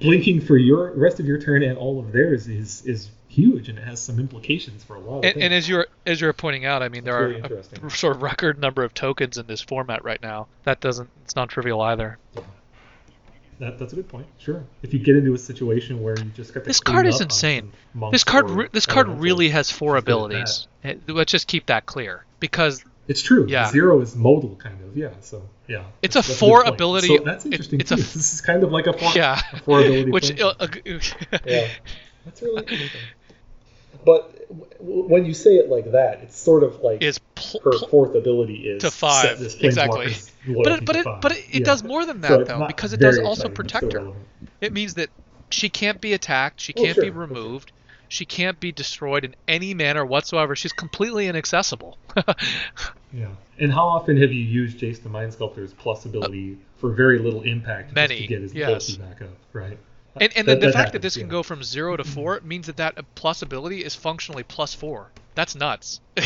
[SPEAKER 1] blinking for your rest of your turn and all of theirs is is huge, and it has some implications for a lot of
[SPEAKER 2] and,
[SPEAKER 1] things.
[SPEAKER 2] and as you're as you're pointing out, I mean, there
[SPEAKER 1] really
[SPEAKER 2] are a sort of record number of tokens in this format right now. That doesn't. It's not trivial either.
[SPEAKER 1] that, that's a good point. Sure, if you get into a situation where you just got to
[SPEAKER 2] This card is insane. This card.
[SPEAKER 1] or
[SPEAKER 2] this card really has four
[SPEAKER 1] she's good at
[SPEAKER 2] abilities. Eh, Let's just keep that clear because
[SPEAKER 1] It's true.
[SPEAKER 2] Yeah.
[SPEAKER 1] Zero is modal, kind of. Yeah. So yeah.
[SPEAKER 2] It's a four
[SPEAKER 1] point.
[SPEAKER 2] ability-
[SPEAKER 1] So that's
[SPEAKER 2] it-
[SPEAKER 1] interesting
[SPEAKER 2] it's
[SPEAKER 1] too.
[SPEAKER 2] f-
[SPEAKER 1] this is kind of like a four.
[SPEAKER 2] yeah,
[SPEAKER 1] A four ability.
[SPEAKER 2] which uh,
[SPEAKER 1] yeah. That's really interesting. But w- when you say it like that, it's sort of like
[SPEAKER 2] is pl-
[SPEAKER 1] her fourth ability is
[SPEAKER 2] to five, exactly. but it, but it, but it, it
[SPEAKER 1] Yeah.
[SPEAKER 2] does more than that
[SPEAKER 1] it's
[SPEAKER 2] though because it does also protect her.
[SPEAKER 1] relevant.
[SPEAKER 2] It means that she can't be attacked, she
[SPEAKER 1] Oh,
[SPEAKER 2] can't be
[SPEAKER 1] sure, sure.
[SPEAKER 2] removed, she can't be destroyed in any manner whatsoever. She's completely inaccessible.
[SPEAKER 1] Yeah. And how often have you used Jace the Mind Sculptor's plus ability uh, for very little impact just to get his
[SPEAKER 2] yes.
[SPEAKER 1] back up, right?
[SPEAKER 2] And, and
[SPEAKER 1] That-
[SPEAKER 2] the, the
[SPEAKER 1] that
[SPEAKER 2] fact that this can go from zero to four means that that plus ability is functionally plus four. That's nuts.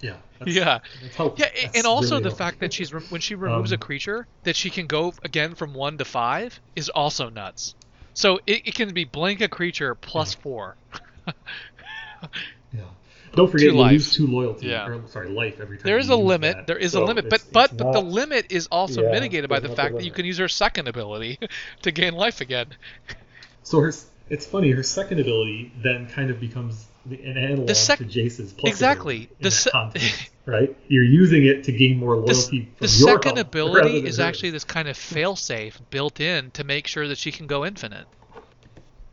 [SPEAKER 1] Yeah. That's,
[SPEAKER 2] yeah.
[SPEAKER 1] That's.
[SPEAKER 2] Yeah,
[SPEAKER 1] That's
[SPEAKER 2] and also
[SPEAKER 1] really
[SPEAKER 2] the
[SPEAKER 1] helpful.
[SPEAKER 2] fact that she's re- when she removes a
[SPEAKER 1] Um,
[SPEAKER 2] creature that she can go again from one to five is also nuts. So it, it can be blank a creature plus four.
[SPEAKER 1] Yeah. Don't forget
[SPEAKER 2] Two
[SPEAKER 1] you
[SPEAKER 2] life.
[SPEAKER 1] lose two loyalty.
[SPEAKER 2] Yeah.
[SPEAKER 1] Or, sorry, life every time.
[SPEAKER 2] There is a limit.
[SPEAKER 1] that.
[SPEAKER 2] There is
[SPEAKER 1] So
[SPEAKER 2] a limit, but
[SPEAKER 1] it's-
[SPEAKER 2] but
[SPEAKER 1] it's
[SPEAKER 2] but the limit is also
[SPEAKER 1] Yeah,
[SPEAKER 2] mitigated by the
[SPEAKER 1] not the
[SPEAKER 2] fact that you can use her second ability to gain life again.
[SPEAKER 1] So her, it's funny. Her second ability then kind of becomes the, an analog
[SPEAKER 2] The sec-
[SPEAKER 1] to Jace's plus
[SPEAKER 2] Exactly.
[SPEAKER 1] in
[SPEAKER 2] The se-
[SPEAKER 1] context, right? You're using it to gain more
[SPEAKER 2] The,
[SPEAKER 1] loyalty from
[SPEAKER 2] the
[SPEAKER 1] your
[SPEAKER 2] second ability is
[SPEAKER 1] hers.
[SPEAKER 2] actually this kind of failsafe built in to make sure that she can go infinite.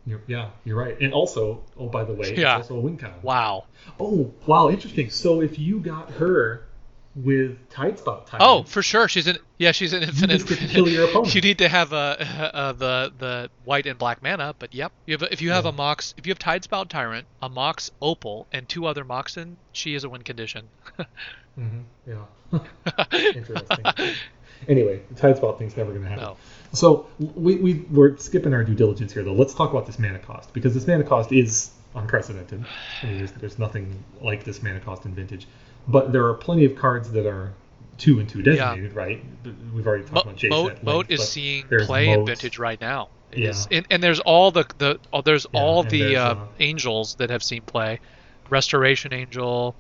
[SPEAKER 1] You're, yeah, you're right. And also, oh by the way,
[SPEAKER 2] Yeah.
[SPEAKER 1] it's also a win con.
[SPEAKER 2] Wow.
[SPEAKER 1] Oh wow, interesting. So if you got her with Tidespout Tyrant,
[SPEAKER 2] Oh, for sure. She's an yeah. She's an infinite.
[SPEAKER 1] just get to kill your opponent.
[SPEAKER 2] you need to have uh, uh, the the white and black mana, but yep. You have, if you have
[SPEAKER 1] Yeah.
[SPEAKER 2] a Mox, if you have Tidespout Tyrant, a Mox Opal, and two other Moxen, she is a win condition.
[SPEAKER 1] mm-hmm. Yeah. Interesting. Anyway, the Tidespout thing's never going to happen.
[SPEAKER 2] no.
[SPEAKER 1] So we, we we're skipping our due diligence here though. Let's talk about this mana cost because this mana cost is unprecedented. I mean, there's, there's nothing like this mana cost in Vintage, but there are plenty of cards that are two and two designated, right? We've already talked
[SPEAKER 2] Mo-
[SPEAKER 1] about Jace
[SPEAKER 2] Moat,
[SPEAKER 1] at
[SPEAKER 2] Moat is seeing play in vintage right now. Is,
[SPEAKER 1] Yeah.
[SPEAKER 2] and, and there's all the the oh, there's
[SPEAKER 1] Yeah,
[SPEAKER 2] all the
[SPEAKER 1] there's,
[SPEAKER 2] uh,
[SPEAKER 1] uh,
[SPEAKER 2] angels that have seen play, Restoration Angel.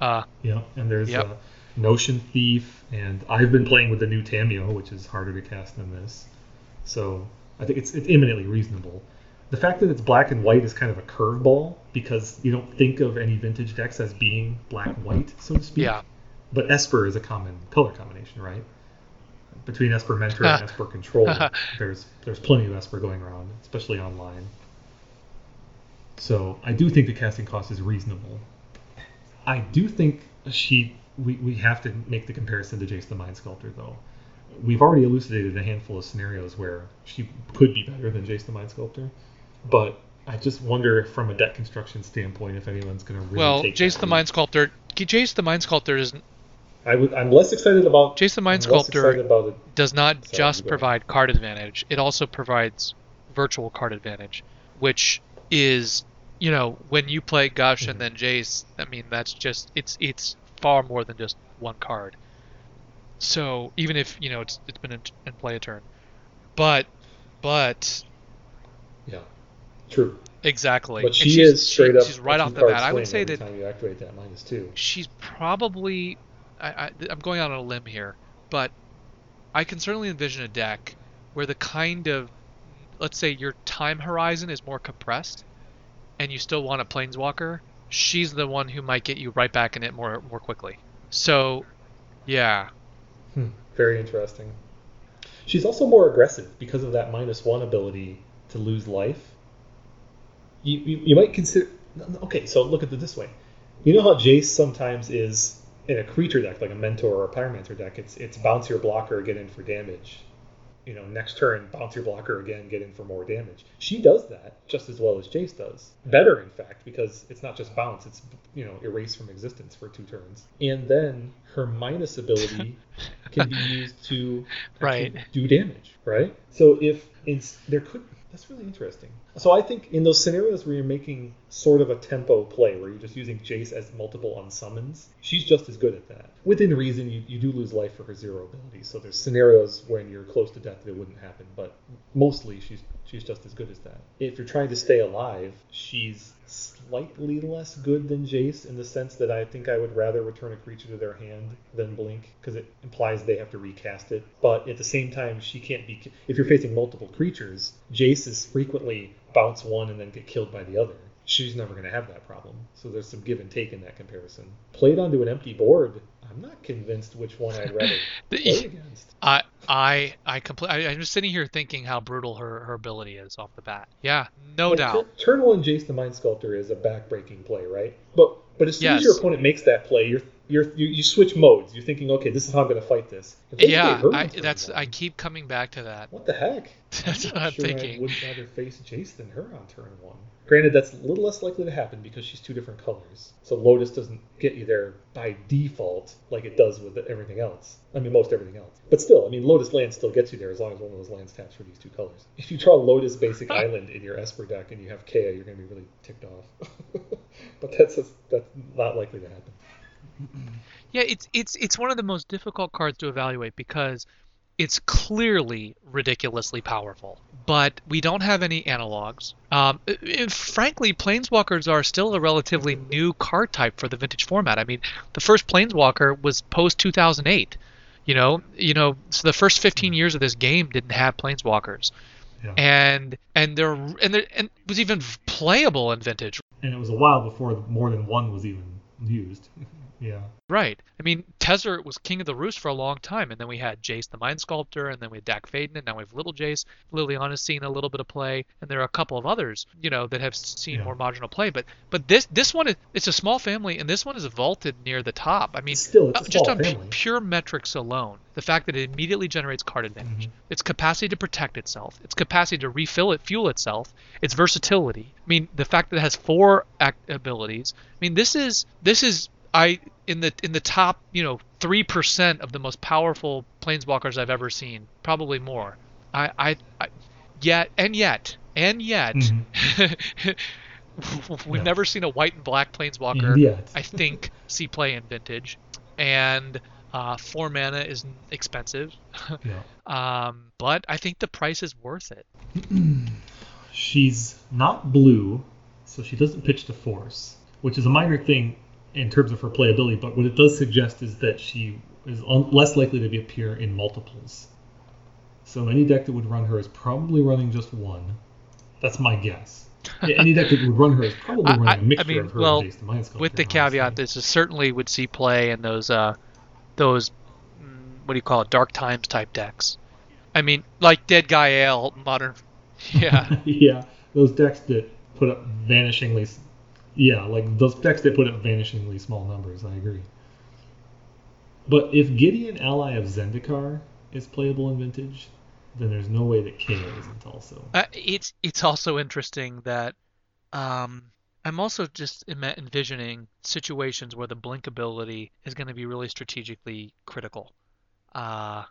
[SPEAKER 2] Uh,
[SPEAKER 1] Yeah, and there's
[SPEAKER 2] Yep.
[SPEAKER 1] Notion Thief, and I've been playing with the new Tamiyo, which is harder to cast than this. So I think it's it's eminently reasonable. The fact that it's black and white is kind of a curveball because you don't think of any vintage decks as being black and white, so to speak.
[SPEAKER 2] yeah,
[SPEAKER 1] But Esper is a common color combination, right? Between Esper Mentor and Esper Control, there's there's plenty of Esper going around, especially online. So I do think the casting cost is reasonable. I do think she we, we have to make the comparison to Jace the Mind Sculptor though. We've already elucidated a handful of scenarios where she could be better than Jace the Mind Sculptor, but I just wonder if from a deck construction standpoint if anyone's going to really
[SPEAKER 2] well,
[SPEAKER 1] take
[SPEAKER 2] Jace
[SPEAKER 1] that
[SPEAKER 2] the
[SPEAKER 1] leap.
[SPEAKER 2] Mind Sculptor. Jace the Mind Sculptor is
[SPEAKER 1] I would, I'm less excited about
[SPEAKER 2] Jace the Mind Sculptor
[SPEAKER 1] about it.
[SPEAKER 2] does not
[SPEAKER 1] Sorry,
[SPEAKER 2] just provide card advantage; it also provides virtual card advantage, which is you know when you play Gush
[SPEAKER 1] Mhm.
[SPEAKER 2] and then Jace. I mean, that's just it's it's far more than just one card. So even if you know it's it's been in, in play a turn, but but
[SPEAKER 1] Yeah, true.
[SPEAKER 2] exactly.
[SPEAKER 1] But she
[SPEAKER 2] she's-
[SPEAKER 1] is straight
[SPEAKER 2] she-
[SPEAKER 1] up.
[SPEAKER 2] She's right off the bat. I would say that
[SPEAKER 1] time you activate that minus two.
[SPEAKER 2] she's probably I, I, I'm going out on a limb here, but I can certainly envision a deck where the kind of let's say your time horizon is more compressed and you still want a planeswalker, she's the one who might get you right back in it more more quickly. So yeah.
[SPEAKER 1] Hmm, very interesting. She's also more aggressive because of that minus one ability to lose life. You, you, you might consider. no, no, Okay, so look at it this way. You know how Jace sometimes is in a creature deck, like a Mentor or a Pyromancer deck, it's it's bounce your blocker, get in for damage. You know, next turn, bounce your blocker again, get in for more damage. She does that just as well as Jace does. Better, in fact, because it's not just bounce, it's, you know, erase from existence for two turns. And then her minus ability can be used to
[SPEAKER 2] Right.
[SPEAKER 1] do damage, right? So if it's there could that's really interesting. So I think in those scenarios where you're making sort of a tempo play, where you're just using Jace as multiple unsummons, she's just as good at that. Within reason, you, you do lose life for her zero ability. So there's scenarios when you're close to death that it wouldn't happen, but mostly she's she's just as good as that. If you're trying to stay alive, she's slightly less good than Jace in the sense that I think I would rather return a creature to their hand than blink because it implies they have to recast it. But at the same time, she can't be. If you're facing multiple creatures, Jace is frequently bounce one and then get killed by the other. She's never going to have that problem. So there's some give and take in that comparison. Played onto an empty board, I'm not convinced which one I'd rather play against.
[SPEAKER 2] I I I compl- I, I'm just sitting here thinking how brutal her, her ability is off the bat. Yeah, no
[SPEAKER 1] Like,
[SPEAKER 2] doubt.
[SPEAKER 1] Tur- Turn one Jace the Mind Sculptor is a backbreaking play, right? But but as soon as your opponent makes that play, you're you're you, you switch modes. You're thinking, okay, this is how I'm going to fight this. If they play
[SPEAKER 2] Yeah, I, that's
[SPEAKER 1] one,
[SPEAKER 2] I keep coming back to that.
[SPEAKER 1] What the heck?
[SPEAKER 2] That's
[SPEAKER 1] I'm
[SPEAKER 2] what I'm
[SPEAKER 1] sure I
[SPEAKER 2] thinking.
[SPEAKER 1] would rather face Jace than her on turn one. Granted, that's a little less likely to happen because she's two different colors. So Lotus doesn't get you there by default like it does with everything else. I mean, most everything else. But still, I mean, Lotus land still gets you there as long as one of those lands taps for these two colors. If you draw Lotus Basic Island in your Esper deck and you have Kaya, you're going to be really ticked off. but that's just, that's not likely to happen.
[SPEAKER 2] Yeah, it's it's it's one of the most difficult cards to evaluate because it's clearly ridiculously powerful, but we don't have any analogs. Um, frankly, planeswalkers are still a relatively new card type for the vintage format. I mean, the first planeswalker was post 2008. You know, you know, so the first 15 years of this game didn't have planeswalkers,
[SPEAKER 1] Yeah.
[SPEAKER 2] and and they're and they and it was even playable in vintage.
[SPEAKER 1] And it was a while before more than one was even used. yeah.
[SPEAKER 2] Right. I mean, Tezzeret was king of the roost for a long time, and then we had Jace the Mind Sculptor, and then we had Dack Fayden, and now we have Little Jace. Liliana's seen a little bit of play, and there are a couple of others, you know, that have seen
[SPEAKER 1] Yeah.
[SPEAKER 2] more marginal play. But but this this one is it's a small family, and this one is vaulted near the top. I mean,
[SPEAKER 1] Still, it's
[SPEAKER 2] uh, just on
[SPEAKER 1] family.
[SPEAKER 2] pure metrics alone, the fact that it immediately generates card advantage,
[SPEAKER 1] Mhm.
[SPEAKER 2] its capacity to protect itself, its capacity to refill it, fuel itself, its versatility. I mean, the fact that it has four act abilities. I mean, this is this is I in the in the top you know three percent of the most powerful planeswalkers I've ever seen, probably more. I I, I yet and yet and yet. We've
[SPEAKER 1] Yeah.
[SPEAKER 2] never seen a white and black planeswalker
[SPEAKER 1] yet.
[SPEAKER 2] I think see play in vintage, and Uh, four mana is expensive,
[SPEAKER 1] Yeah.
[SPEAKER 2] um, but I think the price is worth it.
[SPEAKER 1] She's not blue, so she doesn't pitch to force, which is a minor thing in terms of her playability. But what it does suggest is that she is un- less likely to appear in multiples. So any deck that would run her is probably running just one. That's my guess. Any deck that would run her is probably running
[SPEAKER 2] I-
[SPEAKER 1] a mixture
[SPEAKER 2] I mean,
[SPEAKER 1] of her
[SPEAKER 2] well,
[SPEAKER 1] and Jace the Mind Sculptor,
[SPEAKER 2] with the caveat this certainly would see play in those uh, those mm, what do you call it, dark times type decks. I mean, like Dead Guy Ale, modern. Yeah,
[SPEAKER 1] yeah, those decks that put up vanishingly, yeah, like those decks that put up vanishingly small numbers. I agree. But if Gideon Ally of Zendikar is playable in Vintage, then there's no way that Kaya isn't also.
[SPEAKER 2] uh, it's it's also interesting that um, I'm also just envisioning situations where the blink ability is going to be really strategically critical. Uh,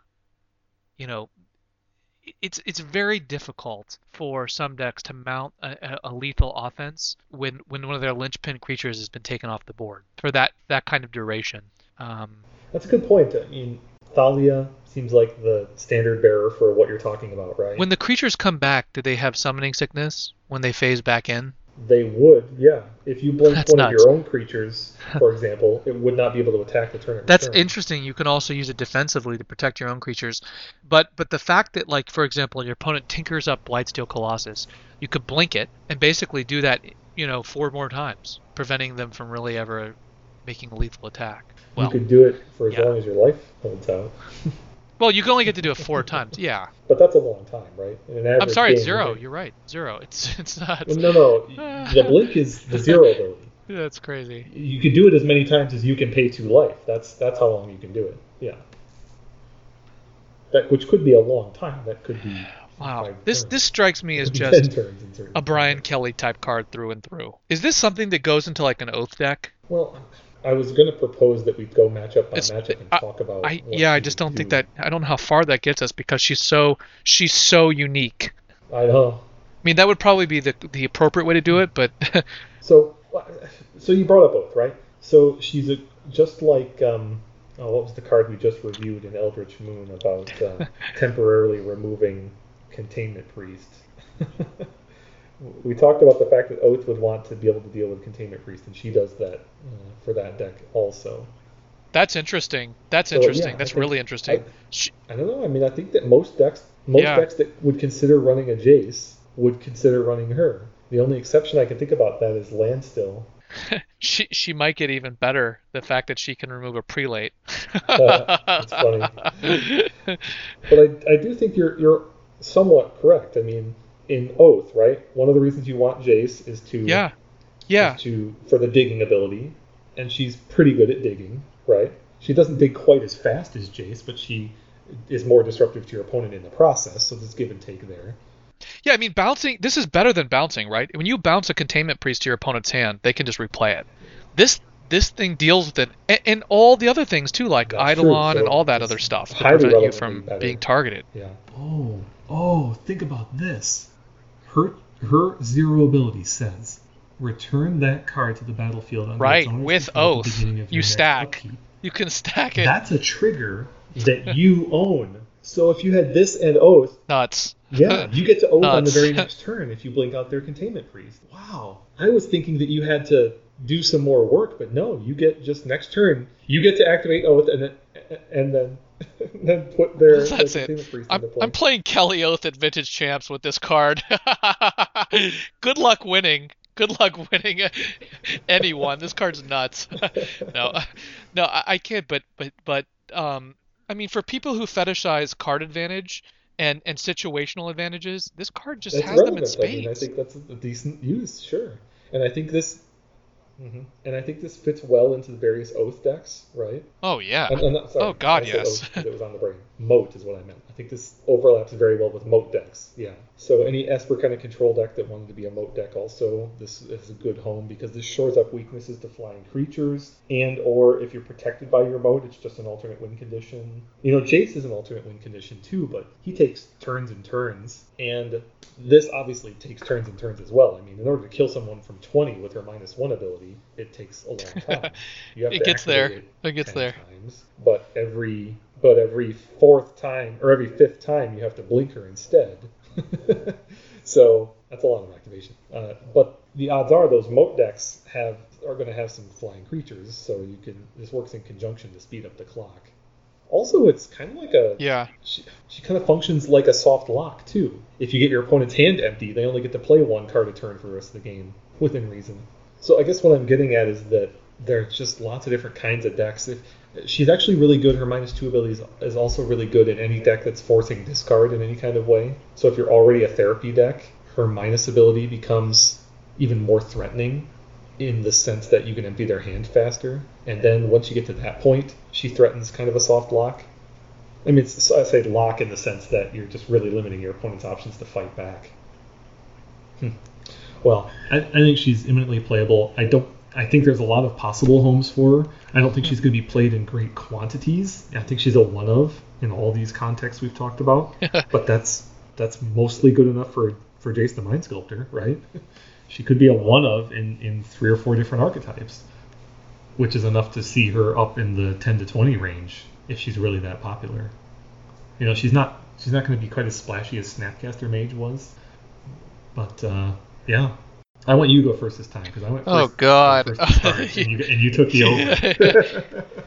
[SPEAKER 2] you know, it's it's very difficult for some decks to mount a, a- lethal offense when when one of their linchpin creatures has been taken off the board for that that kind of duration. Um,
[SPEAKER 1] That's a good point. I mean, Thalia seems like the standard bearer for what you're talking about, right?
[SPEAKER 2] when the creatures come back, do they have summoning sickness when they phase back in?
[SPEAKER 1] They would, yeah. If you blink
[SPEAKER 2] That's
[SPEAKER 1] one of your own creatures, for example, it would not be able to attack the turn.
[SPEAKER 2] That's
[SPEAKER 1] return.
[SPEAKER 2] interesting. You can also use it defensively to protect your own creatures, but but the fact that like for example your opponent tinkers up Blightsteel Colossus, you could blink it and basically do that you know four more times, preventing them from really ever making a lethal attack.
[SPEAKER 1] You could do it for as
[SPEAKER 2] yeah.
[SPEAKER 1] long as your life holds out.
[SPEAKER 2] well you can only get to do it four times. Yeah,
[SPEAKER 1] But that's a long time, right?
[SPEAKER 2] I'm sorry, it's
[SPEAKER 1] game,
[SPEAKER 2] zero.
[SPEAKER 1] you're-
[SPEAKER 2] You're right, zero. It's it's not.
[SPEAKER 1] No, no. The blink is the zero ability.
[SPEAKER 2] That's crazy.
[SPEAKER 1] You could do it as many times as you can pay to life. That's that's how long you can do it. Yeah. That which could be a long time. That could be.
[SPEAKER 2] Wow, this
[SPEAKER 1] turns.
[SPEAKER 2] this strikes me as just a Brian Kelly type card through and through. Is this something that goes into like an oath deck?
[SPEAKER 1] Well, I was going to propose that we go matchup by
[SPEAKER 2] It's-
[SPEAKER 1] matchup and
[SPEAKER 2] I-
[SPEAKER 1] talk about.
[SPEAKER 2] I yeah, I just don't think that I don't know how far that gets us because she's so she's so unique.
[SPEAKER 1] I know.
[SPEAKER 2] I mean, that would probably be the the appropriate way to do it, but
[SPEAKER 1] So, so you brought up both, right? So she's a, just like um, oh, what was the card we just reviewed in Eldritch Moon about uh, temporarily removing Containment Priest? we talked about the fact that Oath would want to be able to deal with Containment Priest, and she does that uh, for that deck also.
[SPEAKER 2] that's interesting. That's
[SPEAKER 1] So,
[SPEAKER 2] interesting.
[SPEAKER 1] I
[SPEAKER 2] That's
[SPEAKER 1] think-
[SPEAKER 2] really interesting.
[SPEAKER 1] I- I don't know. I mean, I think that most decks, most
[SPEAKER 2] Yeah.
[SPEAKER 1] decks that would consider running a Jace would consider running her. The only exception I can think about that is Landstill.
[SPEAKER 2] she she might get even better. The fact that she can remove a prelate.
[SPEAKER 1] That's funny. But I, I do think you're you're somewhat correct. I mean, in Oath, right? One of the reasons you want Jace is to
[SPEAKER 2] yeah, yeah.
[SPEAKER 1] to for the digging ability, and she's pretty good at digging, right? She doesn't dig quite as fast as Jace, but she is more disruptive to your opponent in the process. So there's give and take there.
[SPEAKER 2] Yeah, I mean, bouncing. This is better than bouncing, right? When you bounce a containment priest to your opponent's hand, they can just replay it. This this thing deals with it, and, and all the other things too, like
[SPEAKER 1] That's
[SPEAKER 2] Eidolon
[SPEAKER 1] so
[SPEAKER 2] and all that other stuff to prevent you from
[SPEAKER 1] better.
[SPEAKER 2] being targeted.
[SPEAKER 1] Yeah. Oh, oh, think about this. Her her zero ability says return that card to the battlefield under
[SPEAKER 2] Right, with
[SPEAKER 1] control at the
[SPEAKER 2] oath.
[SPEAKER 1] beginning of
[SPEAKER 2] You stack.
[SPEAKER 1] upkeep.
[SPEAKER 2] You can stack it.
[SPEAKER 1] That's a trigger that you own. So if you had this and oath,
[SPEAKER 2] Nuts.
[SPEAKER 1] yeah, you get to oath on the very next turn if you blink out their containment priest. Wow. I was thinking that you had to do some more work, but no, you get just next turn. You get to activate oath and then and then then put their, their
[SPEAKER 2] That's it. I'm. I'm playing Kelly Oath at Vintage Champs with this card. Good luck winning. Good luck winning anyone. This card's nuts. no, no, I, I kid, but but but um, I mean, for people who fetishize card advantage and and situational advantages, this card just
[SPEAKER 1] That's
[SPEAKER 2] has them in
[SPEAKER 1] relevant. I mean, I think that's a decent use, sure. And I think this, Mhm. and I think this fits well into the various oath decks, right?
[SPEAKER 2] Oh yeah.
[SPEAKER 1] I'm, I'm sorry,
[SPEAKER 2] Oh, God, yes.
[SPEAKER 1] oath it was on the brain. Moat is what I meant. I think this overlaps very well with Moat decks. Yeah. So any Esper kind of control deck that wanted to be a Moat deck also, this is a good home because this shores up weaknesses to flying creatures, and or if you're protected by your Moat, it's just an alternate win condition. You know, Jace is an alternate win condition too, but he takes turns and turns, and this obviously takes turns and turns as well. I mean, in order to kill someone from 20 with her minus one ability, it takes a long time. You have
[SPEAKER 2] It
[SPEAKER 1] to
[SPEAKER 2] gets there. It gets there.
[SPEAKER 1] Times, but every but every fourth time or every fifth time you have to blink her instead. so that's a lot of activation. Uh, but the odds are those moat decks have are going to have some flying creatures, so you can this works in conjunction to speed up the clock. Also, it's kind of like a
[SPEAKER 2] Yeah.
[SPEAKER 1] she, she kind of functions like a soft lock too. If you get your opponent's hand empty, they only get to play one card a turn for the rest of the game within reason. So I guess what I'm getting at is that there's just lots of different kinds of decks. If, she's actually really good. Her minus two ability is also really good in any deck that's forcing discard in any kind of way. So if you're already a therapy deck, her minus ability becomes even more threatening in the sense that you can empty their hand faster. And then once you get to that point, she threatens kind of a soft lock. I mean, I say lock in the sense that you're just really limiting your opponent's options to fight back. Hmm. Well, I, I think she's imminently playable. I don't. I think there's a lot of possible homes for her. I don't think she's going to be played in great quantities. I think she's a one of in all these contexts we've talked about. but that's that's mostly good enough for for Jace the Mind Sculptor, right? She could be a one of in in three or four different archetypes, which is enough to see her up in the 10 to 20 range if she's really that popular. You know, she's not she's not going to be quite as splashy as Snapcaster Mage was, but uh, yeah. I want you to go first this time because I went first.
[SPEAKER 2] Oh, God.
[SPEAKER 1] first start, and, you, and you took the over.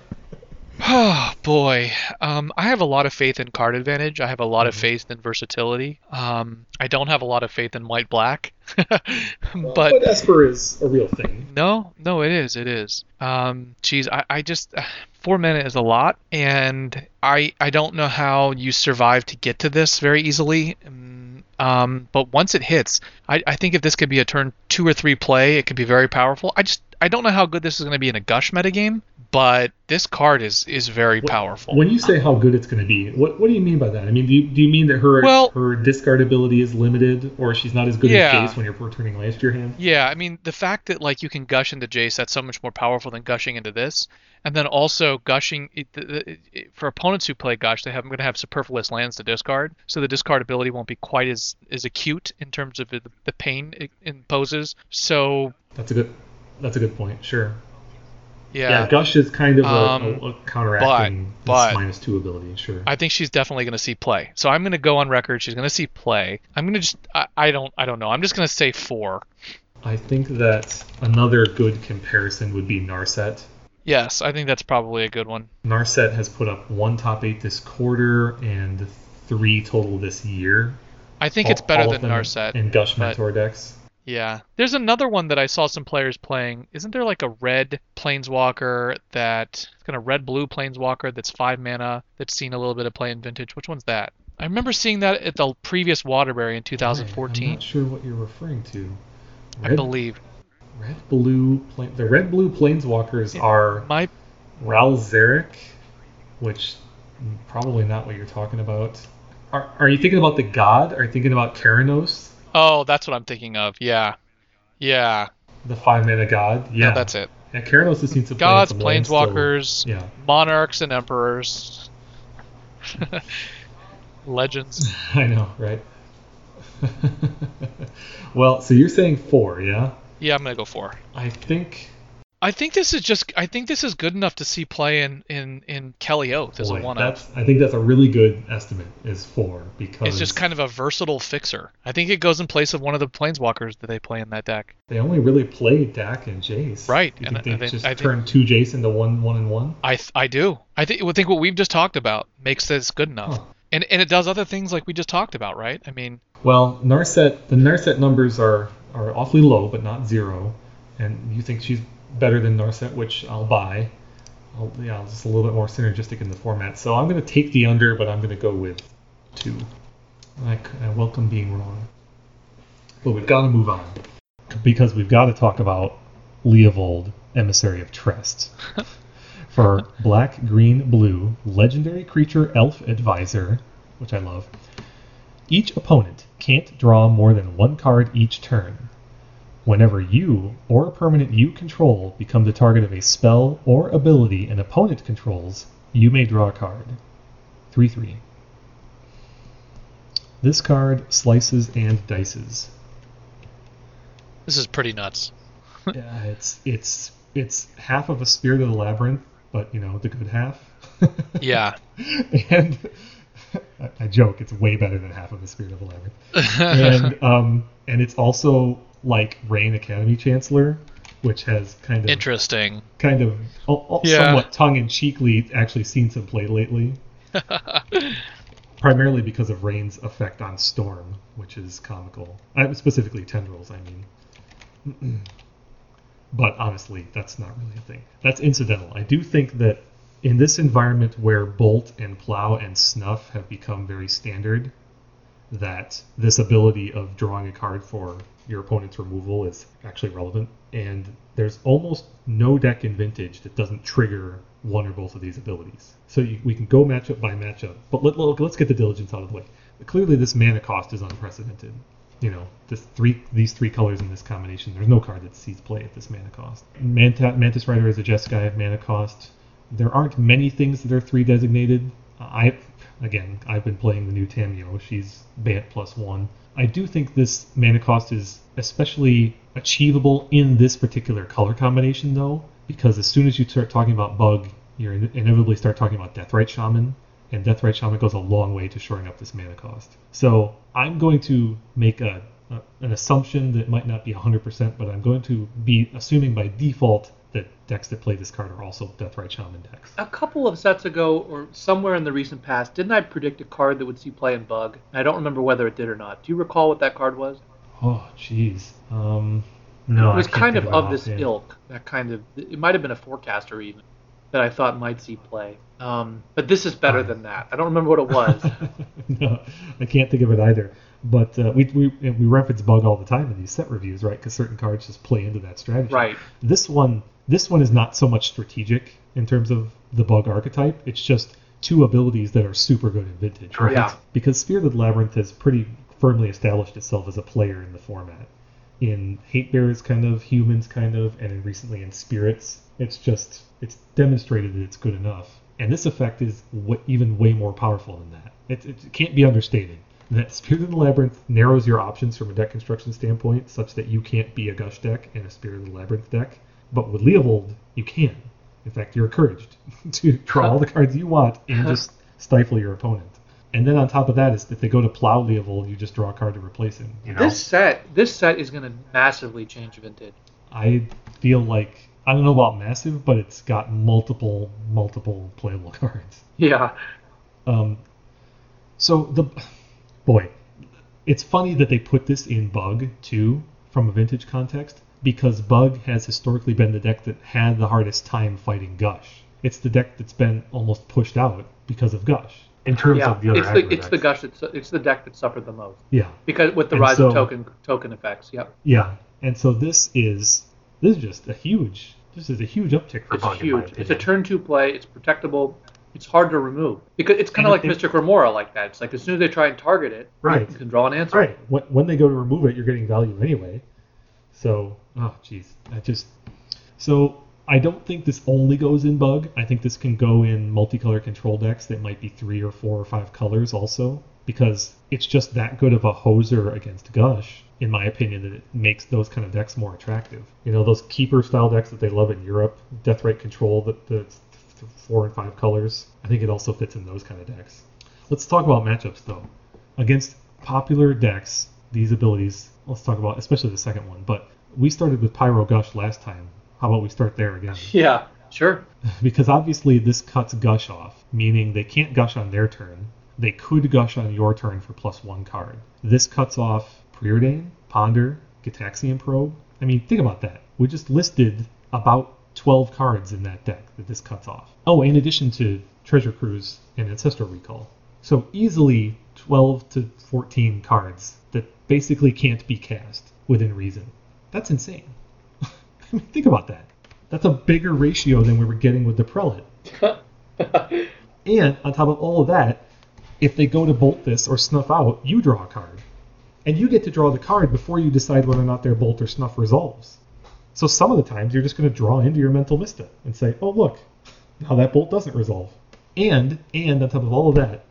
[SPEAKER 2] Oh boy, um, I have a lot of faith in card advantage. I have a lot of
[SPEAKER 1] Mhm.
[SPEAKER 2] faith in versatility. Um, I don't have a lot of faith in white black,
[SPEAKER 1] Well,
[SPEAKER 2] but
[SPEAKER 1] Esper is a real thing.
[SPEAKER 2] no, no, it is, it is. Um, geez, I, I just four mana is a lot, and I I don't know how you survive to get to this very easily. Um, Um, but once it hits, I, I think if this could be a turn two or three play, it could be very powerful. I just I don't know how good this is going to be in a gush metagame, but this card is is very powerful.
[SPEAKER 1] When you say how good it's going to be, what what do you mean by that? I mean, do you, do you mean that her
[SPEAKER 2] Well-
[SPEAKER 1] her discard ability is limited, or she's not as good
[SPEAKER 2] Yeah.
[SPEAKER 1] as Jace when you're returning last your hand?
[SPEAKER 2] Yeah, I mean the fact that like you can gush into Jace, that's so much more powerful than gushing into this. And then also gushing it, it, it, for opponents who play gush, they have going to have superfluous lands to discard, so the discard ability won't be quite as as acute in terms of the, the pain it imposes. So
[SPEAKER 1] That's a good that's a good point. Sure. Yeah,
[SPEAKER 2] yeah,
[SPEAKER 1] Gush is kind of a,
[SPEAKER 2] Um,
[SPEAKER 1] a, a counteracting
[SPEAKER 2] but-
[SPEAKER 1] this minus two ability. Sure.
[SPEAKER 2] I think she's definitely going to see play. So I'm going to go on record. She's going to see play. I'm going to just I, I don't I don't know. I'm just going to say four.
[SPEAKER 1] I think that another good comparison would be Narset.
[SPEAKER 2] Yes, I think that's probably a good one.
[SPEAKER 1] Narset has put up one top eight this quarter and three total this year.
[SPEAKER 2] I think it's better than Narset.
[SPEAKER 1] in Gush
[SPEAKER 2] but-
[SPEAKER 1] Mentor decks.
[SPEAKER 2] Yeah. There's another one that I saw some players playing. Isn't there like a red planeswalker that kind of red blue planeswalker that's five mana that's seen a little bit of play in vintage? Which one's that? I remember seeing that at the previous Waterbury in 2014
[SPEAKER 1] I'm
[SPEAKER 2] 2014.
[SPEAKER 1] not sure what you're referring to.
[SPEAKER 2] I believe.
[SPEAKER 1] red blue plane, the red blue planeswalkers are
[SPEAKER 2] My
[SPEAKER 1] Ral Zarek, which probably not what you're talking about. Are, are you thinking about the god? Are you thinking about Keranos,
[SPEAKER 2] Oh, that's what I'm thinking of. Yeah. Yeah.
[SPEAKER 1] the five mana god? Yeah,
[SPEAKER 2] No, that's it.
[SPEAKER 1] Yeah, seen some play in
[SPEAKER 2] Gods,
[SPEAKER 1] so-
[SPEAKER 2] planeswalkers,
[SPEAKER 1] Yeah,
[SPEAKER 2] monarchs and emperors. Legends.
[SPEAKER 1] I know, right? well, so you're saying four, yeah?
[SPEAKER 2] Yeah, I'm gonna go four.
[SPEAKER 1] I think
[SPEAKER 2] I think this is just. I think this is good enough to see play in in in Kelly Oath as a one
[SPEAKER 1] that's I think that's a really good estimate. Is four because
[SPEAKER 2] It's just kind of a versatile fixer. I think it goes in place of one of the planeswalkers that they play in that deck.
[SPEAKER 1] they only really play Dack and Jace.
[SPEAKER 2] Right,
[SPEAKER 1] You
[SPEAKER 2] and
[SPEAKER 1] think they
[SPEAKER 2] I
[SPEAKER 1] just
[SPEAKER 2] think-
[SPEAKER 1] turn two Jace into one one and one?
[SPEAKER 2] I I do. I think think what we've just talked about makes this good enough.
[SPEAKER 1] Huh.
[SPEAKER 2] And and it does other things like we just talked about, right? I mean,
[SPEAKER 1] Well, Narset, the Narset numbers are, are awfully low, but not zero. And you think she's better than Narset, which I'll buy. I'll, yeah, just a little bit more synergistic in the format. So I'm going to take the under, but I'm going to go with two. I, I welcome being wrong. But we've got to move on. Because we've got to talk about Leovold, Emissary of Trest. For black, green, blue, legendary creature elf advisor, which I love. Each opponent can't draw more than one card each turn. Whenever you or a permanent you control become the target of a spell or ability an opponent controls, you may draw a card. 3 3. This card slices and dices.
[SPEAKER 2] This is pretty nuts.
[SPEAKER 1] yeah, it's it's it's half of a Spirit of the Labyrinth, but you know the good half.
[SPEAKER 2] Yeah.
[SPEAKER 1] and I, I joke, it's way better than half of a Spirit of the Labyrinth. and um, and it's also like Rain Academy Chancellor, which has kind of
[SPEAKER 2] Interesting.
[SPEAKER 1] kind of oh, oh,
[SPEAKER 2] Yeah.
[SPEAKER 1] somewhat tongue in cheekly actually seen some play lately. Primarily because of Rain's effect on Storm, which is comical. Uh, specifically tendrils, I mean. but honestly, that's not really a thing. That's incidental. I do think that in this environment where Bolt and Plow and Snuff have become very standard, that this ability of drawing a card for your opponent's removal is actually relevant. And there's almost no deck in Vintage that doesn't trigger one or both of these abilities. So you, we can go matchup by matchup. But let, let, let's get the diligence out of the way. Clearly, this mana cost is unprecedented. You know, this three these three colors in this combination. There's no card that sees play at this mana cost. Manta, Mantis Rider is a Jeskai of mana cost. There aren't many things that are three designated. I again, I've been playing the new Tamiyo. She's Bant plus one. I do think this mana cost is especially achievable in this particular color combination, though, because as soon as you start talking about Bug, you inevitably start talking about Deathrite Shaman, and Deathrite Shaman goes a long way to shoring up this mana cost. So I'm going to make a, a an assumption that might not be 100%, but I'm going to be assuming by default decks that play this card are also Deathrite Shaman decks.
[SPEAKER 3] A couple of sets ago, or somewhere in the recent past, didn't I predict a card that would see play in Bug? I don't remember whether it did or not. Do you recall what that card was?
[SPEAKER 1] Oh, jeez. Um, no,
[SPEAKER 3] it was
[SPEAKER 1] I
[SPEAKER 3] kind of of this ilk. That kind of. It might have been a forecaster even that I thought might see play. Um, but this is better than that. I don't remember what it was.
[SPEAKER 1] no, I can't think of it either. But uh, we, we we reference bug all the time in these set reviews, right? Because certain cards just play into that strategy.
[SPEAKER 3] right.
[SPEAKER 1] This one, this one is not so much strategic in terms of the bug archetype. It's just two abilities that are super good in vintage, right?
[SPEAKER 3] Yeah.
[SPEAKER 1] Because the Labyrinth has pretty firmly established itself as a player in the format. In Hate Bears, kind of humans, kind of, and in recently in Spirits, it's just it's demonstrated that it's good enough. And this effect is w- even way more powerful than that. It, it can't be understated. That Spirit of the Labyrinth narrows your options from a deck construction standpoint, such that you can't be a Gush deck and a Spirit of the Labyrinth deck. But with Leovold, you can. In fact, you're encouraged to draw all the cards you want and just stifle your opponent. And then on top of that is if they go to plow Leovold, you just draw a card to replace him. You know?
[SPEAKER 3] This set, this set is going to massively change vintage.
[SPEAKER 1] I feel like I don't know about massive, but it's got multiple, multiple playable cards.
[SPEAKER 3] Yeah.
[SPEAKER 1] Um, so the boy, it's funny that they put this in Bug too, from a vintage context, because Bug has historically been the deck that had the hardest time fighting Gush. It's the deck that's been almost pushed out because of Gush. In terms
[SPEAKER 3] Yeah.
[SPEAKER 1] of the other
[SPEAKER 3] It's the it's the gush it's the deck that suffered the most
[SPEAKER 1] Yeah,
[SPEAKER 3] because with the
[SPEAKER 1] And
[SPEAKER 3] rise
[SPEAKER 1] so-
[SPEAKER 3] of token token effects. Yep.
[SPEAKER 1] yeah, and so this is this is just a huge this is a huge uptick for
[SPEAKER 3] It's
[SPEAKER 1] Bug. my
[SPEAKER 3] huge. It's a turn two play. It's protectable. It's hard to remove because it's kind
[SPEAKER 1] And
[SPEAKER 3] of like
[SPEAKER 1] it-
[SPEAKER 3] Mystic Remora like that. It's like as soon as they try and target it,
[SPEAKER 1] Right.
[SPEAKER 3] you can draw an answer.
[SPEAKER 1] Right. When, when they go to remove it, you're getting value anyway. So, oh, jeez. I just. So, I don't think this only goes in bug. I think this can go in multicolor control decks that might be three or four or five colors also, because it's just that good of a hoser against Gush, in my opinion, that it makes those kind of decks more attractive. You know, those keeper style decks that they love in Europe, Deathrite Control, that that's four and five colors. I think it also fits in those kind of decks. Let's talk about matchups though. Against popular decks, these abilities, let's talk about especially the second one, but we started with Pyro Gush last time. How about we start there again?
[SPEAKER 3] Yeah. Sure.
[SPEAKER 1] because obviously this cuts Gush off, meaning they can't Gush on their turn. They could Gush on your turn for plus one card. This cuts off Preordain, Ponder, Gitaxian Probe. I mean, think about that. We just listed about 12 cards in that deck that this cuts off. Oh, in addition to Treasure Cruise and Ancestral Recall. So easily 12 to 14 cards that basically can't be cast within reason. That's insane. I mean, think about that. That's a bigger ratio than we were getting with the prelate. And on top of all of that, if they go to bolt this or snuff out, you draw a card. And you get to draw the card before you decide whether or not their bolt or snuff resolves. So some of the times you're just going to draw into your mental misstep and say, oh, look, now that bolt doesn't resolve. And, and on top of all of that,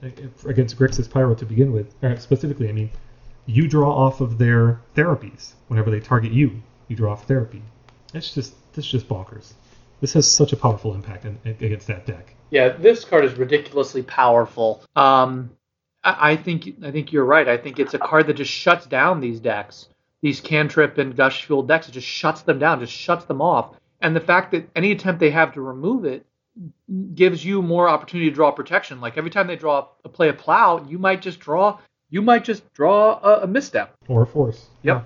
[SPEAKER 1] against Grixis Pyro to begin with, or specifically, I mean, you draw off of their therapies. Whenever they target you, you draw off therapy. It's just, it's just bonkers. This has such a powerful impact in, against that deck.
[SPEAKER 2] Yeah, this card is ridiculously powerful. Um, I, I think I think you're right. I think it's a card that just shuts down these decks, these cantrip and gush fuel decks. It just shuts them down, just shuts them off. And the fact that any attempt they have to remove it gives you more opportunity to draw protection. Like every time they draw a play a plow, you might just draw you might just draw a, a misstep
[SPEAKER 1] or a force.
[SPEAKER 2] Yep.
[SPEAKER 1] Yeah.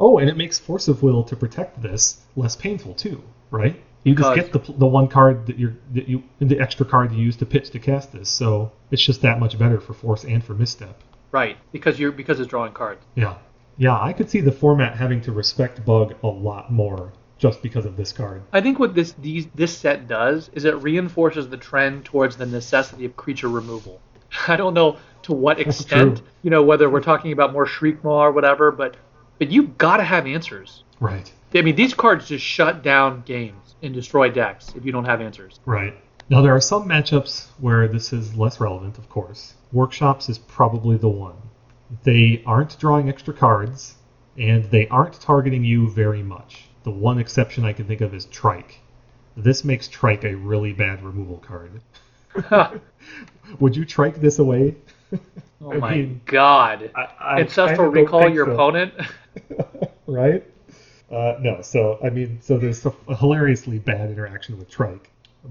[SPEAKER 1] Oh, and it makes force of will to protect this less painful too, right? You just get the, the one card that you're that you the extra card you use to pitch to cast this, so it's just that much better for force and for misstep.
[SPEAKER 2] Right, because you're because it's drawing cards.
[SPEAKER 1] Yeah, yeah, I could see the format having to respect bug a lot more just because of this card.
[SPEAKER 2] I think what this these, this set does is it reinforces the trend towards the necessity of creature removal. I don't know to what extent, you know, whether we're talking about more Shriekmaw or whatever, but but you've gotta have answers.
[SPEAKER 1] Right.
[SPEAKER 2] I mean, these cards just shut down games and destroy decks if you don't have answers.
[SPEAKER 1] Right. Now, there are some matchups where this is less relevant, of course. Workshops is probably the one. They aren't drawing extra cards, and they aren't targeting you very much. The one exception I can think of is Trike. This makes Trike a really bad removal card. Would you Trike this away?
[SPEAKER 2] Oh I my mean, god. I, I Ancestral recall your so. opponent?
[SPEAKER 1] right? Uh, no, so I mean, so there's a hilariously bad interaction with Trike.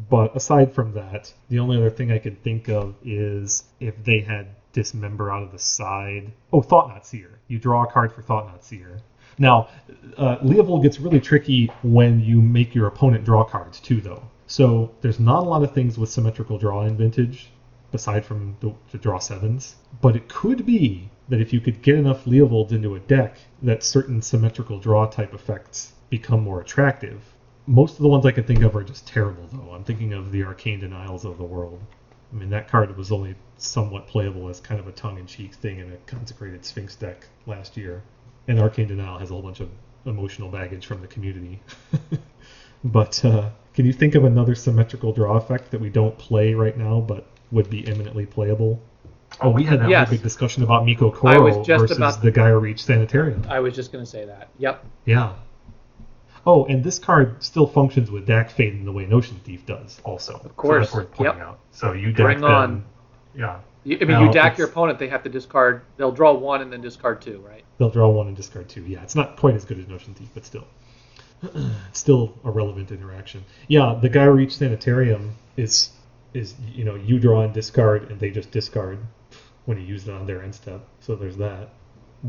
[SPEAKER 1] But aside from that, the only other thing I could think of is if they had dismember out of the side. Oh, Thought-Knot Seer. You draw a card for Thought-Knot Seer. Now, uh, Leovold gets really tricky when you make your opponent draw cards too, though. So there's not a lot of things with symmetrical draw in Vintage, aside from the, the draw sevens. But it could be that if you could get enough Leovolds into a deck, that certain symmetrical draw type effects become more attractive. Most of the ones I can think of are just terrible, though. I'm thinking of the Arcane Denials of the world. I mean, that card was only somewhat playable as kind of a tongue-in-cheek thing in a consecrated Sphinx deck last year. And Arcane Denial has a whole bunch of emotional baggage from the community. but uh, can you think of another symmetrical draw effect that we don't play right now, but would be imminently playable? Oh, we had that yes. big discussion about Mikokoro versus about, the Geier Reach Sanitarium.
[SPEAKER 2] I was just going to say that. Yep.
[SPEAKER 1] Yeah. Oh, and this card still functions with Dack Fayden in the way Notion Thief does, also.
[SPEAKER 2] Of course.
[SPEAKER 1] So that's worth pointing yep. out. So you Dack Bring them, on. Yeah.
[SPEAKER 2] I mean, now, you Dack your opponent, they have to discard. They'll draw one and then discard two, right?
[SPEAKER 1] They'll draw one and discard two. Yeah, it's not quite as good as Notion Thief, but still, still a relevant interaction. Yeah, the Geier Reach Sanitarium is is you know you draw and discard, and they just discard when you use it on their end step. So there's that.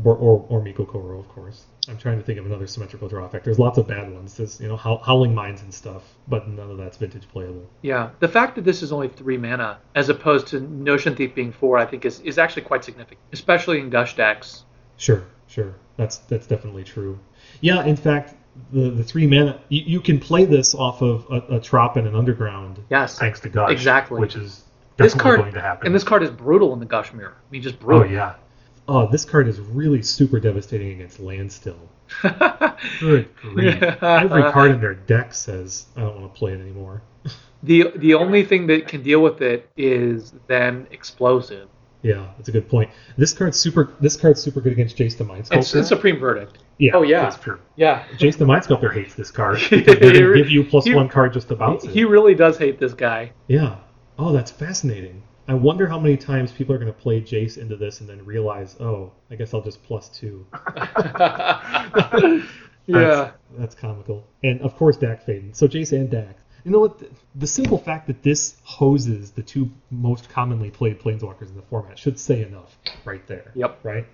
[SPEAKER 1] Or, or, or Mikokoro, of course. I'm trying to think of another symmetrical draw effect. There's lots of bad ones. There's, you know, Howling Mines and stuff, but none of that's vintage playable.
[SPEAKER 2] Yeah, the fact that this is only three mana as opposed to Notion Thief being four, I think is, is actually quite significant, especially in Gush decks.
[SPEAKER 1] Sure, sure. That's that's definitely true. Yeah, in fact, the, the three mana you, you can play this off of a, a Trop and an Underground.
[SPEAKER 2] Yes,
[SPEAKER 1] thanks to Gush.
[SPEAKER 2] Exactly.
[SPEAKER 1] Which is
[SPEAKER 2] this card going to happen. and this card is brutal in the Gush Mirror. I mean, just brutal.
[SPEAKER 1] Oh yeah. Oh, this card is really super devastating against Landstill. Good grief! Every card in their deck says I don't want to play it anymore.
[SPEAKER 2] the The only thing that can deal with it is then explosive.
[SPEAKER 1] Yeah, that's a good point. This card's super. This card's super good against Jace the Mindsculptor.
[SPEAKER 2] It's, it's Supreme Verdict.
[SPEAKER 1] Yeah.
[SPEAKER 2] Oh yeah.
[SPEAKER 1] That's true.
[SPEAKER 2] Yeah.
[SPEAKER 1] Jace the Mind Sculptor hates this card because they give you plus he, one card just to bounce
[SPEAKER 2] it. He really does hate this guy.
[SPEAKER 1] Yeah. Oh, that's fascinating. I wonder how many times people are going to play Jace into this and then realize, oh, I guess I'll just plus two.
[SPEAKER 2] yeah.
[SPEAKER 1] That's, that's, comical. And of course, Dack Fayden. So Jace and Dack. You know what? The, the, simple fact that this hoses the two most commonly played Planeswalkers in the format should say enough right there.
[SPEAKER 2] Yep.
[SPEAKER 1] Right?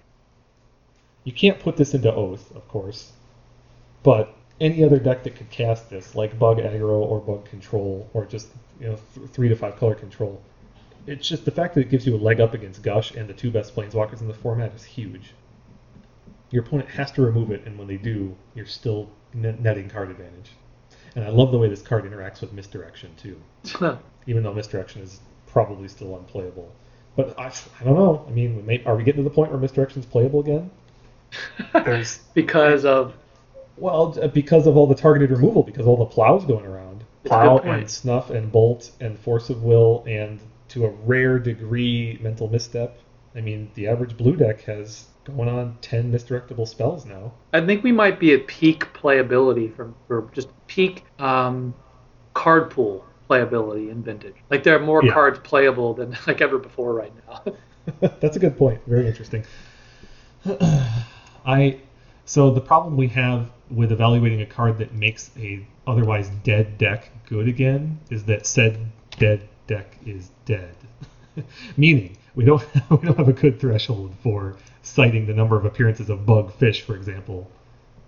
[SPEAKER 1] You can't put this into Oath, of course. But any other deck that could cast this, like Bug Aggro or Bug Control, or just you know th- three to five color control, it's just the fact that it gives you a leg up against Gush and the two best planeswalkers in the format is huge. Your opponent has to remove it, and when they do, you're still net- netting card advantage. And I love the way this card interacts with misdirection too. Even though misdirection is probably still unplayable. But I, I don't know. I mean, we may, are we getting to the point where misdirection is playable again?
[SPEAKER 3] Because of
[SPEAKER 1] well, uh, because of all the targeted removal, because all the plows going around,
[SPEAKER 3] That's a good
[SPEAKER 1] plow and snuff and bolt and force of will and to a rare degree mental misstep. I mean, the average blue deck has going on ten misdirectable spells now.
[SPEAKER 3] I think we might be at peak playability from for just peak um, card pool playability in vintage. Like there are more
[SPEAKER 1] Yeah.
[SPEAKER 3] cards playable than like ever before right now.
[SPEAKER 1] That's a good point. Very interesting. I so the problem we have with evaluating a card that makes a otherwise dead deck good again is that said dead deck is dead. Meaning we don't we don't have a good threshold for citing the number of appearances of bug fish, for example,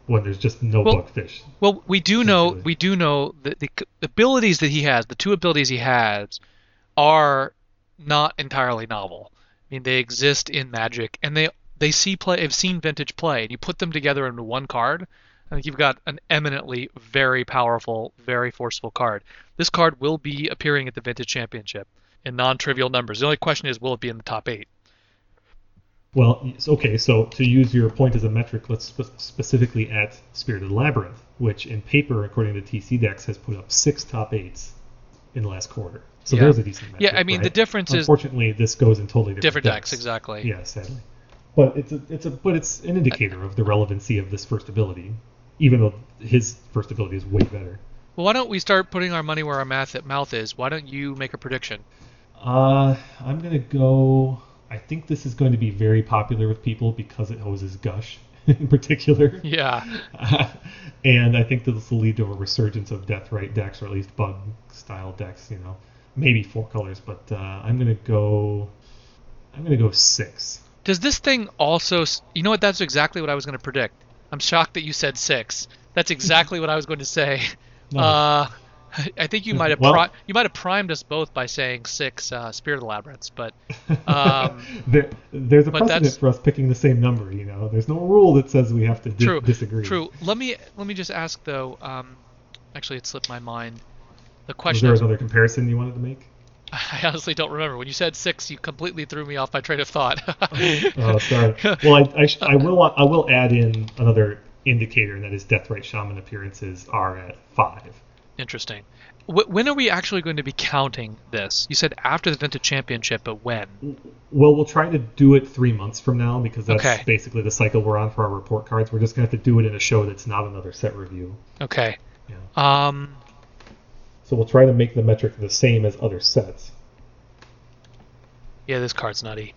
[SPEAKER 1] when there's just no
[SPEAKER 2] Well-
[SPEAKER 1] bug fish.
[SPEAKER 2] Well, we do know we do know that the abilities that he has, the two abilities he has, are not entirely novel. I mean, they exist in Magic, and they they see play have seen vintage play, and you put them together into one card. I think you've got an eminently very powerful, very forceful card. This card will be appearing at the Vintage Championship in non-trivial numbers. The only question is, will it be in the top eight?
[SPEAKER 1] Well, okay, so to use your point as a metric, let's spe- specifically at Spirited Labyrinth, which in paper, according to TCDecks, has put up six top eights in the last quarter. So
[SPEAKER 2] Yeah.
[SPEAKER 1] there's a decent metric.
[SPEAKER 2] Yeah, I mean, the
[SPEAKER 1] right?
[SPEAKER 2] difference is
[SPEAKER 1] Unfortunately, this goes in totally different,
[SPEAKER 2] different decks, exactly.
[SPEAKER 1] Yeah, sadly. But it's a, it's a but it's an indicator of the relevancy of this first ability, even though his first ability is way better.
[SPEAKER 2] Well, why don't we start putting our money where our mouth mouth is? Why don't you make a prediction?
[SPEAKER 1] Uh, I'm gonna go. I think this is going to be very popular with people because it hoses Gush in particular.
[SPEAKER 2] Yeah.
[SPEAKER 1] and I think that this will lead to a resurgence of Deathrite decks, or at least bug style decks. You know, maybe four colors, but uh, I'm gonna go. I'm gonna go six.
[SPEAKER 2] Does this thing also? You know what? That's exactly what I was going to predict. I'm shocked that you said six. That's exactly what I was going to say.
[SPEAKER 1] Nice.
[SPEAKER 2] Uh, I think you might have
[SPEAKER 1] Well-
[SPEAKER 2] pri- you might have primed us both by saying six uh, Spirit Labyrinths, but um,
[SPEAKER 1] there, there's a precedent
[SPEAKER 2] that's-
[SPEAKER 1] for us picking the same number. You know, there's no rule that says we have to di-
[SPEAKER 2] true.
[SPEAKER 1] disagree.
[SPEAKER 2] True. Let me let me just ask though. Um, actually, it slipped my mind. The
[SPEAKER 1] Was there another comparison you wanted to make?
[SPEAKER 2] I honestly don't remember. When you said six, you completely threw me off my train of thought.
[SPEAKER 1] Oh, sorry. Well, I, I, sh- I will I will add in another indicator, and that is Deathrite Shaman appearances are at five.
[SPEAKER 2] Interesting. Wh- when are we actually going to be counting this? You said after the Vintage Championship, but when?
[SPEAKER 1] Well, we'll try to do it three months from now because that's
[SPEAKER 2] Okay.
[SPEAKER 1] basically the cycle we're on for our report cards. We're just gonna have to do it in a show that's not another set review.
[SPEAKER 2] Okay.
[SPEAKER 1] Yeah.
[SPEAKER 2] Um,
[SPEAKER 1] So we'll try to make the metric the same as other sets.
[SPEAKER 2] yeah, this card's nutty.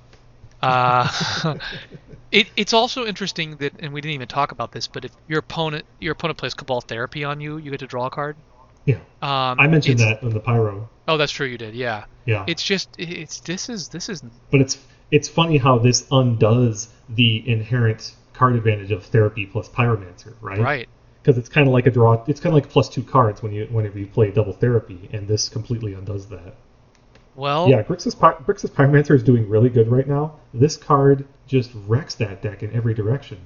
[SPEAKER 2] Uh, it, it's also interesting that, and we didn't even talk about this, but if your opponent your opponent plays Cabal Therapy on you, you get to draw a card.
[SPEAKER 1] Yeah,
[SPEAKER 2] Um,
[SPEAKER 1] I mentioned that in the Pyro.
[SPEAKER 2] Oh, that's true. You did. Yeah.
[SPEAKER 1] Yeah,
[SPEAKER 2] It's just it's this is this is
[SPEAKER 1] but it's it's funny how this undoes the inherent card advantage of therapy plus pyromancer, right?
[SPEAKER 2] right.
[SPEAKER 1] because it's kind of like a draw. It's kind of like plus two cards when you whenever you play double therapy, and this completely undoes that.
[SPEAKER 2] Well,
[SPEAKER 1] Yeah, Grixis, Py- Grixis Pyromancer is doing really good right now. This card just wrecks that deck in every direction.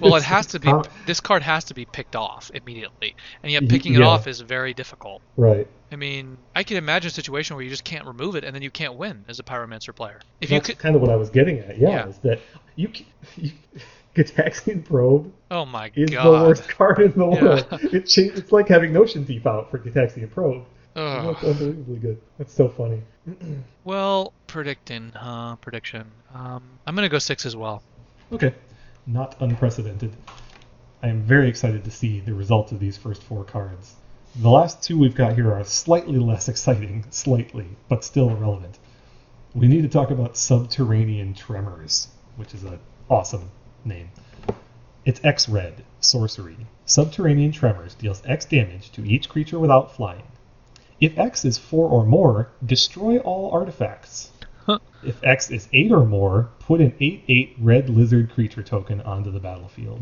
[SPEAKER 2] Well, it has to be. This card has to be picked off immediately, and yet picking it off is very difficult.
[SPEAKER 1] right.
[SPEAKER 2] I mean, I can imagine a situation where you just can't remove it, and then you can't win as a Pyromancer player. If you
[SPEAKER 1] That's
[SPEAKER 2] could,
[SPEAKER 1] kind of what I was getting at. Yeah,
[SPEAKER 2] Yeah.
[SPEAKER 1] is that you, you Gitaxian Probe
[SPEAKER 2] oh my
[SPEAKER 1] is
[SPEAKER 2] god,
[SPEAKER 1] the worst card in the
[SPEAKER 2] Yeah.
[SPEAKER 1] world. It cha- It's like having Notion Thief out for Gitaxian Probe.
[SPEAKER 2] Oh.
[SPEAKER 1] That's unbelievably good. That's so funny.
[SPEAKER 2] Well, predicting, huh? Prediction. Um, I'm gonna go six as well.
[SPEAKER 1] Okay, not unprecedented. I am very excited to see the results of these first four cards. The last two we've got here are slightly less exciting, slightly, but still relevant. We need to talk about Subterranean Tremors, which is an awesome name. It's X red, sorcery. Subterranean Tremors deals X damage to each creature without flying. If X is 4 or more, destroy all artifacts. If X is 8 or more, put an 8 8 red lizard creature token onto the battlefield.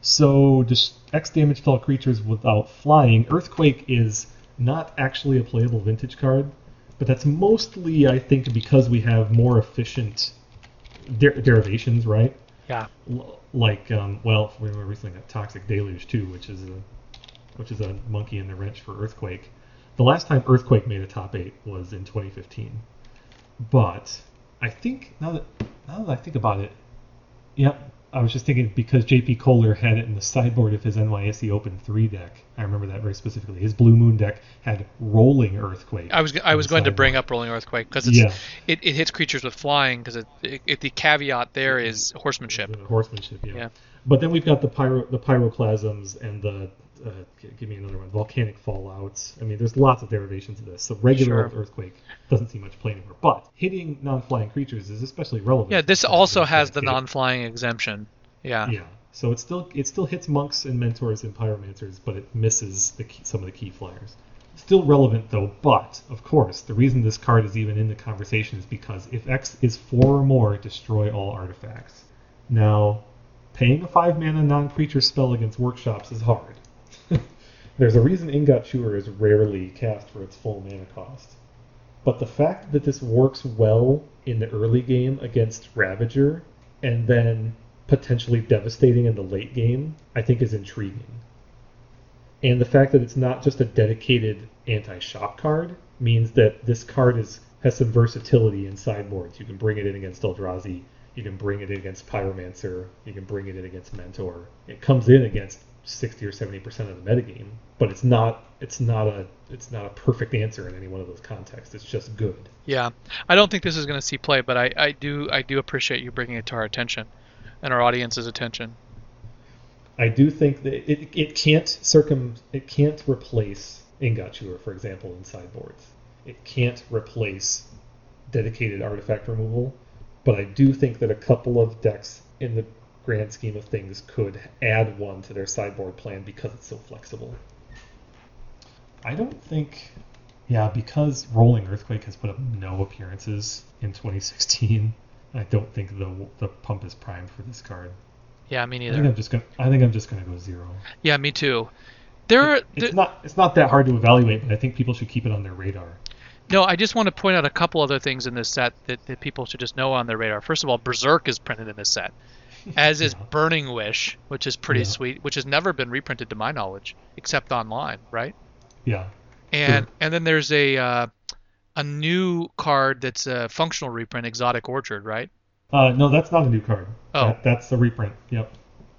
[SPEAKER 1] So, just X damage to all creatures without flying. Earthquake is not actually a playable vintage card, but that's mostly, I think, because we have more efficient der- derivations, right?
[SPEAKER 2] Yeah.
[SPEAKER 1] L- like, um, well, we recently got Toxic Deluge too, which is a which is a monkey in the wrench for Earthquake. The last time Earthquake made a top eight was in 2015. But I think now that now that I think about it, yep, I was just thinking because JP Kohler had it in the sideboard of his NYSE Open three deck. I remember that very specifically. His Blue Moon deck had Rolling Earthquake.
[SPEAKER 2] I was I was going to bring up Rolling Earthquake because
[SPEAKER 1] Yeah.
[SPEAKER 2] it, it hits creatures with flying because it, it, it the caveat there is horsemanship.
[SPEAKER 1] Horsemanship, yeah.
[SPEAKER 2] Yeah.
[SPEAKER 1] But then we've got the pyro, the pyroclasms and the uh, give me another one, volcanic fallouts. I mean, there's lots of derivations of this. So regular
[SPEAKER 2] Sure.
[SPEAKER 1] earthquake doesn't see much play anymore. But hitting non-flying creatures is especially relevant.
[SPEAKER 2] Yeah, this also has the non-flying exemption. Yeah.
[SPEAKER 1] Yeah. So it still it still hits monks and mentors and pyromancers, but it misses the key, some of the key flyers. Still relevant though, but of course the reason this card is even in the conversation is because if X is four or more, destroy all artifacts. Now, paying a five mana non-creature spell against workshops is hard. There's a reason Ingot Chewer is rarely cast for its full mana cost. But the fact that this works well in the early game against Ravager and then potentially devastating in the late game, I think is intriguing. And the fact that it's not just a dedicated anti-shop card means that this card is has some versatility in sideboards. You can bring it in against Eldrazi, you can bring it in against Pyromancer, you can bring it in against Mentor. It comes in against 60 or 70% of the metagame, but it's not it's not a it's not a perfect answer in any one of those contexts. It's just good.
[SPEAKER 2] Yeah, I don't think this is going to see play, but I, I do I do appreciate you bringing it to our attention, and our audience's attention.
[SPEAKER 1] I do think that it, it can't circum it can't replace Chewer, for example, in sideboards. It can't replace dedicated artifact removal, but I do think that a couple of decks in the grand scheme of things could add one to their sideboard plan because it's so flexible. I don't think yeah, because Rolling Earthquake has put up no appearances in 2016, I don't think the the pump is primed for this card.
[SPEAKER 2] Yeah, me neither.
[SPEAKER 1] I think. I'm just gonna I think I'm just gonna go zero.
[SPEAKER 2] Yeah, me too. There, are,
[SPEAKER 1] It's
[SPEAKER 2] th-
[SPEAKER 1] not it's not that hard to evaluate, but I think people should keep it on their radar.
[SPEAKER 2] no. I just want to point out a couple other things in this set that, that people should just know on their radar. First of all, Berserk is printed in this set, as is Burning Wish, which is pretty
[SPEAKER 1] Yeah.
[SPEAKER 2] sweet, which has never been reprinted to my knowledge, except online, right?
[SPEAKER 1] Yeah.
[SPEAKER 2] And and then there's a uh, a new card that's a functional reprint, Exotic Orchard, right?
[SPEAKER 1] Uh, no, that's not a new card.
[SPEAKER 2] Oh.
[SPEAKER 1] That, that's a reprint. Yep.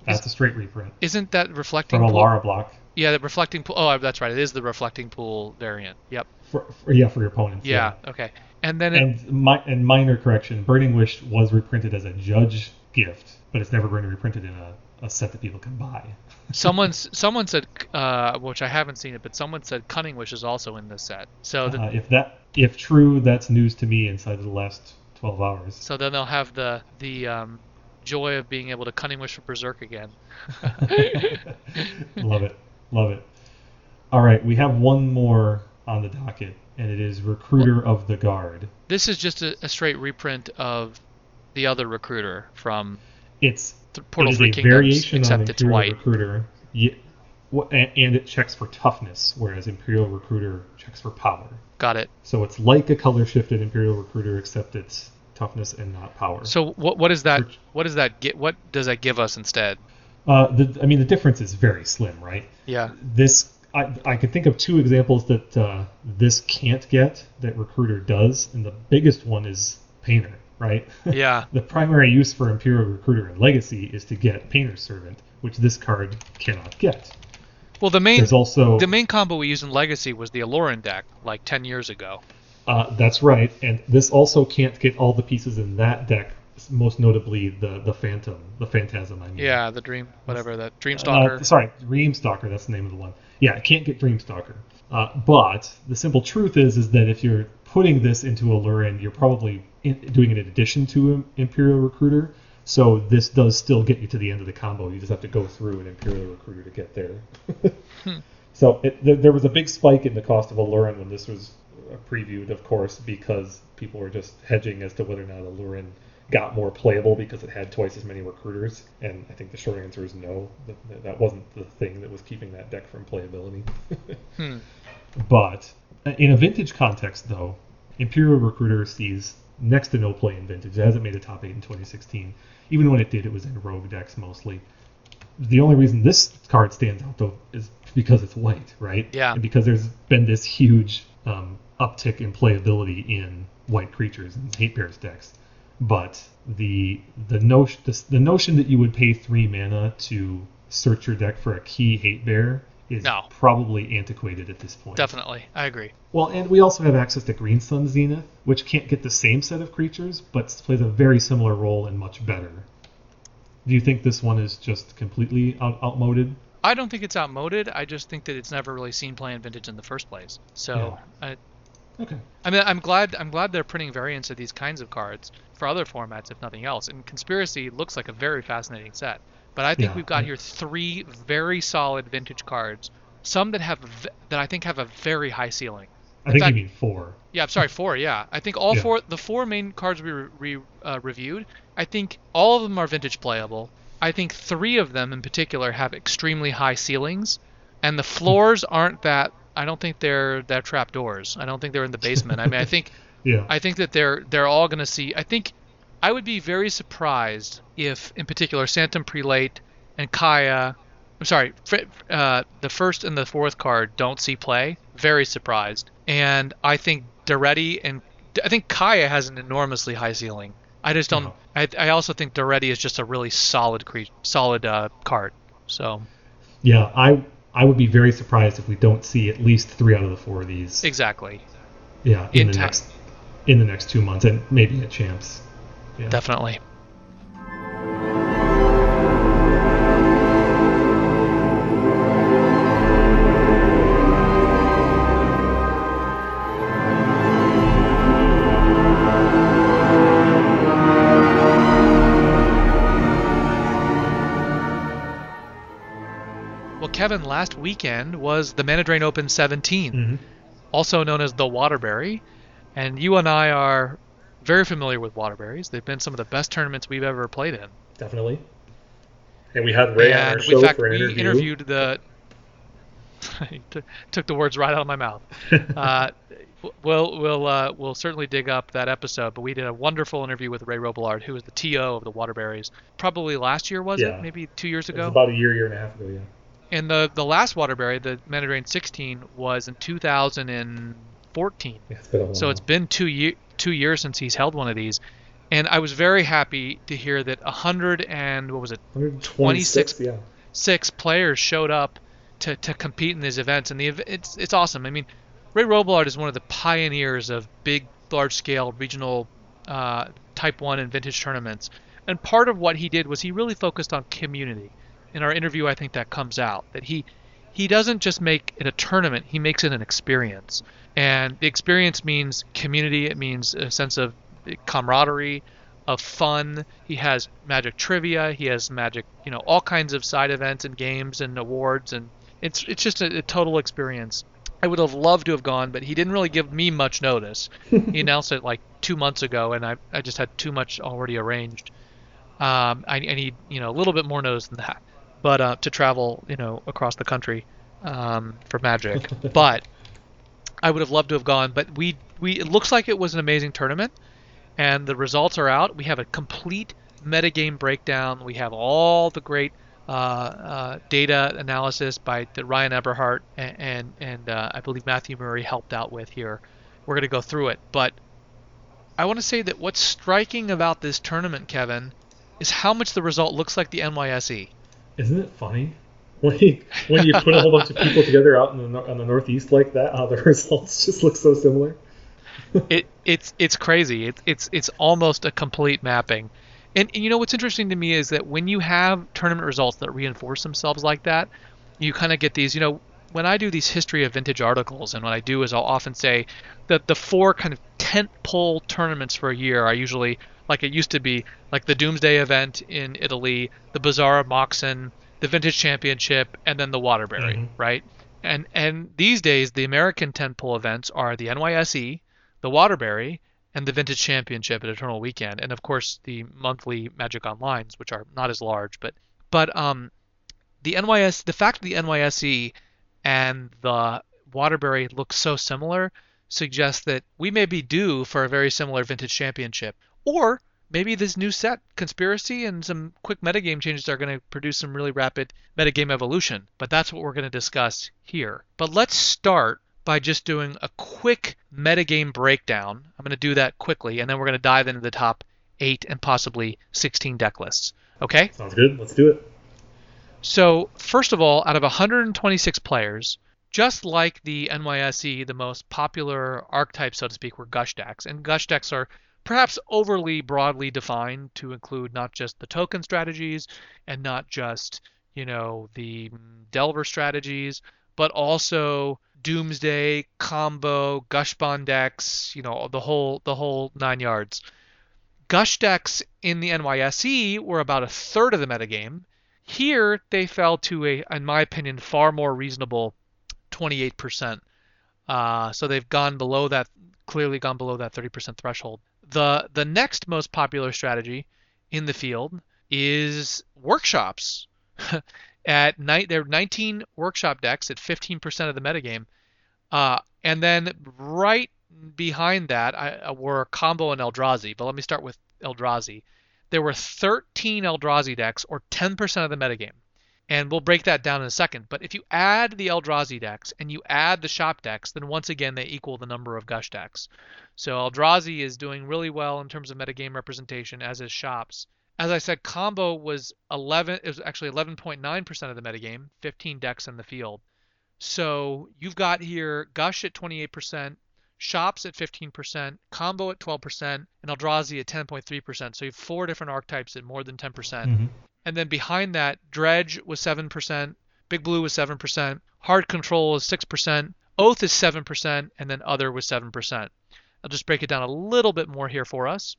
[SPEAKER 1] That's a straight reprint
[SPEAKER 2] Isn't that reflecting
[SPEAKER 1] from a? Lara block.
[SPEAKER 2] Yeah, the reflecting pool. Oh, that's right. It is the reflecting pool variant. Yep.
[SPEAKER 1] For, for yeah, for your opponents.
[SPEAKER 2] Yeah. Okay. And then it,
[SPEAKER 1] And mi- and minor correction, Burning Wish was reprinted as a judge gift, but it's never going to be reprinted in a, a set that people can buy.
[SPEAKER 2] someone someone said, uh, which I haven't seen it, but someone said Cunning Wish is also in this set. So the,
[SPEAKER 1] Uh, if that if true, that's news to me inside of the last 12 hours.
[SPEAKER 2] so then they'll have the the um, joy of being able to Cunning Wish for Berserk again.
[SPEAKER 1] Love it. Love it. All right, we have one more on the docket, and it is Recruiter of the Guard.
[SPEAKER 2] This is just a, a straight reprint of the other recruiter from
[SPEAKER 1] It's
[SPEAKER 2] th-
[SPEAKER 1] it
[SPEAKER 2] Portal
[SPEAKER 1] is a
[SPEAKER 2] Kingdoms,
[SPEAKER 1] variation on
[SPEAKER 2] except it's
[SPEAKER 1] Imperial
[SPEAKER 2] white.
[SPEAKER 1] Recruiter, and it checks for toughness, whereas Imperial Recruiter checks for power.
[SPEAKER 2] Got it.
[SPEAKER 1] So it's like a color shifted Imperial Recruiter, except it's toughness and not power.
[SPEAKER 2] So what what is that? What does that get? What does that give us instead?
[SPEAKER 1] uh, the, I mean, the difference is very slim, right?
[SPEAKER 2] Yeah.
[SPEAKER 1] this I, I could think of two examples that uh, this can't get that recruiter does and the biggest one is painter right
[SPEAKER 2] Yeah.
[SPEAKER 1] the primary use for imperial recruiter in legacy is to get painter's servant which this card cannot get
[SPEAKER 2] Well, the main
[SPEAKER 1] there's also
[SPEAKER 2] the main combo we used in Legacy was the Aluren deck, like ten years ago.
[SPEAKER 1] uh, that's right and this also can't get all the pieces in that deck most notably the the phantom the phantasm i mean
[SPEAKER 2] Yeah, the Dream, whatever that Dreamstalker.
[SPEAKER 1] Uh, sorry, Dreamstalker. That's the name of the one. Yeah, it can't get Dreamstalker. Uh, but the simple truth is, is that if you're putting this into Aluren, you're probably doing it in addition to Im- Imperial Recruiter. So this does still get you to the end of the combo. You just have to go through an Imperial Recruiter to get there. So it, there, there was a big spike in the cost of Aluren when this was previewed, of course, because people were just hedging as to whether or not Aluren got more playable because it had twice as many recruiters. And I think the short answer is no. That, that wasn't the thing that was keeping that deck from playability.
[SPEAKER 2] Hmm.
[SPEAKER 1] But uh, in a vintage context, though, Imperial Recruiter sees next to no play in vintage. It hasn't made a top eight in 2016. Even when it did, it was in rogue decks mostly. The only reason this card stands out, though, is because it's white, right?
[SPEAKER 2] Yeah.
[SPEAKER 1] And because there's been this huge um, uptick in playability in white creatures and hate bears decks. But the the notion the, the notion that you would pay three mana to search your deck for a key hate bear is
[SPEAKER 2] No.
[SPEAKER 1] probably antiquated at this point.
[SPEAKER 2] Definitely, I agree.
[SPEAKER 1] Well, and we also have access to Green Sun Zenith, which can't get the same set of creatures, but plays a very similar role and much better. Do you think this one is just completely out- outmoded?
[SPEAKER 2] I don't think it's outmoded. I just think that it's never really seen play in vintage in the first place. So, I,
[SPEAKER 1] Okay.
[SPEAKER 2] I mean, I'm glad I'm glad they're printing variants of these kinds of cards for other formats, if nothing else. And Conspiracy looks like a very fascinating set. But I think
[SPEAKER 1] Yeah.
[SPEAKER 2] we've got here three very solid vintage cards. Some that have v- that I think have a very high ceiling.
[SPEAKER 1] I think
[SPEAKER 2] fact-
[SPEAKER 1] you mean four.
[SPEAKER 2] Yeah, I'm sorry, four. Yeah, I think all
[SPEAKER 1] Yeah.
[SPEAKER 2] four, the four main cards we re- re- uh, reviewed, I think all of them are vintage playable. I think three of them in particular have extremely high ceilings, and the floors aren't that. I don't think they're they're trap doors. I don't think they're in the basement. I mean, I think
[SPEAKER 1] Yeah.
[SPEAKER 2] I think that they're they're all going to see. I think I would be very surprised if, in particular, Sanctum Prelate and Kaya. I'm sorry, uh, the first and the fourth card don't see play. Very surprised, and I think Daretti and I think Kaya has an enormously high ceiling. I just don't.
[SPEAKER 1] Uh-huh.
[SPEAKER 2] I, I also think Daretti is just a really solid cre- solid uh, card. So
[SPEAKER 1] Yeah, I I would be very surprised if we don't see at least three out of the four of these.
[SPEAKER 2] exactly,
[SPEAKER 1] Yeah, in,
[SPEAKER 2] in
[SPEAKER 1] the
[SPEAKER 2] time.
[SPEAKER 1] next in the next two months, and maybe at champs. Yeah.
[SPEAKER 2] definitely. Well, Kevin, last weekend was the Mana Open 17,
[SPEAKER 1] Mhm.
[SPEAKER 2] also known as the Waterbury. And you and I are very familiar with Waterbury's. They've been some of the best tournaments we've ever played in.
[SPEAKER 1] Definitely. And we had Ray and on our show
[SPEAKER 2] fact,
[SPEAKER 1] for an interview.
[SPEAKER 2] interviewed the. took the words right out of my mouth. Uh, we'll we'll uh, we'll certainly dig up that episode. But we did a wonderful interview with Ray Robillard, who was the TO of the Waterberries. Probably last year was
[SPEAKER 1] yeah.
[SPEAKER 2] it? Maybe two years ago.
[SPEAKER 1] about a year, year and a half ago, yeah.
[SPEAKER 2] And the the last Waterbury, the Mediterranean 16, was in
[SPEAKER 1] 2000 and 14.
[SPEAKER 2] So it's been two year, two years since he's held one of these, and I was very happy to hear that 100 and what was it?
[SPEAKER 1] 126 yeah.
[SPEAKER 2] six players showed up to, to compete in these events, and the it's it's awesome. I mean, Ray Robillard is one of the pioneers of big, large-scale regional uh, Type One and vintage tournaments, and part of what he did was he really focused on community. In our interview, I think that comes out that he he doesn't just make it a tournament; he makes it an experience and the experience means community. It means a sense of camaraderie, of fun. He has magic trivia. He has magic, you know, all kinds of side events and games and awards, and it's it's just a, a total experience. I would have loved to have gone, but he didn't really give me much notice. he announced it like two months ago, and I I just had too much already arranged. Um, I, I need you know a little bit more notice than that, but uh, to travel you know across the country um, for magic. but I would have loved to have gone, but we we it looks like it was an amazing tournament and the results are out. We have a complete metagame breakdown. We have all the great uh, uh, data analysis by the Ryan Eberhardt and and, and uh, I believe Matthew Murray helped out with here. We're going to go through it, but I want to say that what's striking about this tournament, Kevin, is how much the result looks like the NYSE.
[SPEAKER 1] Isn't it funny? When you, when you put a whole bunch of people together out in the, on the Northeast like that, how the results just look so similar.
[SPEAKER 2] it it's it's crazy. It's it's it's almost a complete mapping. And, and you know what's interesting to me is that when you have tournament results that reinforce themselves like that, you kind of get these. You know, when I do these history of vintage articles, and what I do is I'll often say that the four kind of tent pole tournaments for a year are usually like it used to be, like the Doomsday event in Italy, the Bazaar of Moxen, the Vintage Championship, and then the Waterbury,
[SPEAKER 1] Mhm.
[SPEAKER 2] right? And and these days the American tentpole events are the NYSE, the Waterbury, and the Vintage Championship at Eternal Weekend, and of course the monthly Magic Onlines, which are not as large, but but um, the NYS, the fact that the NYSE and the Waterbury look so similar suggests that we may be due for a very similar Vintage Championship, or maybe this new set, Conspiracy, and some quick metagame changes are going to produce some really rapid metagame evolution. But that's what we're going to discuss here. But let's start by just doing a quick metagame breakdown. I'm going to do that quickly, and then we're going to dive into the top eight and possibly 16 deck lists. Okay?
[SPEAKER 1] Sounds good. Let's do it.
[SPEAKER 2] So, first of all, out of 126 players, just like the NYSE, the most popular archetype, so to speak, were gush decks. And gush decks are perhaps overly broadly defined to include not just the token strategies and not just, you know, the Delver strategies, but also Doomsday, combo, gush bond decks, you know, the whole the whole nine yards. Gush decks in the NYSE were about a third of the metagame. Here they fell to a, in my opinion, far more reasonable 28%. Uh, so they've gone below that, clearly gone below that 30% threshold. The the next most popular strategy in the field is workshops. at night, there are 19 workshop decks at 15% of the metagame, uh, and then right behind that I, uh, were Combo and Eldrazi. But let me start with Eldrazi. There were 13 Eldrazi decks, or 10% of the metagame. And we'll break that down in a second. But if you add the Eldrazi decks and you add the shop decks, then once again they equal the number of Gush decks. So Eldrazi is doing really well in terms of metagame representation, as is shops. As I said, combo was 11. It was actually 11.9% of the metagame, 15 decks in the field. So you've got here Gush at 28%, Shops at 15%, Combo at 12%, and Eldrazi at 10.3%. So you have four different archetypes at more than 10%. percent mm hmm And then behind that, Dredge was 7%, Big Blue was 7%, Hard Control is 6%, Oath is 7%, and then Other was 7%. I'll just break it down a little bit more here for us.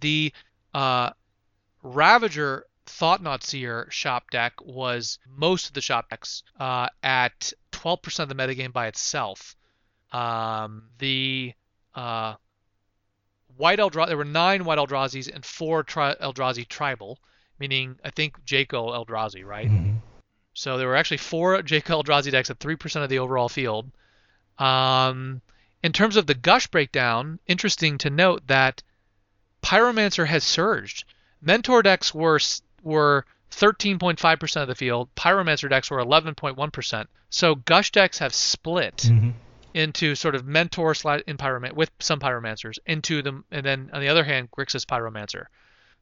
[SPEAKER 2] The uh, Ravager Thought-Knot Seer shop deck was most of the shop decks uh, at 12% of the metagame by itself. Um, the uh, white Eldrazi, there were nine white Eldrazi's and four tri- Eldrazi tribal, meaning I think Jaco Eldrazi, right? Mm-hmm. So there were actually four Jaco Eldrazi decks at 3% of the overall field. Um, in terms of the gush breakdown, interesting to note that Pyromancer has surged. Mentor decks were were 13.5% of the field. Pyromancer decks were 11.1%. So gush decks have split. Mm-hmm into sort of mentor slash in pyroman with some pyromancers into them, and then on the other hand, Grixis pyromancer.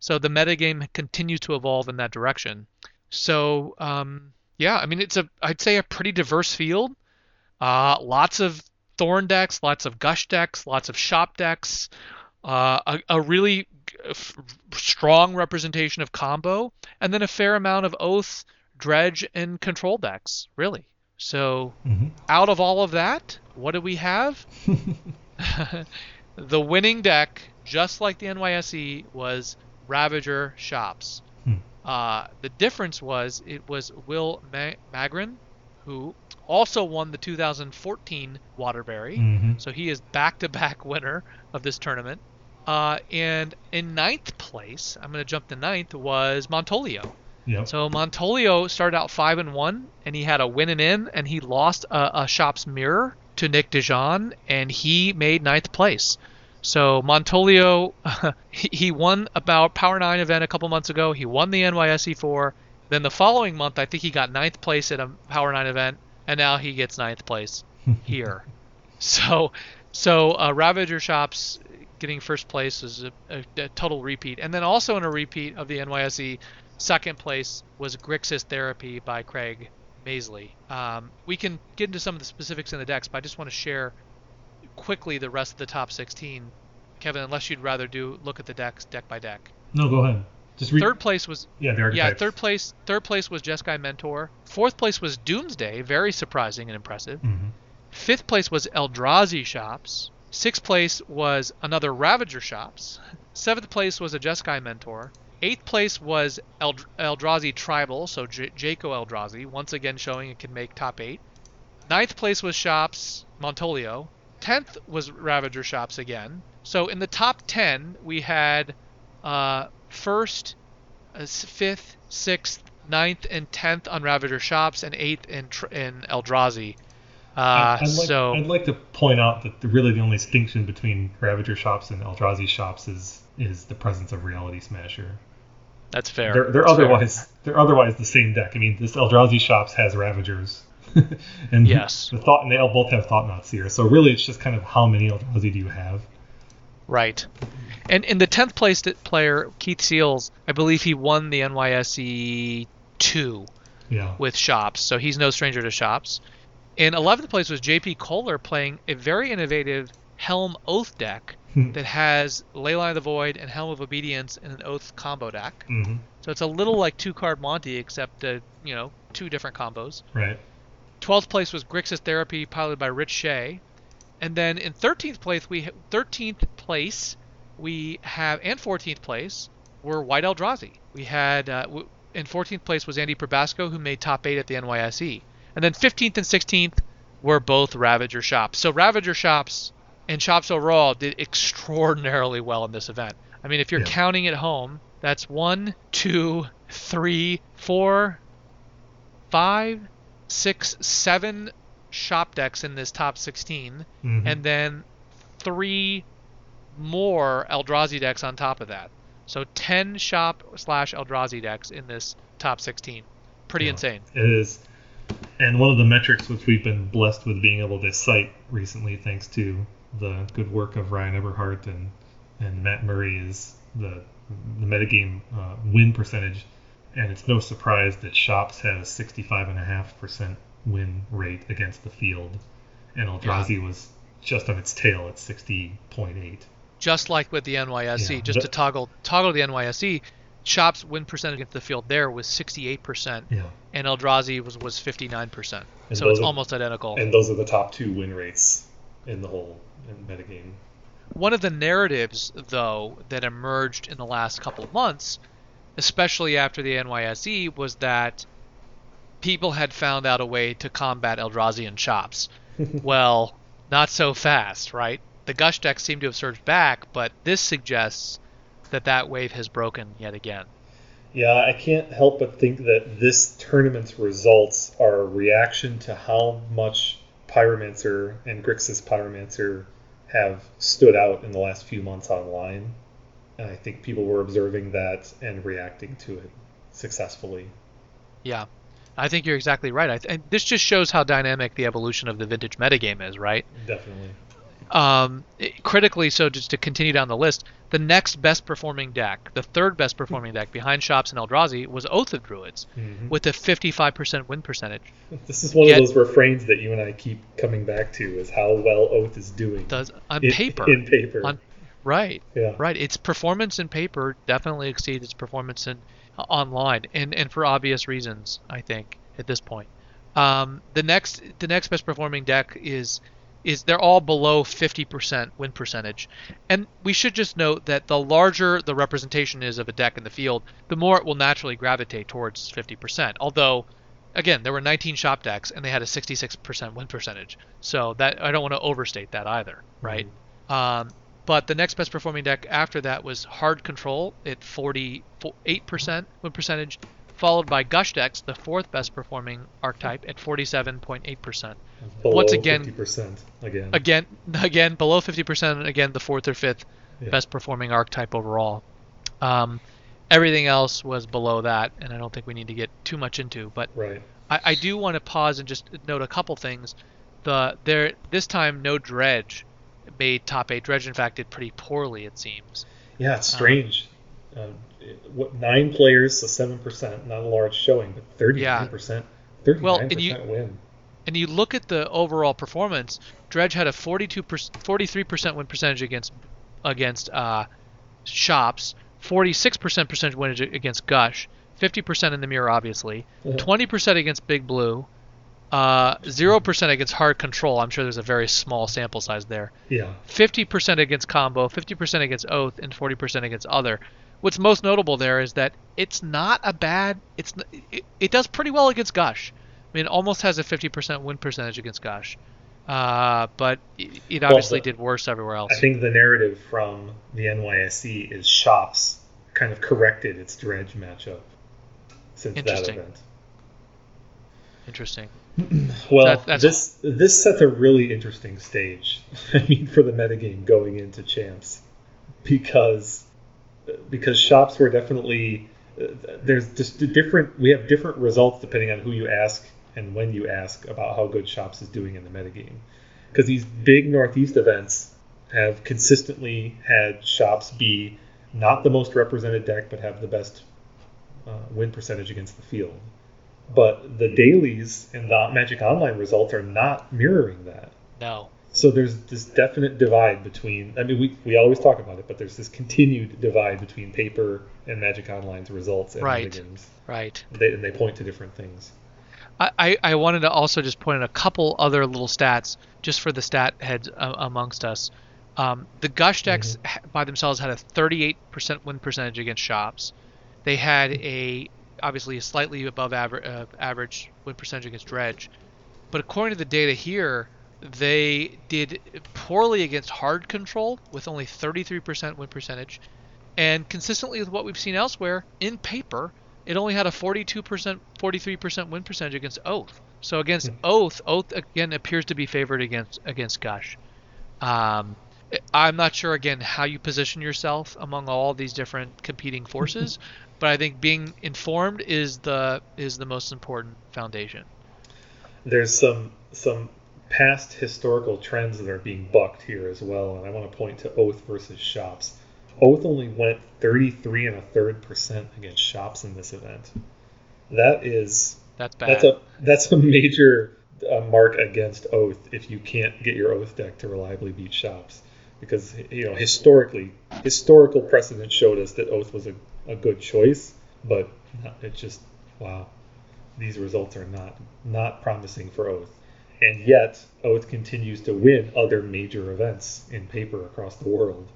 [SPEAKER 2] So the metagame continues to evolve in that direction. So um, yeah, I mean it's a I'd say a pretty diverse field. Uh, lots of thorn decks, lots of gush decks, lots of shop decks. Uh, a, a, really f- strong representation of combo, and then a fair amount of oath, dredge, and control decks. Really. So mm-hmm. out of all of that, what do we have? the winning deck, just like the NYSE, was Ravager Shops. Hmm. Uh, the difference was it was Will Ma- Magrin, who also won the 2014 Waterbury. Mm-hmm. So he is back-to-back winner of this tournament. Uh, and in ninth place, I'm going to jump to ninth, was Montolio. Yep. So Montolio started out five and one, and he had a win and in, and he lost a, a shop's mirror to Nick DeJean, and he made ninth place. So Montolio, he won about Power Nine event a couple months ago. He won the NYSE four. Then the following month, I think he got ninth place at a Power Nine event, and now he gets ninth place here. So, so uh, Ravager Shops getting first place is a, a, a, total repeat, and then also in a repeat of the NYSE, Second place was Grixis Therapy by Craig Maisley. Um, we can get into some of the specifics in the decks, but I just want to share quickly the rest of the top 16. Kevin, unless you'd rather do look at the decks deck by deck.
[SPEAKER 1] No, go ahead.
[SPEAKER 2] Just read. Third place was
[SPEAKER 1] yeah, the
[SPEAKER 2] yeah. Third place, third place was Jeskai Mentor. Fourth place was Doomsday, very surprising and impressive. Mm-hmm. Fifth place was Eldrazi Shops. Sixth place was another Ravager Shops. Seventh place was a Jeskai Mentor. Eighth place was Eld- Eldrazi Tribal, so J- Jaco Eldrazi, once again showing it can make top eight. Ninth place was Shops Montolio. Tenth was Ravager Shops again. So in the top ten, we had uh, first, uh, fifth, sixth, ninth, and tenth on Ravager Shops, and eighth in, tr- in Eldrazi. Uh, I'd,
[SPEAKER 1] like,
[SPEAKER 2] so
[SPEAKER 1] I'd like to point out that the, really the only distinction between Ravager Shops and Eldrazi Shops is is the presence of Reality Smasher.
[SPEAKER 2] That's fair.
[SPEAKER 1] They're, they're
[SPEAKER 2] That's fair.
[SPEAKER 1] otherwise they're otherwise the same deck. I mean, this Eldrazi Shops has Ravagers, and
[SPEAKER 2] Yes.
[SPEAKER 1] the thought and they all both have Thought-Knot Seer. So really, it's just kind of how many Eldrazi do you have?
[SPEAKER 2] Right. And in the tenth place player, Keith Seals, I believe he won the NYSE two
[SPEAKER 1] Yeah,
[SPEAKER 2] with shops, so he's no stranger to shops. In eleventh place was JP Kohler playing a very innovative Helm Oath deck
[SPEAKER 1] Hmm.
[SPEAKER 2] that has Leyline of the Void and Helm of Obedience in an Oath combo deck.
[SPEAKER 1] hmm
[SPEAKER 2] So it's a little like two card Monty, except uh, you know two different combos.
[SPEAKER 1] right.
[SPEAKER 2] 12th place was Grixis Therapy, piloted by Rich Shea. And then in 13th place, we 13th place we have and 14th place were White Eldrazi. We had uh, w- in 14th place was Andy Probasco, who made top eight at the NYSE. And then 15th and 16th were both Ravager shops. So Ravager shops and shops overall did extraordinarily well in this event. I mean, if you're
[SPEAKER 1] Yeah.
[SPEAKER 2] counting at home, that's one, two, three, four, five, six, seven shop decks in this top 16,
[SPEAKER 1] Mhm.
[SPEAKER 2] and then three more Eldrazi decks on top of that. So 10 shop slash Eldrazi decks in this top 16. Pretty
[SPEAKER 1] Yeah.
[SPEAKER 2] insane.
[SPEAKER 1] It is. And one of the metrics which we've been blessed with being able to cite recently, thanks to the good work of Ryan Eberhardt and, and Matt Murray, is the the metagame uh, win percentage. And it's no surprise that Shops has 65.5% win rate against the field. And Eldrazi was just on its tail at 60.8.
[SPEAKER 2] Just like with the NYSE,
[SPEAKER 1] Yeah,
[SPEAKER 2] just
[SPEAKER 1] the-
[SPEAKER 2] to toggle toggle the NYSE, Shop's win percentage against the field there was 68%,
[SPEAKER 1] Yeah.
[SPEAKER 2] and Eldrazi was, was 59%.
[SPEAKER 1] And
[SPEAKER 2] so it's
[SPEAKER 1] are-
[SPEAKER 2] almost identical.
[SPEAKER 1] And those are the top two win rates in the whole in metagame.
[SPEAKER 2] One of the narratives, though, that emerged in the last couple of months, especially after the NYSE, was that people had found out a way to combat Eldrazi and shops. well, not so fast, right? The Gush decks seem to have surged back, but this suggests that that wave has broken yet again.
[SPEAKER 1] Yeah, I can't help but think that this tournament's results are a reaction to how much Pyromancer and Grixis Pyromancer have stood out in the last few months online. And I think people were observing that and reacting to it successfully.
[SPEAKER 2] Yeah, I think you're exactly right. I th- and this just shows how dynamic the evolution of the vintage metagame is, right?
[SPEAKER 1] Definitely.
[SPEAKER 2] um, it- critically so just to continue down the list the next best performing deck the third best performing deck behind shops and eldrazi was oath of druids
[SPEAKER 1] Mhm.
[SPEAKER 2] with a 55% win percentage
[SPEAKER 1] This is one
[SPEAKER 2] Yet-
[SPEAKER 1] of those refrains that you and I keep coming back to is how well Oath is doing.
[SPEAKER 2] does on
[SPEAKER 1] in,
[SPEAKER 2] paper
[SPEAKER 1] In paper.
[SPEAKER 2] on right
[SPEAKER 1] yeah.
[SPEAKER 2] right its performance in paper definitely exceeds its performance in online and and for obvious reasons i think at this point. Um, the next the next best performing deck is is they're all below 50% win percentage. And we should just note that the larger the representation is of a deck in the field the more it will naturally gravitate towards 50% although again there were 19 shop decks and they had a 66% win percentage. So that i don't want to overstate that either right? Um, but the next best performing deck after that was Hard Control at 48% win percentage, followed by Gush decks, the fourth best performing archetype at 47.8%.
[SPEAKER 1] Below
[SPEAKER 2] once again-
[SPEAKER 1] 50% again.
[SPEAKER 2] Again, again below 50%, again the fourth or fifth
[SPEAKER 1] Yeah.
[SPEAKER 2] best performing archetype overall. Um, everything else was below that, and I don't think we need to get too much into. But
[SPEAKER 1] Right.
[SPEAKER 2] I, I do want to pause and just note a couple things. The there this time no dredge made top eight. Dredge in fact did pretty poorly it seems.
[SPEAKER 1] Yeah, it's strange. Uh, what nine players, so seven percent, not a large showing, but thirty-nine percent, thirty-nine
[SPEAKER 2] Well, and you-
[SPEAKER 1] percent win.
[SPEAKER 2] And you look at the overall performance. Dredge had a 42 43 percent win percentage against against uh, shops, 46 percent percentage win against Gush, 50 percent in the mirror obviously,
[SPEAKER 1] Yeah.
[SPEAKER 2] 20 percent against Big Blue, uh, zero percent against Hard Control. I'm sure there's a very small sample size there.
[SPEAKER 1] Yeah,
[SPEAKER 2] 50% against combo, 50% against oath, and 40% against other. What's most notable there is that it's not a bad. It's it, it does pretty well against Gush. I mean, it almost has a 50% win percentage against Gush, uh, but it, it obviously
[SPEAKER 1] the-
[SPEAKER 2] did worse everywhere else.
[SPEAKER 1] I think the narrative from the NYSE is shops kind of corrected its dredge matchup since that
[SPEAKER 2] Interesting.
[SPEAKER 1] event.
[SPEAKER 2] Interesting.
[SPEAKER 1] Well,
[SPEAKER 2] That- that's-
[SPEAKER 1] this this set a really interesting stage. I mean, for the metagame going into champs, because because shops were definitely uh, there's just different. We have different results depending on who you ask and when you ask about how good shops is doing in the metagame. Because these big Northeast events have consistently had shops be not the most represented deck, but have the best uh, win percentage against the field. But the dailies and the Magic Online results are not mirroring that.
[SPEAKER 2] No.
[SPEAKER 1] So there's this definite divide between. I mean, we, we always talk about it, but there's this continued divide between paper and Magic Online's results and
[SPEAKER 2] right.
[SPEAKER 1] games.
[SPEAKER 2] Right.
[SPEAKER 1] They, and they point to different things.
[SPEAKER 2] I, I wanted to also just point out a couple other little stats just for the stat heads uh, amongst us. Um, the Gush decks mm-hmm. by themselves had a 38% win percentage against shops. They had a obviously a slightly above average, uh, average win percentage against Dredge, but according to the data here, they did poorly against hard control with only 33% win percentage. And consistently with what we've seen elsewhere, in paper, it only had a 42%, 43% win percentage against Oath. So against hmm. Oath, Oath again appears to be favored against against Gush. Um, I'm not sure again how you position yourself among all these different competing forces, but I think being informed is the is the most important foundation.
[SPEAKER 1] There's some some past historical trends that are being bucked here as well, and I want to point to Oath versus Shops. Oath only went 33 and a third percent against Shops in this event. That is
[SPEAKER 2] that's bad.
[SPEAKER 1] That's a that's a major uh, mark against Oath if you can't get your Oath deck to reliably beat Shops, because you know historically historical precedent showed us that Oath was a, a good choice, but it just wow, these results are not not promising for Oath and yet Oath continues to win other major events in paper across the world.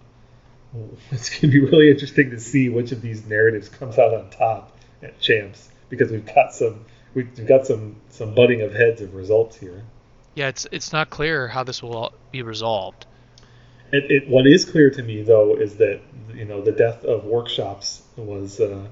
[SPEAKER 1] It's going to be really interesting to see which of these narratives comes out on top at Champs because we've got some we've got some some butting of heads of results here.
[SPEAKER 2] Yeah, it's it's not clear how this will be resolved.
[SPEAKER 1] It, it, what is clear to me though is that you know the death of workshops was uh,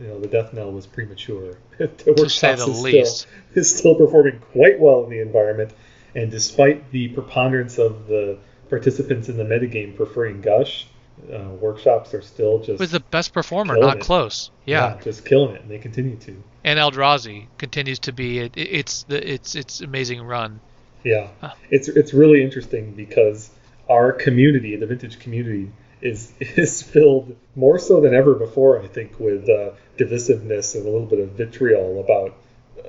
[SPEAKER 1] you know the death knell was premature.
[SPEAKER 2] the to say the is least,
[SPEAKER 1] still, is still performing quite well in the environment, and despite the preponderance of the participants in the metagame preferring Gush, uh, workshops are still just
[SPEAKER 2] was the best performer, not it. close. Yeah.
[SPEAKER 1] yeah. just killing it, and they continue to.
[SPEAKER 2] And Eldrazi continues to be it, it's the it's it's amazing run.
[SPEAKER 1] Yeah, huh. it's it's really interesting because our community, the vintage community, is is filled more so than ever before, I think, with uh, divisiveness and a little bit of vitriol about uh,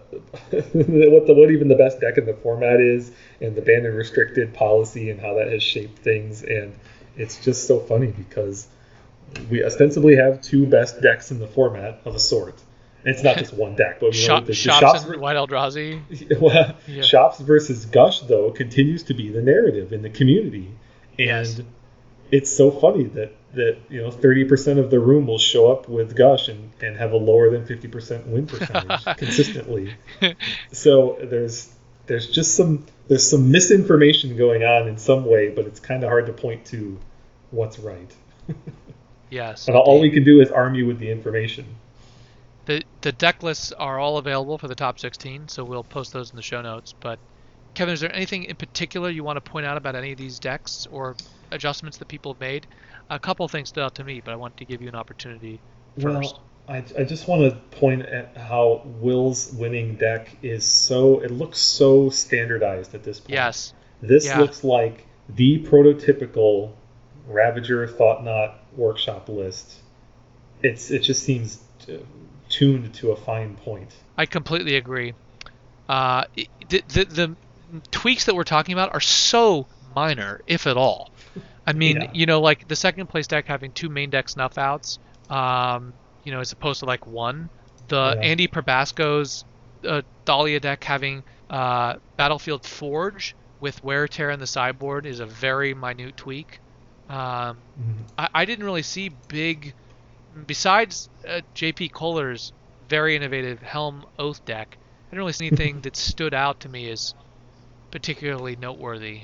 [SPEAKER 1] what the what even the best deck in the format is, and the banned and restricted policy and how that has shaped things. And it's just so funny because we ostensibly have two best decks in the format of a sort. And it's not just one deck, but
[SPEAKER 2] you know, the, shops, shops and White Eldrazi.
[SPEAKER 1] well, yeah. Shops versus Gush though continues to be the narrative in the community, and yes it's so funny that that you know 30% of the room will show up with gush and, and have a lower than 50% win percentage consistently. So there's there's just some there's some misinformation going on in some way but it's kind of hard to point to what's right.
[SPEAKER 2] Yes
[SPEAKER 1] and all we can do is arm you with the information.
[SPEAKER 2] The the deck lists are all available for the top 16 so we'll post those in the show notes but kevin is there anything in particular you want to point out about any of these decks or adjustments that people have made. A couple things stood out to me, but I wanted to give you an opportunity first.
[SPEAKER 1] Well, I, I just want to point at how Will's winning deck is so it looks so standardized at this point.
[SPEAKER 2] Yes.
[SPEAKER 1] This
[SPEAKER 2] yeah.
[SPEAKER 1] looks like the prototypical Ravager Thought-Knot workshop list. It's it just seems tuned to a fine point.
[SPEAKER 2] I completely agree. Uh, the, the, the tweaks that we're talking about are so minor, if at all. I mean, yeah. you know, like the second place deck having two main deck snuff outs, um, you know, as opposed to like one. The yeah. Andy Probasco's uh, Dahlia deck having uh, Battlefield Forge with Wear Tear in the sideboard is a very minute tweak. Um, mm-hmm. I, I, didn't really see big, besides uh, JP Kohler's very innovative Helm Oath deck. I didn't really see anything that stood out to me as particularly noteworthy.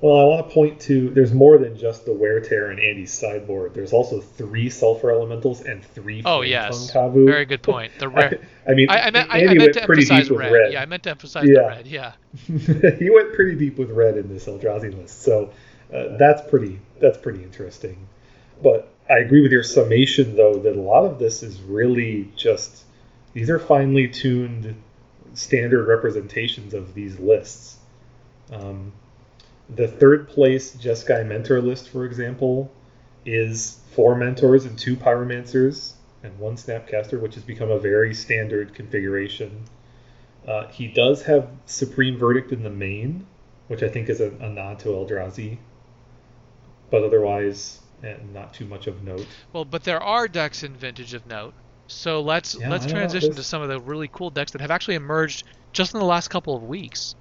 [SPEAKER 1] Well, I want to point to there's more than just the wear tear and Andy's sideboard. There's also three sulfur elementals and three
[SPEAKER 2] oh yes, Kavu. very good point. The rare.
[SPEAKER 1] I, I mean, I, I meant, Andy I, meant to emphasize red. red.
[SPEAKER 2] Yeah, I meant to emphasize yeah. the red. Yeah.
[SPEAKER 1] he went pretty deep with red in this Eldrazi list, so uh, that's pretty that's pretty interesting. But I agree with your summation, though, that a lot of this is really just these are finely tuned standard representations of these lists. Um, the third place Jeskai mentor list, for example, is four mentors and two pyromancers and one snapcaster, which has become a very standard configuration. Uh, he does have Supreme Verdict in the main, which I think is a, a nod to Eldrazi, but otherwise, eh, not too much of note.
[SPEAKER 2] Well, but there are decks in Vintage of note. So let's
[SPEAKER 1] Yeah,
[SPEAKER 2] let's
[SPEAKER 1] I don't know,
[SPEAKER 2] transition to some of the really cool decks that have actually emerged just in the last couple of weeks.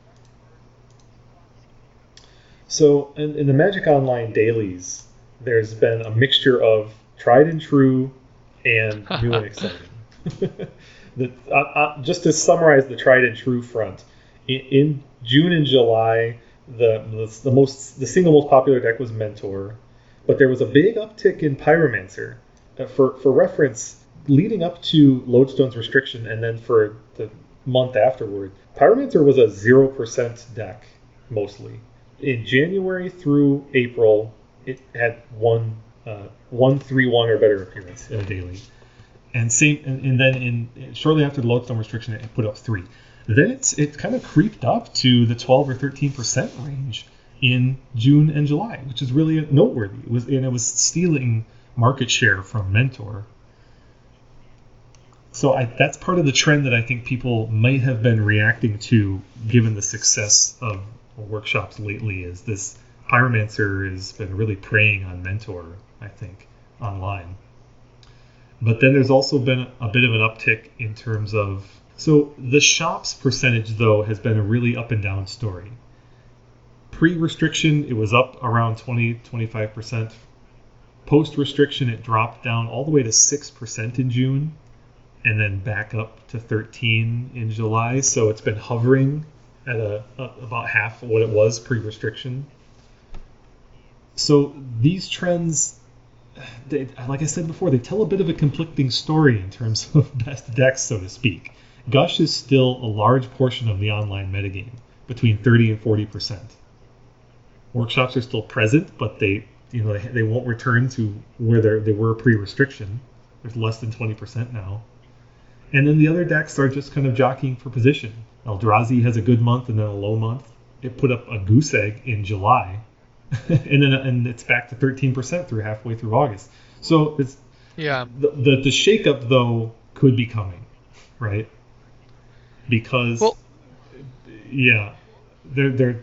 [SPEAKER 1] So, in, in the Magic Online dailies, there's been a mixture of tried and true and new and exciting. the, uh, uh, just to summarize the tried and true front, in, in June and July, the, the the most the single most popular deck was Mentor, but there was a big uptick in Pyromancer. Uh, for for reference, leading up to Lodestone's restriction, and then for the month afterward, Pyromancer was a zero percent deck mostly in January through April, it had one uh, one three one or better appearance in a daily, and same and, and then in shortly after the lodestone restriction, it put up three. Then it's it kind of creeped up to the twelve or thirteen percent range in June and July, which is really noteworthy. It was and it was stealing market share from Mentor. So I, that's part of the trend that I think people might have been reacting to, given the success of workshops lately. Is this Pyromancer has been really preying on Mentor, I think, online. But then there's also been a bit of an uptick in terms of so the shops percentage though has been a really up and down story. Pre-restriction, it was up around 20 25 percent. Post restriction, it dropped down all the way to six percent in June, and then back up to 13 in July. So it's been hovering at a, a about half of what it was pre-restriction. So these trends, they, like I said before, they tell a bit of a conflicting story in terms of best decks, so to speak. Gush is still a large portion of the online metagame, between 30 and 40 percent. Workshops are still present, but they, you know, they, they won't return to where they they were pre-restriction. There's less than 20 percent now. And then the other decks are just kind of jockeying for position. Eldrazi has a good month and then a low month. It put up a goose egg in July, and then and it's back to 13% through halfway through August. So it's
[SPEAKER 2] Yeah.
[SPEAKER 1] the the, the shakeup though could be coming, right? Because
[SPEAKER 2] Well-
[SPEAKER 1] yeah, they're they're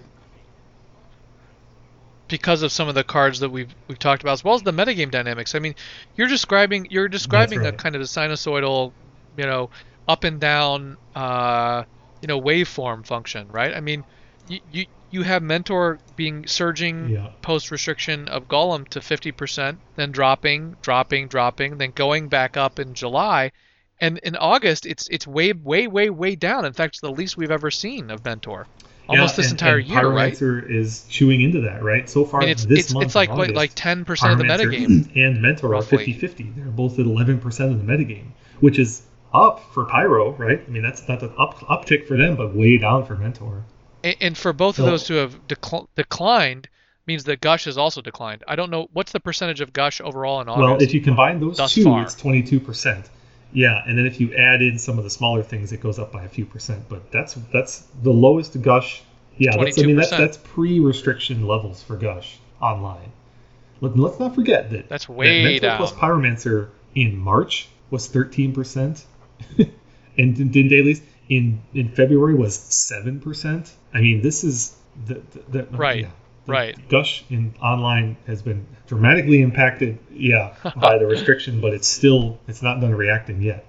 [SPEAKER 2] because of some of the cards that we've we've talked about, as well as the metagame dynamics. I mean, you're describing you're describing a kind of a sinusoidal, you know, up and down, uh, you know, waveform function, right? I mean, you you, you have Mentor being surging
[SPEAKER 1] Yeah.
[SPEAKER 2] post restriction of Golem to 50%, then dropping, dropping, dropping, then going back up in July. And in August, it's it's way, way, way, way down. In fact, it's the least we've ever seen of Mentor. Almost
[SPEAKER 1] yeah,
[SPEAKER 2] this
[SPEAKER 1] and-
[SPEAKER 2] entire
[SPEAKER 1] and
[SPEAKER 2] year, right?
[SPEAKER 1] Pyromancer is chewing into that, right? So far
[SPEAKER 2] I mean, it's
[SPEAKER 1] this
[SPEAKER 2] it's,
[SPEAKER 1] month
[SPEAKER 2] it's like
[SPEAKER 1] in
[SPEAKER 2] what, like 10% of the metagame.
[SPEAKER 1] and Mentor
[SPEAKER 2] roughly.
[SPEAKER 1] are 50-50. They're both at 11% of the metagame, which is up for Pyro, right? I mean, that's not an up uptick for them, but way down for Mentor.
[SPEAKER 2] And, and for both of those to have decl- declined means that Gush has also declined. I don't know what's the percentage of Gush overall in August.
[SPEAKER 1] Well, if you combine those two,
[SPEAKER 2] far.
[SPEAKER 1] it's 22%. Yeah, and then if you add in some of the smaller things, it goes up by a few percent. But that's that's the lowest Gush. Yeah, that's, I mean that's that's pre-restriction levels for Gush online. Let, let's not forget that
[SPEAKER 2] That's
[SPEAKER 1] that
[SPEAKER 2] way
[SPEAKER 1] Mentor
[SPEAKER 2] down.
[SPEAKER 1] plus Pyromancer in March was 13%, and in, in dailies in in February was 7%. I mean, this is the, the, the oh,
[SPEAKER 2] Right,
[SPEAKER 1] yeah. The
[SPEAKER 2] right.
[SPEAKER 1] Gush in online has been dramatically impacted, yeah, by the restriction, but it's still it's not done reacting yet.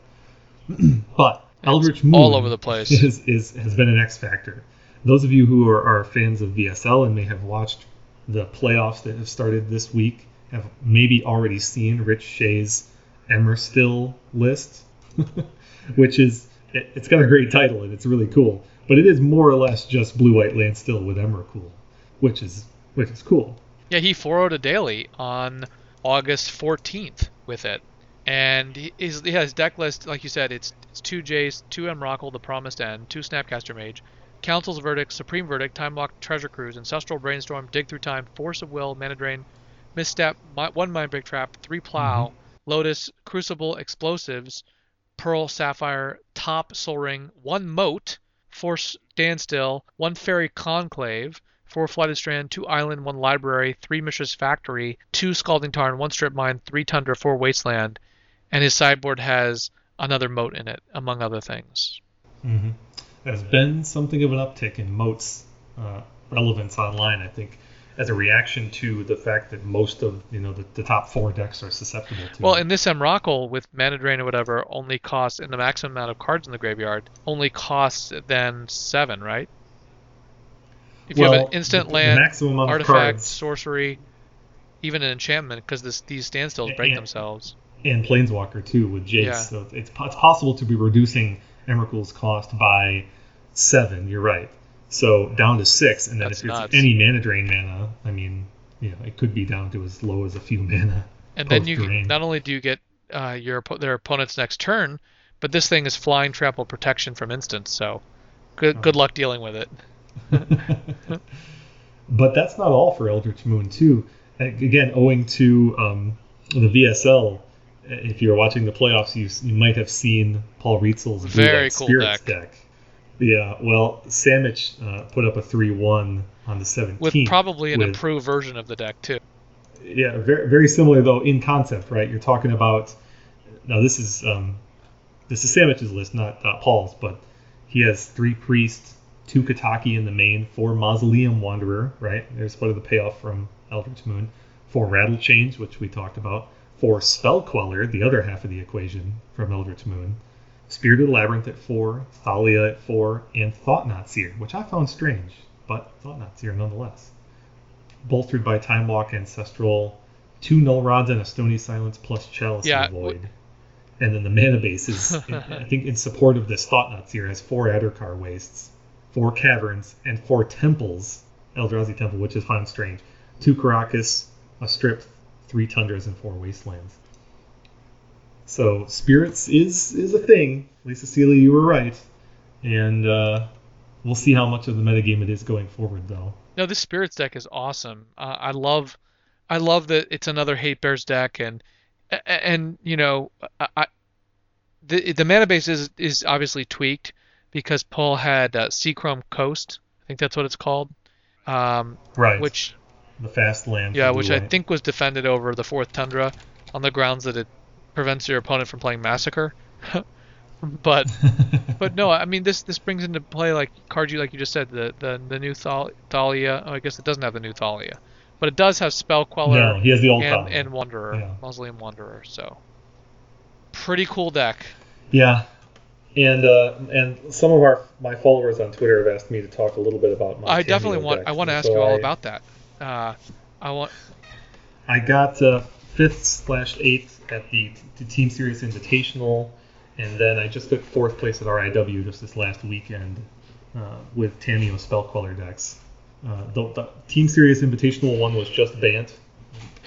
[SPEAKER 1] but Eldritch Moon
[SPEAKER 2] all over the place.
[SPEAKER 1] is, is has been an X factor. Those of you who are, are fans of VSL and may have watched the playoffs that have started this week have maybe already seen Rich Shea's Emerstill list, which is it, it's got a great title and it's really cool. But it is more or less just blue white land still with Emrakul, which is which is cool.
[SPEAKER 2] Yeah, he 4 a daily on August 14th with it. And he, his, he has deck list, like you said, it's, it's two Jace, two Emrakul, the Promised End, two Snapcaster Mage, Council's Verdict, Supreme Verdict, Time Lock, Treasure Cruise, Ancestral Brainstorm, Dig Through Time, Force of Will, Mana Drain, misstep, mi- one mind break trap, three plow, mm-hmm. Lotus, Crucible, explosives, Pearl, Sapphire, Top, Sol Ring, one moat, four standstill, one faerie conclave, four flooded strand, two island, one library, three Mishra's factory, two scalding tarn, one strip mine, three tundra, four wasteland, and his sideboard has another moat in it, among other things.
[SPEAKER 1] Mm-hmm. There's been something of an uptick in moats uh, relevance online. I think as a reaction to the fact that most of you know the, the top four decks are susceptible to.
[SPEAKER 2] Well, in this Emrakul with mana drain or whatever, only costs and the maximum amount of cards in the graveyard only costs then seven, right? If you have an instant
[SPEAKER 1] the- the
[SPEAKER 2] land,
[SPEAKER 1] maximum
[SPEAKER 2] artifact,
[SPEAKER 1] cards-
[SPEAKER 2] sorcery, even an enchantment, because these standstills break
[SPEAKER 1] And-
[SPEAKER 2] themselves.
[SPEAKER 1] and Planeswalker too with Jace.
[SPEAKER 2] Yeah.
[SPEAKER 1] So it's, it's possible to be reducing Emrakul's cost by seven. You're right. So down to six, and then
[SPEAKER 2] That's
[SPEAKER 1] if it's
[SPEAKER 2] nuts.
[SPEAKER 1] any mana drain mana, I mean, you know, it could be down to as low as a few mana.
[SPEAKER 2] And then you
[SPEAKER 1] post-drain.
[SPEAKER 2] not only do you get uh, your their opponent's next turn, but this thing is flying trample protection from instants. So good good luck dealing with it.
[SPEAKER 1] but that's not all for Eldritch Moon too. Again, owing to um, the VSL, if you're watching the playoffs, you, you might have seen Paul Rietzl's
[SPEAKER 2] Very cool
[SPEAKER 1] Spirits
[SPEAKER 2] deck.
[SPEAKER 1] deck. Yeah, well, Samich uh, put up a 3-1 on the 17th.
[SPEAKER 2] With probably an
[SPEAKER 1] with-
[SPEAKER 2] improved version of the deck too.
[SPEAKER 1] Yeah, very, very similar though in concept, right? You're talking about now this is um, this is Samich's list, not uh, Paul's, but he has three priests, two Kataki in the main, four Mausoleum Wanderer, right? There's part of the payoff from Eldritch Moon, four Rattle Chains, which we talked about, four Spell Queller, the other half of the equation from Eldritch Moon, Spirited Labyrinth at four, Thalia at four, and Thought Knot Seer, which I found strange, but Thought Knot Seer nonetheless bolstered by Time Walk Ancestral, two Null Rods and a Stony Silence plus Chalice
[SPEAKER 2] Yeah,
[SPEAKER 1] and Void. And then the mana base is, I think, in support of this Thought Knot Seer, has four Adarkar Wastes, four Caverns, and four Temples, Eldrazi Temple, which is found strange, two Karakas, a Strip, three Tundras, and four Wastelands. So Spirits is is a thing. Lisa Sealy, you were right. And uh, we'll see how much of the metagame it is going forward, though.
[SPEAKER 2] No, this spirits deck is awesome. Uh, I love, I love that it's another hate bears deck, and and you know, I, I the the mana base is is obviously tweaked because Paul had uh, Seachrome Coast. I think that's what it's called. Um,
[SPEAKER 1] Right.
[SPEAKER 2] which
[SPEAKER 1] the fast land.
[SPEAKER 2] yeah, which I think was defended over the fourth Tundra on the grounds that it prevents your opponent from playing Massacre. but but no, I mean this this brings into play like you like you just said the the, the new Thal- Thalia. Oh, I guess it doesn't have the new Thalia, but it does have Spell Queller
[SPEAKER 1] no, he has the old
[SPEAKER 2] and and Wanderer,
[SPEAKER 1] Yeah.
[SPEAKER 2] Mausoleum Wanderer. So pretty cool deck.
[SPEAKER 1] Yeah, and uh, and some of our my followers on Twitter have asked me to talk a little bit about my.
[SPEAKER 2] I definitely want I want to ask
[SPEAKER 1] so
[SPEAKER 2] you all
[SPEAKER 1] I-
[SPEAKER 2] about that. Uh, I want
[SPEAKER 1] I got uh, fifth slash eighth at the, the Team Series Invitational, and then I just took fourth place at RIW just this last weekend uh, with Tamiyo Spell Queller decks. Uh, the, the Team Series Invitational one was just Bant,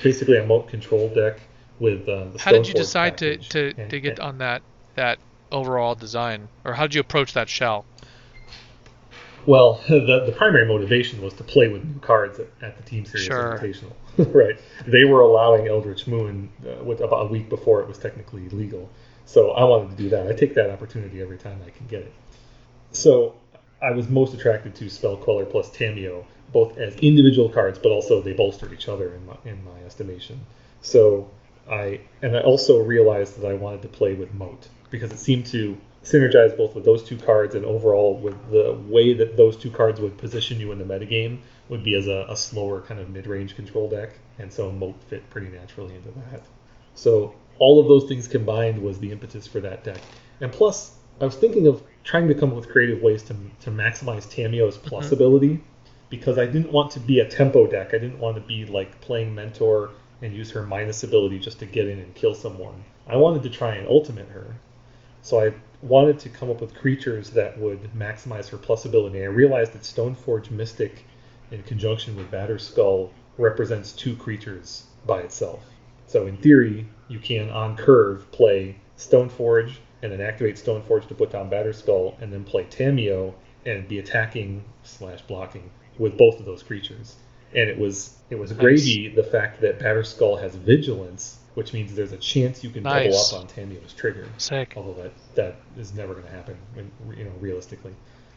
[SPEAKER 1] basically a moat control deck with uh, the
[SPEAKER 2] how did you decide to
[SPEAKER 1] package.
[SPEAKER 2] to,
[SPEAKER 1] And-
[SPEAKER 2] to get
[SPEAKER 1] and-
[SPEAKER 2] on that that overall design, or how did you approach that shell?
[SPEAKER 1] Well, the, the primary motivation was to play with new cards at, at the Team Series
[SPEAKER 2] Sure.
[SPEAKER 1] Invitational. right. They were allowing Eldritch Moon uh, with about a week before it was technically legal. So I wanted to do that. I take that opportunity every time I can get it. So I was most attracted to Spell Queller plus Tamiyo, both as individual cards, but also they bolstered each other in my, in my estimation. So I and I also realized that I wanted to play with Moat because it seemed to synergize both with those two cards and overall with the way that those two cards would position you in the metagame would be as a, a slower kind of mid-range control deck, and so Moat fit pretty naturally into that. So all of those things combined was the impetus for that deck. And plus, I was thinking of trying to come up with creative ways to, to maximize Tamiyo's mm-hmm. plus ability because I didn't want to be a tempo deck. I didn't want to be like playing Mentor and use her minus ability just to get in and kill someone. I wanted to try and ultimate her. So I wanted to come up with creatures that would maximize her plus ability. I realized that Stoneforge Mystic, in conjunction with Batterskull, represents two creatures by itself. So in theory, you can on curve play Stoneforge and then activate Stoneforge to put down Batterskull, and then play Tamiyo and be attacking slash blocking with both of those creatures. and it was it was gravy the fact that Batterskull has vigilance, which means there's a chance you can double up on Tamiyo's trigger.
[SPEAKER 2] Sick.
[SPEAKER 1] Although that that is never going to happen, when, you know, realistically.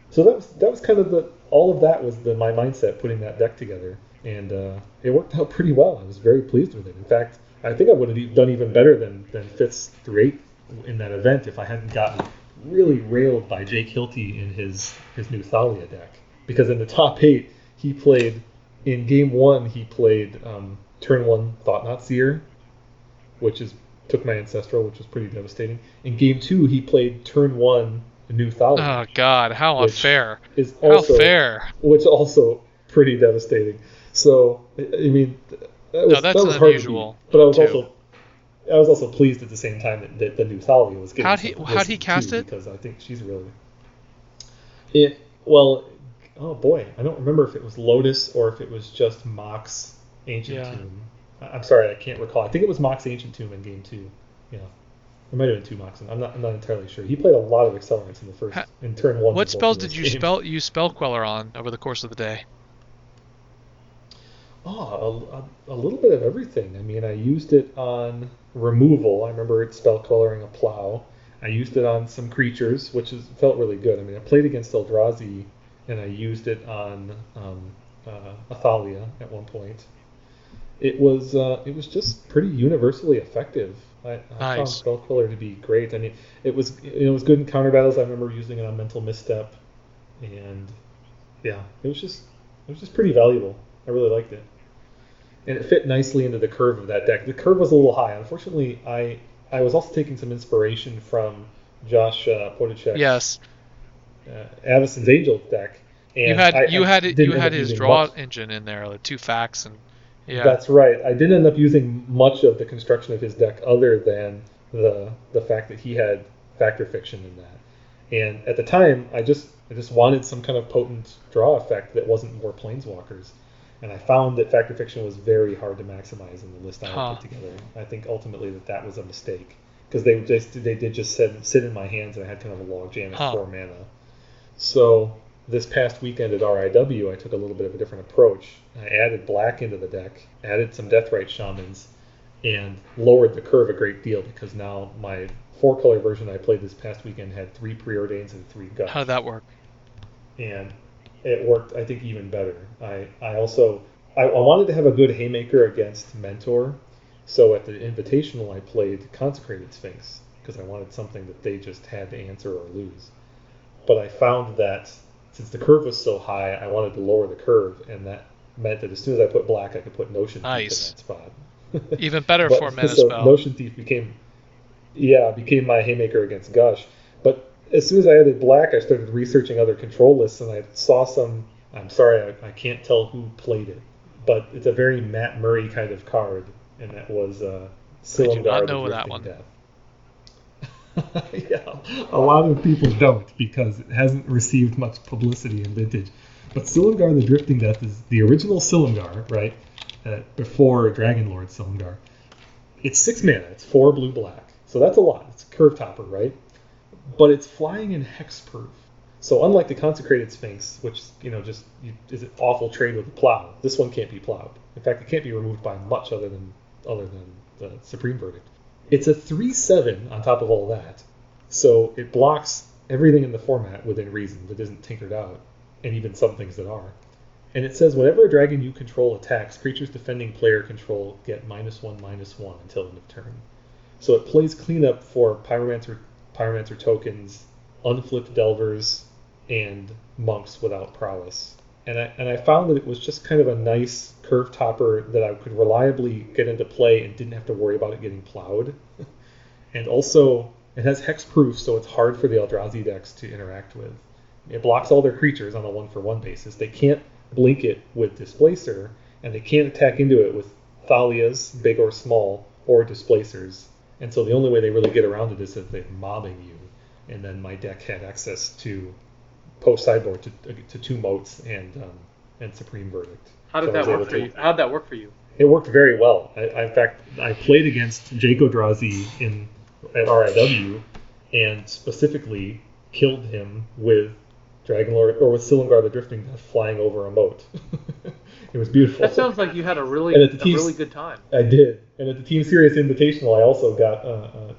[SPEAKER 1] So that was that was kind of the all of that was the my mindset putting that deck together, and uh, it worked out pretty well. I was very pleased with it. In fact, I think I would have done even better than than fifth through eighth in that event if I hadn't gotten really railed by Jake Hilty in his his new Thalia deck. Because in the top eight, he played in game one he played um, turn one Thought Knot Seer, which is took my ancestral, which was pretty devastating. In game two, he played turn one new Thalia,
[SPEAKER 2] Oh God, how unfair!
[SPEAKER 1] is
[SPEAKER 2] How fair!
[SPEAKER 1] which also pretty devastating. So I mean, that was,
[SPEAKER 2] that's
[SPEAKER 1] that was hard to
[SPEAKER 2] unusual,
[SPEAKER 1] beat. But I was
[SPEAKER 2] too.
[SPEAKER 1] also I was also pleased at the same time that, that the new Thalia was getting.
[SPEAKER 2] How'd he- how'd he cast it?
[SPEAKER 1] Because I think she's really. It well, oh boy, I don't remember if it was Lotus or if it was just Mox Ancient
[SPEAKER 2] Yeah.
[SPEAKER 1] Tomb. I'm sorry, I can't recall. I think it was Mox Ancient Tomb in game two. Yeah. It might have been two Mox. I'm not. I'm not entirely sure. He played a lot of accelerants in the first in turn one.
[SPEAKER 2] What spells did you
[SPEAKER 1] games.
[SPEAKER 2] spell use spell queller on over the course of the day?
[SPEAKER 1] Oh, a, a, a little bit of everything. I mean, I used it on removal. I remember it spell coloring a plow. I used it on some creatures, which is felt really good. I mean, I played against Eldrazi, and I used it on um, uh, Athalia at one point. It was uh, it was just pretty universally effective. I, I found
[SPEAKER 2] Nice.
[SPEAKER 1] Spell Queller to be great. I mean, it was it was good in counter battles. I remember using it on mental misstep, and yeah, it was just it was just pretty valuable. I really liked it and it fit nicely into the curve of that deck. The curve was a little high. Unfortunately, I I was also taking some inspiration from Josh uh,
[SPEAKER 2] Yes,
[SPEAKER 1] uh, Avison's Angel deck. And
[SPEAKER 2] you had
[SPEAKER 1] I-
[SPEAKER 2] you had it, you had his draw
[SPEAKER 1] much-
[SPEAKER 2] engine in there, the two facts and yeah.
[SPEAKER 1] That's right. I didn't end up using much of the construction of his deck other than the the fact that he had Fact or Fiction in that. And at the time, I just I just wanted some kind of potent draw effect that wasn't more planeswalkers. And I found that Fact or Fiction was very hard to maximize in the list I had
[SPEAKER 2] Huh.
[SPEAKER 1] put together. I think ultimately that that was a mistake because they just they did just sit, sit in my hands and I had kind of a log jam at
[SPEAKER 2] Huh.
[SPEAKER 1] four mana. So this past weekend at RIW, I took a little bit of a different approach. I added black into the deck, added some Deathrite Shamans, and lowered the curve a great deal because now my four color version I played this past weekend had three preordains and three guts
[SPEAKER 2] How did that work?
[SPEAKER 1] and it worked I think even better. I, I also I, I wanted to have a good haymaker against mentor, so at the invitational I played consecrated sphinx because I wanted something that they just had to answer or lose. But I found that since the curve was so high, I wanted to lower the curve, and that meant that as soon as I put black, I could put notion
[SPEAKER 2] Nice.
[SPEAKER 1] thief in that spot.
[SPEAKER 2] Even better
[SPEAKER 1] But-
[SPEAKER 2] for a mana
[SPEAKER 1] so
[SPEAKER 2] spell.
[SPEAKER 1] Notion Thief became, yeah, became my haymaker against Gush. But as soon as I added black, I started researching other control lists, and I saw some. I'm sorry, I, I can't tell who played it, but it's a very Matt Murray kind of card, and that was uh, Silumgar
[SPEAKER 2] not know that one.
[SPEAKER 1] Death. yeah, a lot of people don't because it hasn't received much publicity in Vintage. But Silumgar the Drifting Death is the original Silumgar, right? Uh, before Dragon Lord Silumgar. It's six mana. It's four blue black. So that's a lot. It's a curve topper, right? But it's flying in hexproof. So unlike the Consecrated Sphinx, which you know just you, is an awful trade with the plow, this one can't be plowed. In fact, it can't be removed by much other than other than the Supreme Verdict. It's a three-seven on top of all that, so it blocks everything in the format within reason that isn't tinkered out, and even some things that are. And it says whenever a dragon you control attacks, creatures defending player control get minus one, minus one until end of turn. So it plays cleanup for pyromancer, pyromancer tokens, unflipped delvers, and monks without prowess. And I, and I found that it was just kind of a nice curve topper that I could reliably get into play and didn't have to worry about it getting plowed. and also, it has hexproof, so it's hard for the Eldrazi decks to interact with. It blocks all their creatures on a one for one basis. They can't blink it with Displacer, and they can't attack into it with Thalias, big or small, or Displacers. And so the only way they really get around it is if they're mobbing you. And then my deck had access to post sideboard to, to two moats and um, and Supreme Verdict.
[SPEAKER 3] How did
[SPEAKER 1] So
[SPEAKER 3] that work for
[SPEAKER 1] to-
[SPEAKER 3] you? How did that work for you?
[SPEAKER 1] It worked very well. I, I, in fact, I played against Jake Odrazi in at RIW, and specifically killed him with Dragon Lord or with Silumgar the Drifting Death flying over a moat. It was beautiful.
[SPEAKER 3] That sounds like you had a really,
[SPEAKER 1] And at the
[SPEAKER 3] a really good time.
[SPEAKER 1] I did, and at the Team Series Invitational, I also got uh, uh,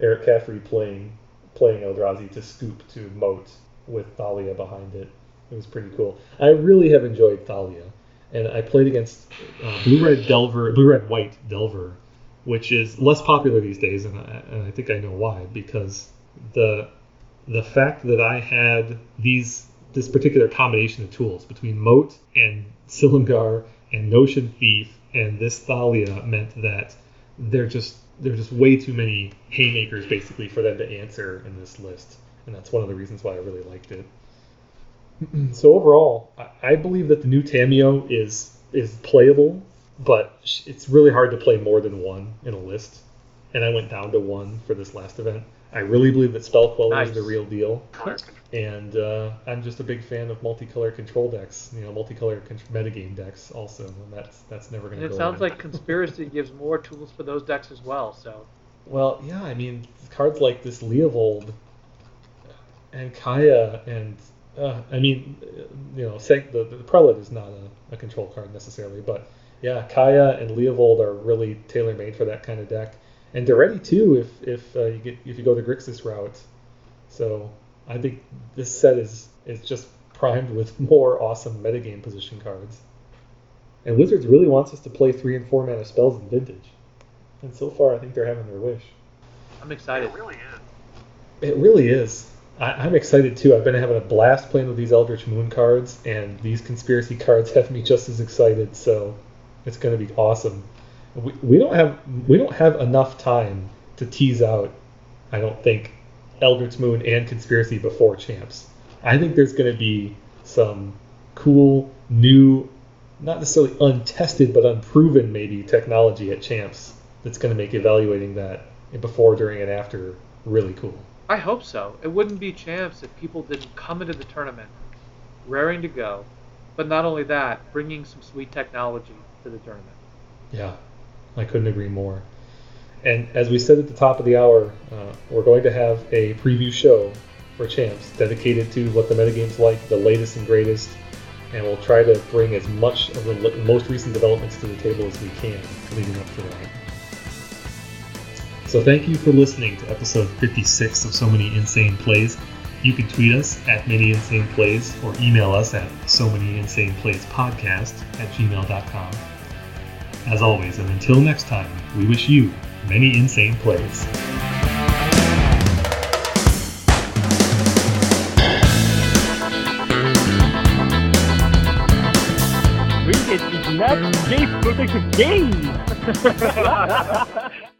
[SPEAKER 1] Eric Caffrey playing playing Eldrazi to scoop to Moat with Thalia behind it. It was pretty cool. I really have enjoyed Thalia, and I played against uh, Blue Red Delver, Blue Red White Delver, which is less popular these days, and I, and I think I know why because the the fact that I had these this particular combination of tools between Moat and Silumgar and Notion Thief and this Thalia meant that they're just there's just way too many haymakers basically for them to answer in this list, and that's one of the reasons why I really liked it. so overall, I, I believe that the new Tamiyo is is playable, but it's really hard to play more than one in a list, and I went down to one for this last event. I really believe that Spell Queller is the real deal, and uh, I'm just a big fan of multicolor control decks. You know, multicolor con- metagame decks also, and that's that's never going
[SPEAKER 3] And
[SPEAKER 1] to
[SPEAKER 3] it
[SPEAKER 1] go.
[SPEAKER 3] sounds
[SPEAKER 1] away.
[SPEAKER 3] like Conspiracy gives more tools for those decks as well. So
[SPEAKER 1] Well, yeah, I mean, cards like this Leovold and Kaya, and uh, I mean, uh, you know, Seg- the, the Prelate is not a, a control card necessarily, but yeah, Kaya and Leovold are really tailor made for that kind of deck, and they're ready too if if uh, you get if you go the Grixis route. So I think this set is is just primed with more awesome metagame position cards. And Wizards really wants us to play three and four mana spells in Vintage. And so far, I think they're having their wish.
[SPEAKER 3] I'm excited.
[SPEAKER 4] It really is.
[SPEAKER 1] It really is. I, I'm excited too. I've been having a blast playing with these Eldritch Moon cards, and these conspiracy cards have me just as excited. So it's going to be awesome. We, we don't have we don't have enough time to tease out. I don't think Eldritch Moon and conspiracy before champs. I think there's going to be some cool new, not necessarily untested but unproven maybe technology at champs that's going to make evaluating that before, during, and after really cool.
[SPEAKER 3] I hope so. It wouldn't be champs if people didn't come into the tournament raring to go. But not only that, bringing some sweet technology to the tournament.
[SPEAKER 1] Yeah, I couldn't agree more. And as we said at the top of the hour, uh, we're going to have a preview show for Champs dedicated to what the metagame's like, the latest and greatest, and we'll try to bring as much of the most recent developments to the table as we can leading up to that. So thank you for listening to episode 56 of So Many Insane Plays. You can tweet us at Many Insane Plays or email us at So Many Insane Plays Podcast at gmail.com. As always, and until next time, we wish you many insane plays.
[SPEAKER 5] Bring it is not safe protective game.